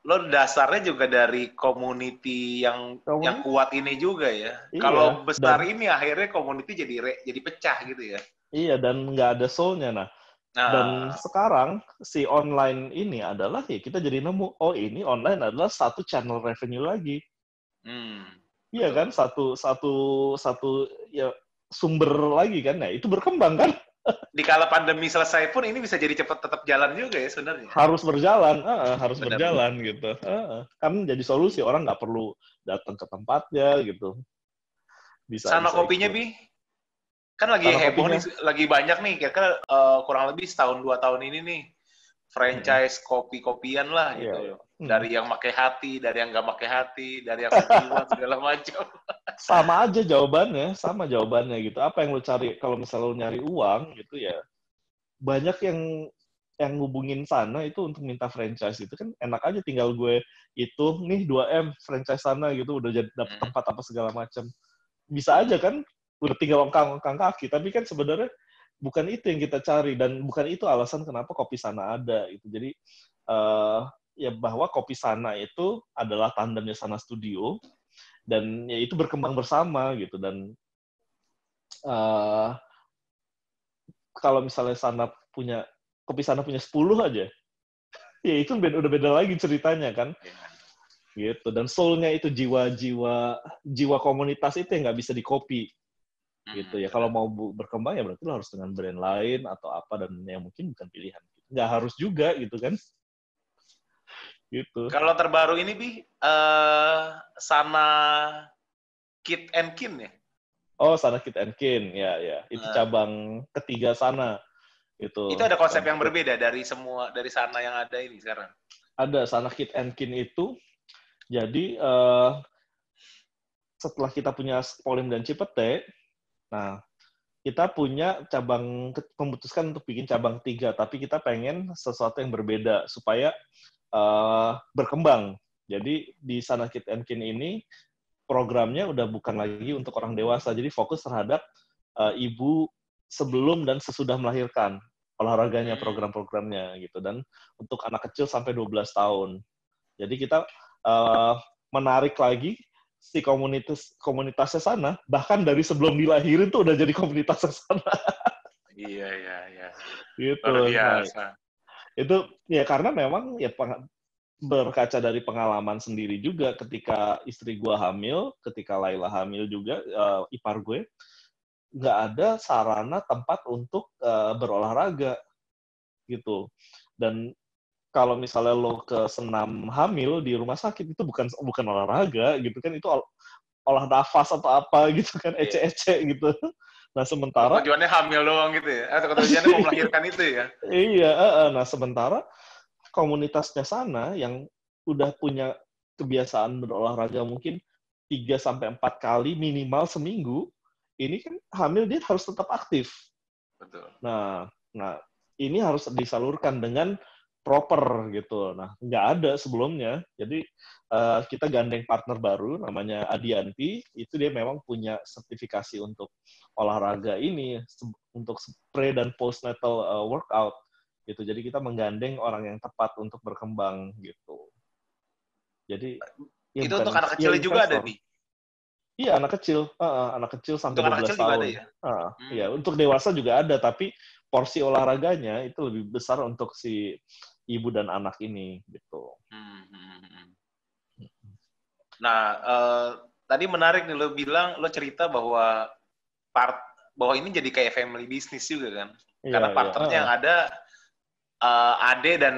lo dasarnya juga dari community yang Community. yang kuat ini juga ya. Iya, Kalau besar dan- ini akhirnya community jadi re- jadi pecah gitu ya. iya dan nggak ada soul-nya nah Nah, Dan sekarang si online ini adalah ya kita jadi nemu oh ini online adalah satu channel revenue lagi. hmm. Iya kan satu satu satu ya sumber lagi kan. Nah, itu berkembang kan [LAUGHS] di kala pandemi selesai pun ini bisa jadi cepat tetap jalan juga ya sebenarnya. harus berjalan, ah, harus Benar. berjalan gitu. Ah, kan jadi solusi orang nggak perlu datang ke tempatnya gitu. Bisa Sana bisa kopinya ikut. bi, kan lagi heboh kopinya. nih, lagi banyak nih, kira-kira eh, kurang lebih setahun dua tahun ini nih franchise kopi-kopian lah Iya, gitu. iya. Hmm. Dari yang pakai hati, dari yang nggak pakai hati, dari yang kopiwan [LAUGHS] segala macam. sama aja jawabannya, sama jawabannya gitu. Apa yang lu cari kalau misalnya lu nyari uang gitu ya. Banyak yang yang ngubungin sana itu untuk minta franchise itu kan enak aja tinggal gue itu nih 2M franchise sana gitu udah jadi dapet Hmm. tempat apa segala macam. Bisa aja kan udah tinggal ongkang-ongkang kaki. Tapi kan sebenarnya bukan itu yang kita cari. Dan bukan itu alasan kenapa kopi sana ada gitu. Jadi eh ya bahwa kopi sana itu adalah tandemnya sana studio. Dan ya itu berkembang bersama gitu. Dan eh kalau misalnya sana punya kopi sana punya 10 aja [LAUGHS] ya itu beda, udah beda lagi ceritanya kan? Gitu. Dan soulnya itu jiwa-jiwa jiwa komunitas itu yang nggak bisa dikopi gitu ya. Kalau mau berkembang ya berarti lo harus dengan brand lain atau apa dan yang mungkin bukan pilihan nggak harus juga gitu kan? Gitu. Kalau terbaru ini bi, eh sana Kit and Kin ya. oh sana Kit and Kin. Ya ya. Itu Nah. cabang ketiga sana. Itu. Itu ada konsep yang berbeda dari semua dari sana yang ada ini sekarang. ada sana Kit and Kin itu. Jadi eh, setelah kita punya Polim dan Cipete nah kita punya cabang memutuskan untuk bikin cabang tiga tapi kita pengen sesuatu yang berbeda supaya eh, berkembang. Jadi di sana Kit and Kin ini programnya udah bukan lagi untuk orang dewasa. Jadi fokus terhadap eh, ibu sebelum dan sesudah melahirkan olahraganya Hmm. program-programnya gitu. Dan untuk anak kecil sampai 12 tahun. Jadi kita eh, menarik lagi si komunitas komunitasnya sana bahkan dari sebelum dilahirin tuh udah jadi komunitasnya sana Iya iya iya. gitu Luar Nah, itu ya karena memang ya berkaca dari pengalaman sendiri juga ketika istri gue hamil, ketika Laila hamil juga uh, ipar gue nggak ada sarana tempat untuk uh, berolahraga gitu. Dan kalau misalnya lo ke senam hamil di rumah sakit itu bukan bukan olahraga gitu kan itu ol, olah nafas atau apa gitu kan iya. ece-ece gitu. Nah sementara tujuannya hamil doang gitu ya? Atau tujuannya mau melahirkan itu ya? Iya, uh, nah sementara komunitasnya sana yang udah punya kebiasaan berolahraga mungkin 3 sampai 4 kali minimal seminggu, ini kan hamil dia harus tetap aktif. Betul. Nah, nah ini harus disalurkan dengan proper gitu. Nah, nggak ada sebelumnya. Jadi uh, kita gandeng partner baru namanya Adianti. Itu dia memang punya sertifikasi untuk olahraga ini untuk pre dan postnatal uh, workout gitu. Jadi kita menggandeng orang yang tepat untuk berkembang gitu. Jadi ya itu untuk anak kecil ya, juga ada nih. Iya anak kecil, uh, anak kecil sampai untuk 12 kecil tahun. Ada, ya? Uh, hmm. Iya untuk dewasa juga ada, tapi porsi olahraganya itu lebih besar untuk si ibu dan anak ini gitu. Hmm. hmm, hmm. Nah uh, tadi menarik nih lo bilang lo cerita bahwa part bahwa ini jadi kayak family business juga kan, iya, karena iya. partnernya iya. yang ada uh, ade dan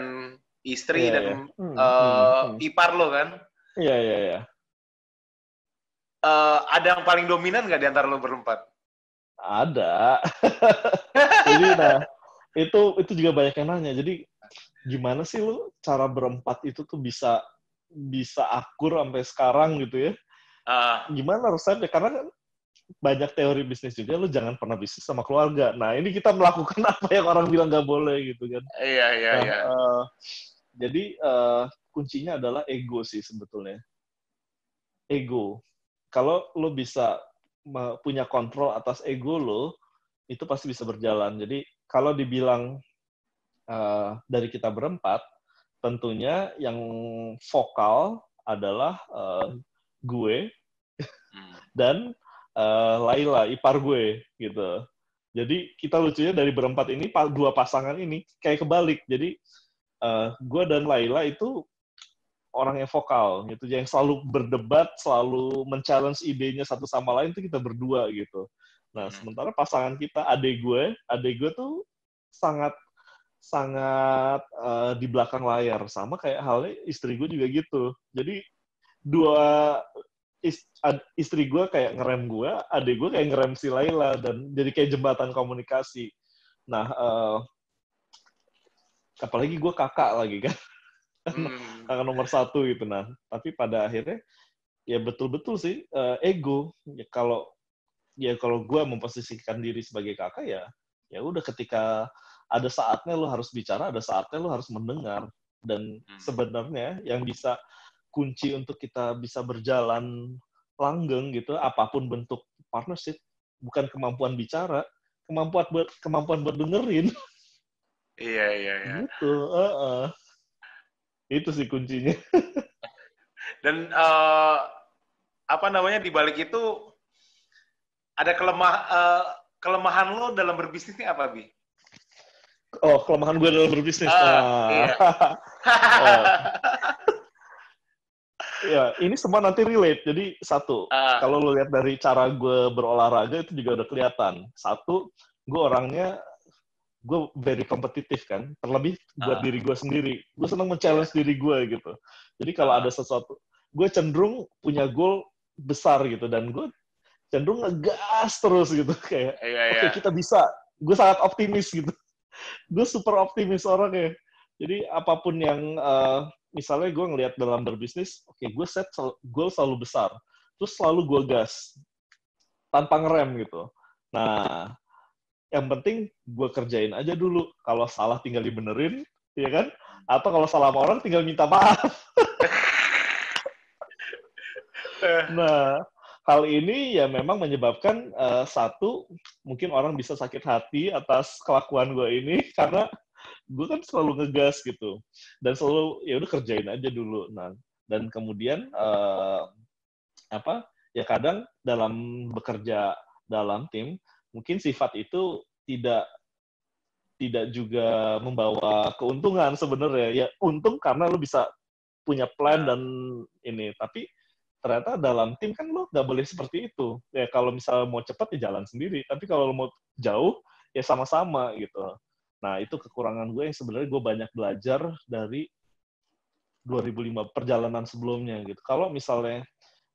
istri yeah, dan yeah. Hmm, uh, hmm, hmm. ipar lo kan? Iya yeah, iya yeah, iya. Yeah. Uh, ada yang paling dominan nggak di antara lo berempat? Ada. [LAUGHS] Jadi nah itu itu juga banyak yang nanya. Jadi gimana sih lo cara berempat itu tuh bisa bisa akur sampai sekarang gitu ya? Uh. Gimana resepnya? Karena kan banyak teori bisnis juga, lu jangan pernah bisnis sama keluarga. Nah, ini kita melakukan [LAUGHS] apa yang orang bilang nggak boleh gitu kan. Iya, iya, nah, iya. Uh, jadi uh, kuncinya adalah ego sih sebetulnya. Ego. Kalau lo bisa punya kontrol atas ego lo, itu pasti bisa berjalan. Jadi kalau dibilang uh, dari kita berempat, tentunya yang vokal adalah uh, gue hmm. dan uh, Laila, ipar gue gitu. Jadi kita lucunya dari berempat ini dua pasangan ini kayak kebalik. Jadi uh, gue dan Laila itu orang yang vokal gitu, yang selalu berdebat, selalu men-challenge idenya satu sama lain itu kita berdua gitu. Nah, hmm. sementara pasangan kita, adik gue, adik gue tuh sangat sangat uh, di belakang layar sama kayak halnya istri gue juga gitu. Jadi dua istri gue kayak ngerem gue, adik gue kayak ngerem si Laila dan jadi kayak jembatan komunikasi. Nah, uh, apalagi gue kakak lagi kan, hmm. kakak nomor satu gitu. Nah, tapi pada akhirnya ya betul-betul sih uh, ego. Ya kalau ya kalau gue memposisikan diri sebagai kakak ya, ya udah ketika ada saatnya lo harus bicara, ada saatnya lo harus mendengar. Dan hmm. sebenarnya yang bisa kunci untuk kita bisa berjalan langgeng gitu, apa pun bentuk partnership, bukan kemampuan bicara, kemampuan buat kemampuan buat dengerin. [LAUGHS] Iya iya iya. Gitu, uh -uh. itu sih kuncinya. [LAUGHS] Dan uh, apa namanya di balik itu ada kelemah uh, kelemahan lo dalam berbisnis ini apa bi? Oh kelemahan gue dalam berbisnis. Uh, ah. Iya. [LAUGHS] oh ya ini semua nanti relate. Jadi satu, uh. kalau lo lihat dari cara gue berolahraga itu juga udah kelihatan. Satu, gue orangnya gue very kompetitif kan, terlebih buat uh. diri gue sendiri. Gue senang men-challenge diri gue gitu. Jadi kalau ada sesuatu, gue cenderung punya goal besar gitu dan gue cenderung ngegas terus gitu kayak, yeah, oke okay, kita bisa. Gue sangat optimis gitu. Gue super optimis orangnya. Jadi apa pun yang uh, misalnya gue ngelihat dalam berbisnis, oke okay, gue set goal selalu besar, terus selalu gue gas tanpa ngerem gitu. Nah, yang penting gue kerjain aja dulu. Kalau salah tinggal dibenerin, ya kan? Atau kalau salah sama orang tinggal minta maaf. [LAUGHS] nah, hal ini ya memang menyebabkan uh, satu mungkin orang bisa sakit hati atas kelakuan gue ini [LAUGHS] karena gue kan selalu ngegas gitu. Dan selalu ya udah kerjain aja dulu. Nah dan kemudian uh, apa ya kadang dalam bekerja dalam tim mungkin sifat itu tidak tidak juga membawa keuntungan sebenarnya. Ya untung karena lu bisa punya plan dan ini. Tapi ternyata dalam tim kan lo nggak boleh seperti itu. Ya kalau misalnya mau cepat ya jalan sendiri. Tapi kalau lo mau jauh ya sama-sama gitu. Nah itu kekurangan gue yang sebenarnya gue banyak belajar dari 2005 perjalanan sebelumnya gitu. Kalau misalnya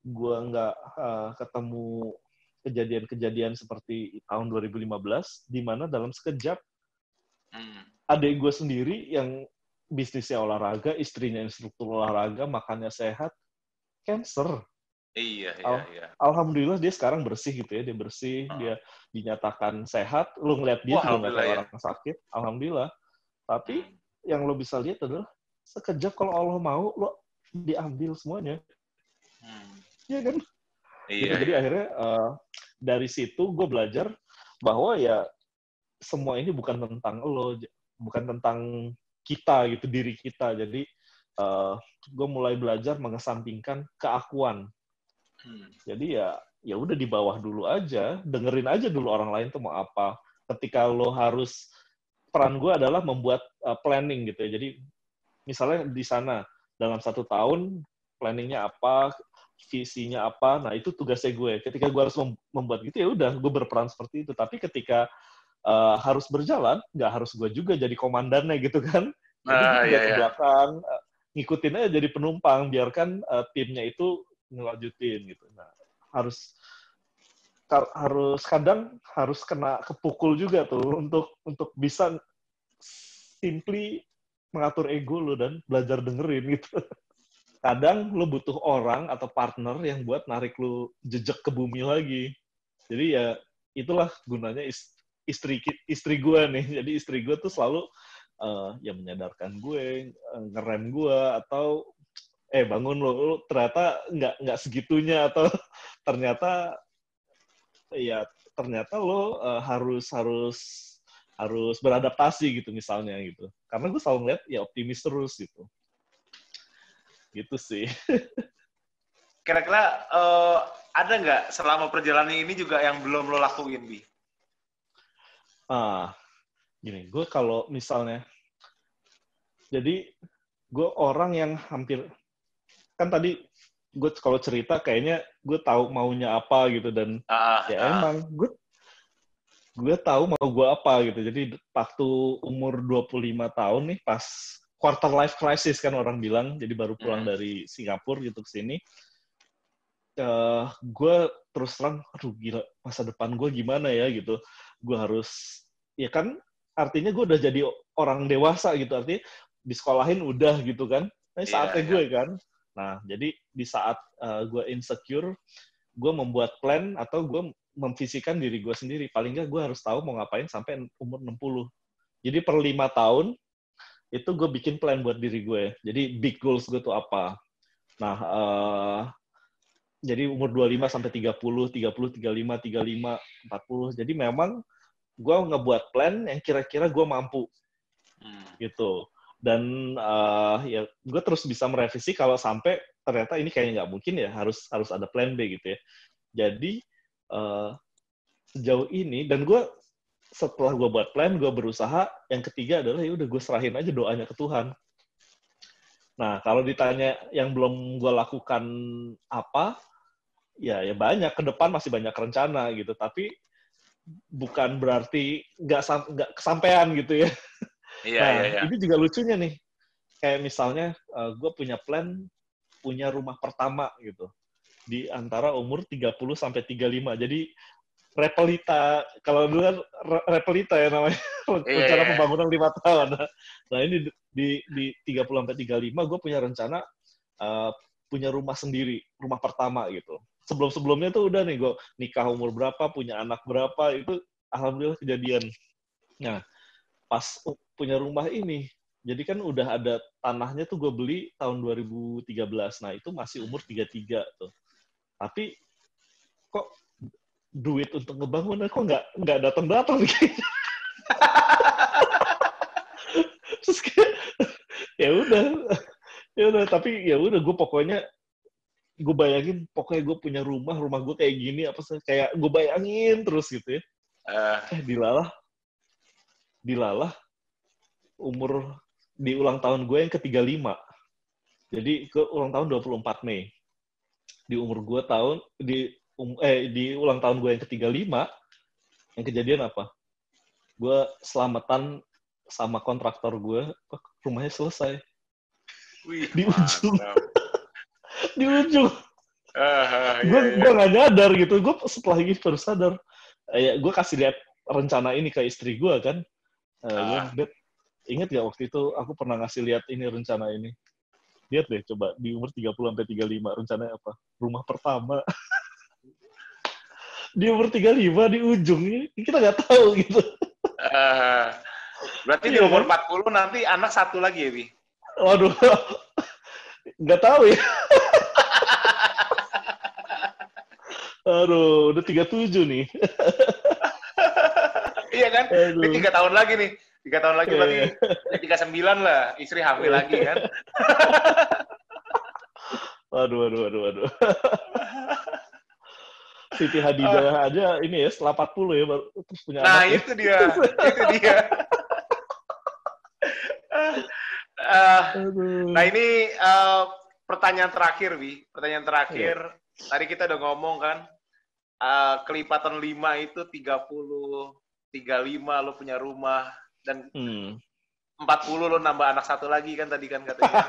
gue nggak uh, ketemu kejadian-kejadian seperti tahun 2015 di mana dalam sekejap hmm. adik gue sendiri yang bisnisnya olahraga, istrinya instruktur olahraga, makannya sehat, cancer. Iya, iya, Al iya. Alhamdulillah dia sekarang bersih gitu ya, dia bersih, uh. dia dinyatakan sehat. Lu ngeliat dia Wah, juga nggak ya. orang sakit, alhamdulillah. Tapi hmm. yang lo bisa lihat adalah sekejap kalau Allah mau, lo diambil semuanya. Hmm. Iya kan? Iya. Gitu. Jadi iya. akhirnya uh, dari situ gue belajar bahwa ya semua ini bukan tentang lo, bukan tentang kita gitu diri kita jadi uh, gue mulai belajar mengesampingkan keakuan hmm. jadi ya ya udah di bawah dulu aja dengerin aja dulu orang lain tuh mau apa ketika lo harus peran gue adalah membuat uh, planning gitu ya jadi misalnya di sana dalam satu tahun planningnya apa visinya apa nah itu tugasnya gue ketika gue harus membuat gitu ya udah gue berperan seperti itu tapi ketika uh, harus berjalan, nggak harus gue juga jadi komandannya gitu kan. Jadi ah, iya, iya. belakang, uh, ngikutin aja jadi penumpang, biarkan uh, timnya itu ngelanjutin gitu. Nah, harus harus kadang harus kena kepukul juga tuh untuk untuk bisa simply mengatur ego lo dan belajar dengerin gitu. [LAUGHS] Kadang lo butuh orang atau partner yang buat narik lo jejak ke bumi lagi. Jadi ya itulah gunanya istri istri gue nih jadi istri gue tuh selalu uh, ya menyadarkan gue uh, ngerem gue atau eh bangun lo, lo ternyata nggak nggak segitunya atau [LAUGHS] ternyata ya ternyata lo uh, harus harus harus beradaptasi gitu misalnya gitu. Karena gue selalu ngeliat ya optimis terus gitu. Gitu sih. [LAUGHS] Kira-kira uh, ada nggak selama perjalanan ini juga yang belum lo lakuin bi? Ah gini gue kalau misalnya jadi gue orang yang hampir kan tadi gue kalau cerita kayaknya gue tahu maunya apa gitu dan ah, ya ah. emang gue gue tahu mau gue apa gitu jadi waktu umur 25 tahun nih pas quarter life crisis kan orang bilang jadi baru pulang hmm. dari Singapura gitu ke sini uh, gue terus terang aduh gila masa depan gue gimana ya gitu gue harus ya kan artinya gue udah jadi orang dewasa gitu. Artinya disekolahin udah gitu kan. Nah, saatnya yeah, gue yeah. kan. Nah jadi di saat uh, gue insecure gue membuat plan atau gue memfisikan diri gue sendiri. Paling nggak gue harus tahu mau ngapain sampai umur 60 jadi per lima tahun itu gue bikin plan buat diri gue. Jadi big goals gue tuh apa? Nah uh, jadi umur 25 sampai 30, 30, 35, 35, 40. Jadi memang gue ngebuat plan yang kira-kira gue mampu. Hmm. gitu. Dan uh, ya gue terus bisa merevisi kalau sampai ternyata ini kayaknya nggak mungkin ya harus harus ada plan B gitu ya. Jadi uh, sejauh ini dan gue setelah gue buat plan gue berusaha yang ketiga adalah ya udah gue serahin aja doanya ke Tuhan. Nah kalau ditanya yang belum gue lakukan apa ya ya banyak. Ke depan masih banyak rencana gitu. Tapi bukan berarti nggak nggak kesampaian gitu ya. Iya, nah, iya, iya. ini juga lucunya nih. Kayak misalnya uh, eh, gue punya plan punya rumah pertama gitu di antara umur 30 sampai 35. Jadi repelita kalau dulu kan repelita ya namanya [LAUGHS] iya, rencana yeah. pembangunan lima tahun. Nah ini di di 30 sampai 35 gue punya rencana uh, punya rumah sendiri, rumah pertama gitu sebelum-sebelumnya tuh udah nih gue nikah umur berapa, punya anak berapa, itu alhamdulillah kejadian. Nah, pas punya rumah ini, jadi kan udah ada tanahnya tuh gue beli tahun 2013. Nah, itu masih umur 33 tuh. Tapi kok duit untuk ngebangun kok nggak nggak datang datang [LAUGHS] gitu. Terus kayak ya udah ya udah tapi ya udah gue pokoknya gue bayangin pokoknya gue punya rumah rumah gue kayak gini apa sih kayak gue bayangin terus gitu ya uh. eh dilalah dilalah umur di ulang tahun gue yang ketiga lima Jadi ke ulang tahun 24 Mei. Di umur gue tahun di um, eh di ulang tahun gue yang ke-35 yang kejadian apa? Gue selamatan sama kontraktor gue, rumahnya selesai. Wih, Di ujung. mantap. [LAUGHS] Di ujung. Ah, ah, gue iya, iya. gue nggak nyadar gitu gue setelah ini baru sadar ya gue kasih lihat rencana ini ke istri gue kan Eh, gue Ah. "Beb, inget gak waktu itu aku pernah ngasih lihat ini rencana ini lihat deh coba di umur 30 sampai 35 rencananya apa rumah pertama [LAUGHS] di umur 35 di ujung ini kita nggak tahu gitu Ah, berarti di Iya, umur kan? 40 nanti anak satu lagi ya, Bi? waduh [LAUGHS] nggak tahu ya Aduh, udah 37 nih. [LAUGHS] Iya kan? Aduh. Ini tiga tahun lagi nih. Tiga tahun lagi berarti iya. ya, tiga sembilan lah. Istri hamil Iya. lagi kan? [LAUGHS] Waduh, waduh, waduh, waduh. [LAUGHS] Siti Hadidah aja ini ya setelah 40 ya baru terus punya Nah anak ya. itu dia, itu dia. Ah, Aduh. nah ini eh, pertanyaan terakhir, Bi. Pertanyaan terakhir. Tadi kita udah ngomong kan, eh, kelipatan 5 itu 30, 35 lo punya rumah, dan Hmm. 40 lo nambah anak satu lagi kan tadi kan katanya. [LAUGHS]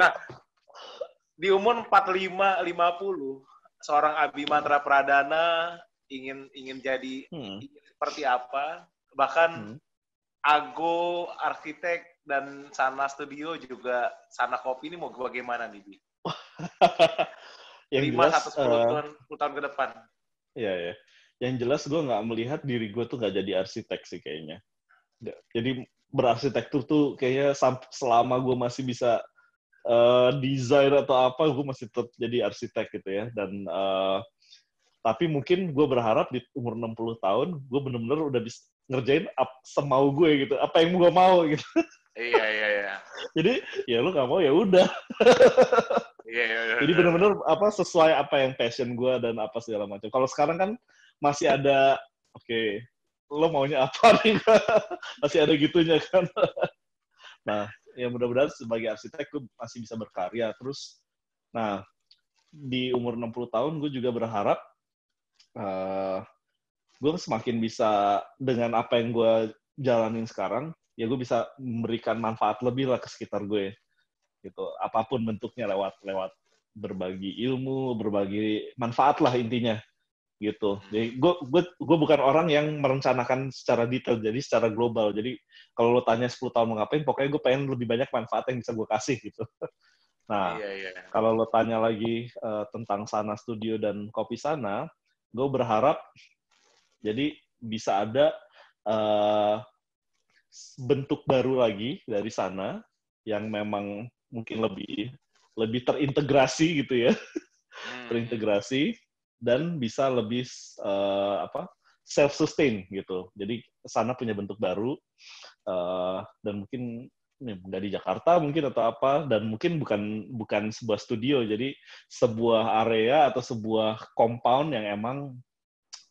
nah, di umur 45 50 seorang Abi Mantra Pradana ingin ingin jadi Hmm. ingin seperti apa? Bahkan Hmm. Ago arsitek dan Sana Studio juga Sana Kopi ini mau bagaimana nih, Bi? [LAUGHS] Yang 5 jelas, atau 10 eh, tahun, 10 tahun ke depan. Iya, ya. Yang jelas gue nggak melihat diri gue tuh nggak jadi arsitek sih kayaknya. Jadi berarsitektur tuh kayaknya selama gue masih bisa eh, desain atau apa, gue masih tetap jadi arsitek gitu ya. Dan eh, tapi mungkin gue berharap di umur 60 tahun, gue bener-bener udah bisa ngerjain ap- semau gue gitu. Apa yang gue mau gitu. Iya, iya, iya. [LAUGHS] Jadi ya lu nggak mau ya udah. [LAUGHS] Iya, iya, iya. Jadi benar-benar apa sesuai apa yang passion gue dan apa segala macam. Kalau sekarang kan masih ada, oke, lo maunya apa [LAUGHS] nih? masih ada gitunya kan. [LAUGHS] nah, ya mudah-mudahan sebagai arsitek gue masih bisa berkarya. Terus, nah di umur 60 tahun gue juga berharap eh gue semakin bisa dengan apa yang gue jalanin sekarang, ya gue bisa memberikan manfaat lebih lah ke sekitar gue gitu. Apa pun bentuknya lewat lewat berbagi ilmu berbagi manfaat lah intinya gitu. Jadi gue gue gue bukan orang yang merencanakan secara detail jadi secara global. Jadi kalau lo tanya 10 tahun mau ngapain pokoknya gue pengen lebih banyak manfaat yang bisa gue kasih gitu. [LAUGHS] Nah Iya, iya. kalau lo tanya lagi eh, tentang sana studio dan kopi sana gue berharap jadi bisa ada eh, bentuk baru lagi dari sana yang memang mungkin lebih lebih terintegrasi gitu ya. Hmm. [LAUGHS] terintegrasi dan bisa lebih eh, apa self sustain gitu. Jadi sana punya bentuk baru eh, dan mungkin nggak di Jakarta mungkin atau apa dan mungkin bukan bukan sebuah studio. Jadi sebuah area atau sebuah compound yang emang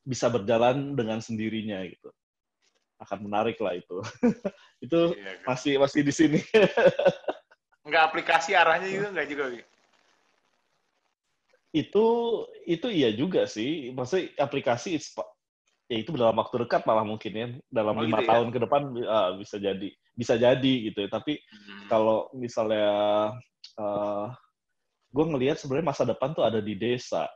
bisa berjalan dengan sendirinya gitu. Akan menarik lah itu. [LAUGHS] Itu Iya, kan. masih masih di sini [LAUGHS] Nggak aplikasi arahnya juga nggak juga, Bi? itu itu iya juga sih maksudnya aplikasi ya itu dalam waktu dekat malah mungkin ya dalam Oh, lima gitu ya? tahun ke depan ah, bisa jadi bisa jadi gitu ya tapi Hmm. kalau misalnya eh gue ngelihat sebenarnya masa depan tuh ada di desa [LAUGHS]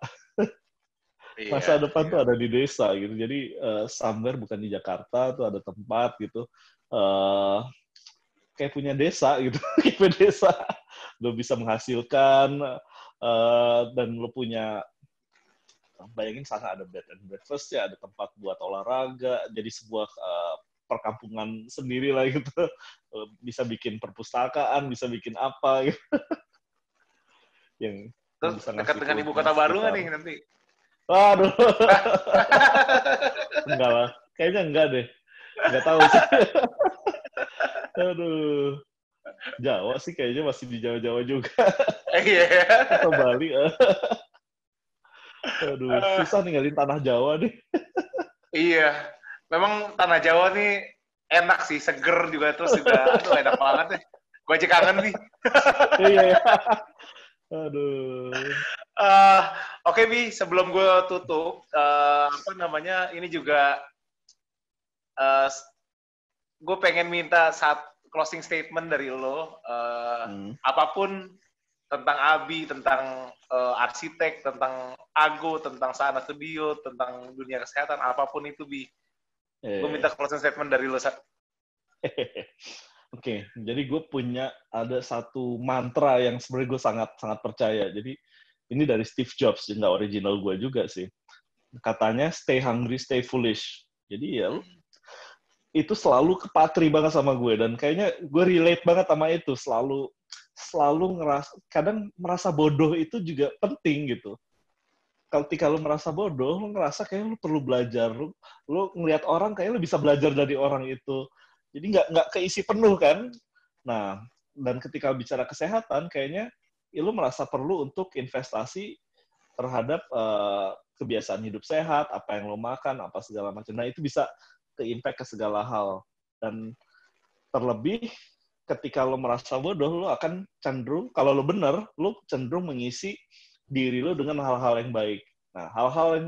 Iya, masa depan iya. tuh ada di desa gitu jadi eh, somewhere bukan di Jakarta tuh ada tempat gitu eh kayak punya desa gitu [LAUGHS] kayak punya desa lo bisa menghasilkan eh, dan lo punya bayangin sana ada bed and breakfast ya ada tempat buat olahraga jadi sebuah eh, perkampungan sendiri lah gitu [LAUGHS] bisa bikin perpustakaan bisa bikin apa gitu [LAUGHS] yang Terus dekat dengan ibu kota baru nggak nih nanti? Waduh. enggak lah. Kayaknya enggak deh. Enggak tahu sih. Aduh. Jawa sih kayaknya masih di Jawa-Jawa juga. Iya. Atau Bali. eh. Aduh, susah ninggalin tanah Jawa deh. Iya. Memang tanah Jawa nih enak sih, seger juga terus juga aduh enak banget deh. Gue aja kangen nih. Iya, iya. Aduh. Eh, Oke Bi, sebelum gue tutup, eh, apa namanya? Ini juga eh, gue pengen minta saat closing statement dari lo. eh, Hmm. apa pun tentang Abi, tentang eh, arsitek, tentang Ago, tentang Sana Studio, tentang dunia kesehatan, apa pun itu Bi. Eh, Gue minta closing statement dari lo. [LAUGHS] Oke, jadi gue punya ada satu mantra yang sebenarnya gue sangat sangat percaya. Jadi ini dari Steve Jobs, nggak original gue juga sih. Katanya stay hungry, stay foolish. Jadi ya lu- itu selalu kepatri banget sama gue dan kayaknya gue relate banget sama itu. Selalu selalu ngerasa kadang merasa bodoh itu juga penting gitu. Kalau ketika lu merasa bodoh, lu ngerasa kayak lu perlu belajar. Lu, lu ngelihat orang kayak lu bisa belajar dari orang itu jadi nggak nggak keisi penuh kan nah dan ketika bicara kesehatan kayaknya ya lu merasa perlu untuk investasi terhadap eh, kebiasaan hidup sehat apa yang lo makan apa segala macam nah itu bisa ke impact ke segala hal dan terlebih ketika lo merasa bodoh lo akan cenderung kalau lo bener lo cenderung mengisi diri lo dengan hal-hal yang baik nah hal-hal yang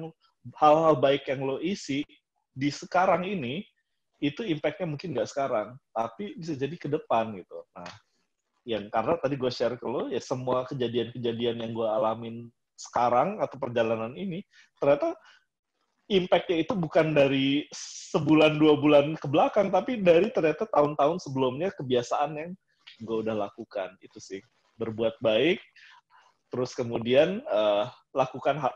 hal-hal baik yang lo isi di sekarang ini itu impact-nya mungkin nggak sekarang, tapi bisa jadi ke depan gitu. Nah, yang karena tadi gue share ke lo, ya semua kejadian-kejadian yang gue alamin sekarang atau perjalanan ini, ternyata impact-nya itu bukan dari sebulan dua bulan ke belakang, tapi dari ternyata tahun-tahun sebelumnya kebiasaan yang gue udah lakukan itu sih berbuat baik, terus kemudian eh, lakukan hal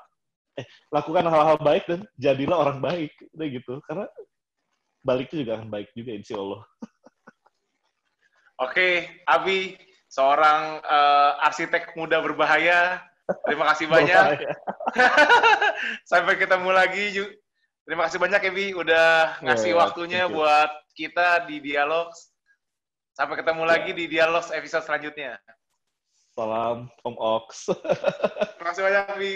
eh lakukan hal-hal baik dan jadilah orang baik, udah gitu. Karena baliknya juga akan baik juga insya Allah. Oke, Abi, seorang eh, arsitek muda berbahaya. Terima kasih banyak. [LAUGHS] Sampai ketemu lagi. Terima kasih banyak, Ebi, udah ngasih Ya, waktunya buat kita di Dialog. Sampai ketemu lagi di Dialog episode selanjutnya. Salam Om Ox. [LAUGHS] Terima kasih banyak, Ebi.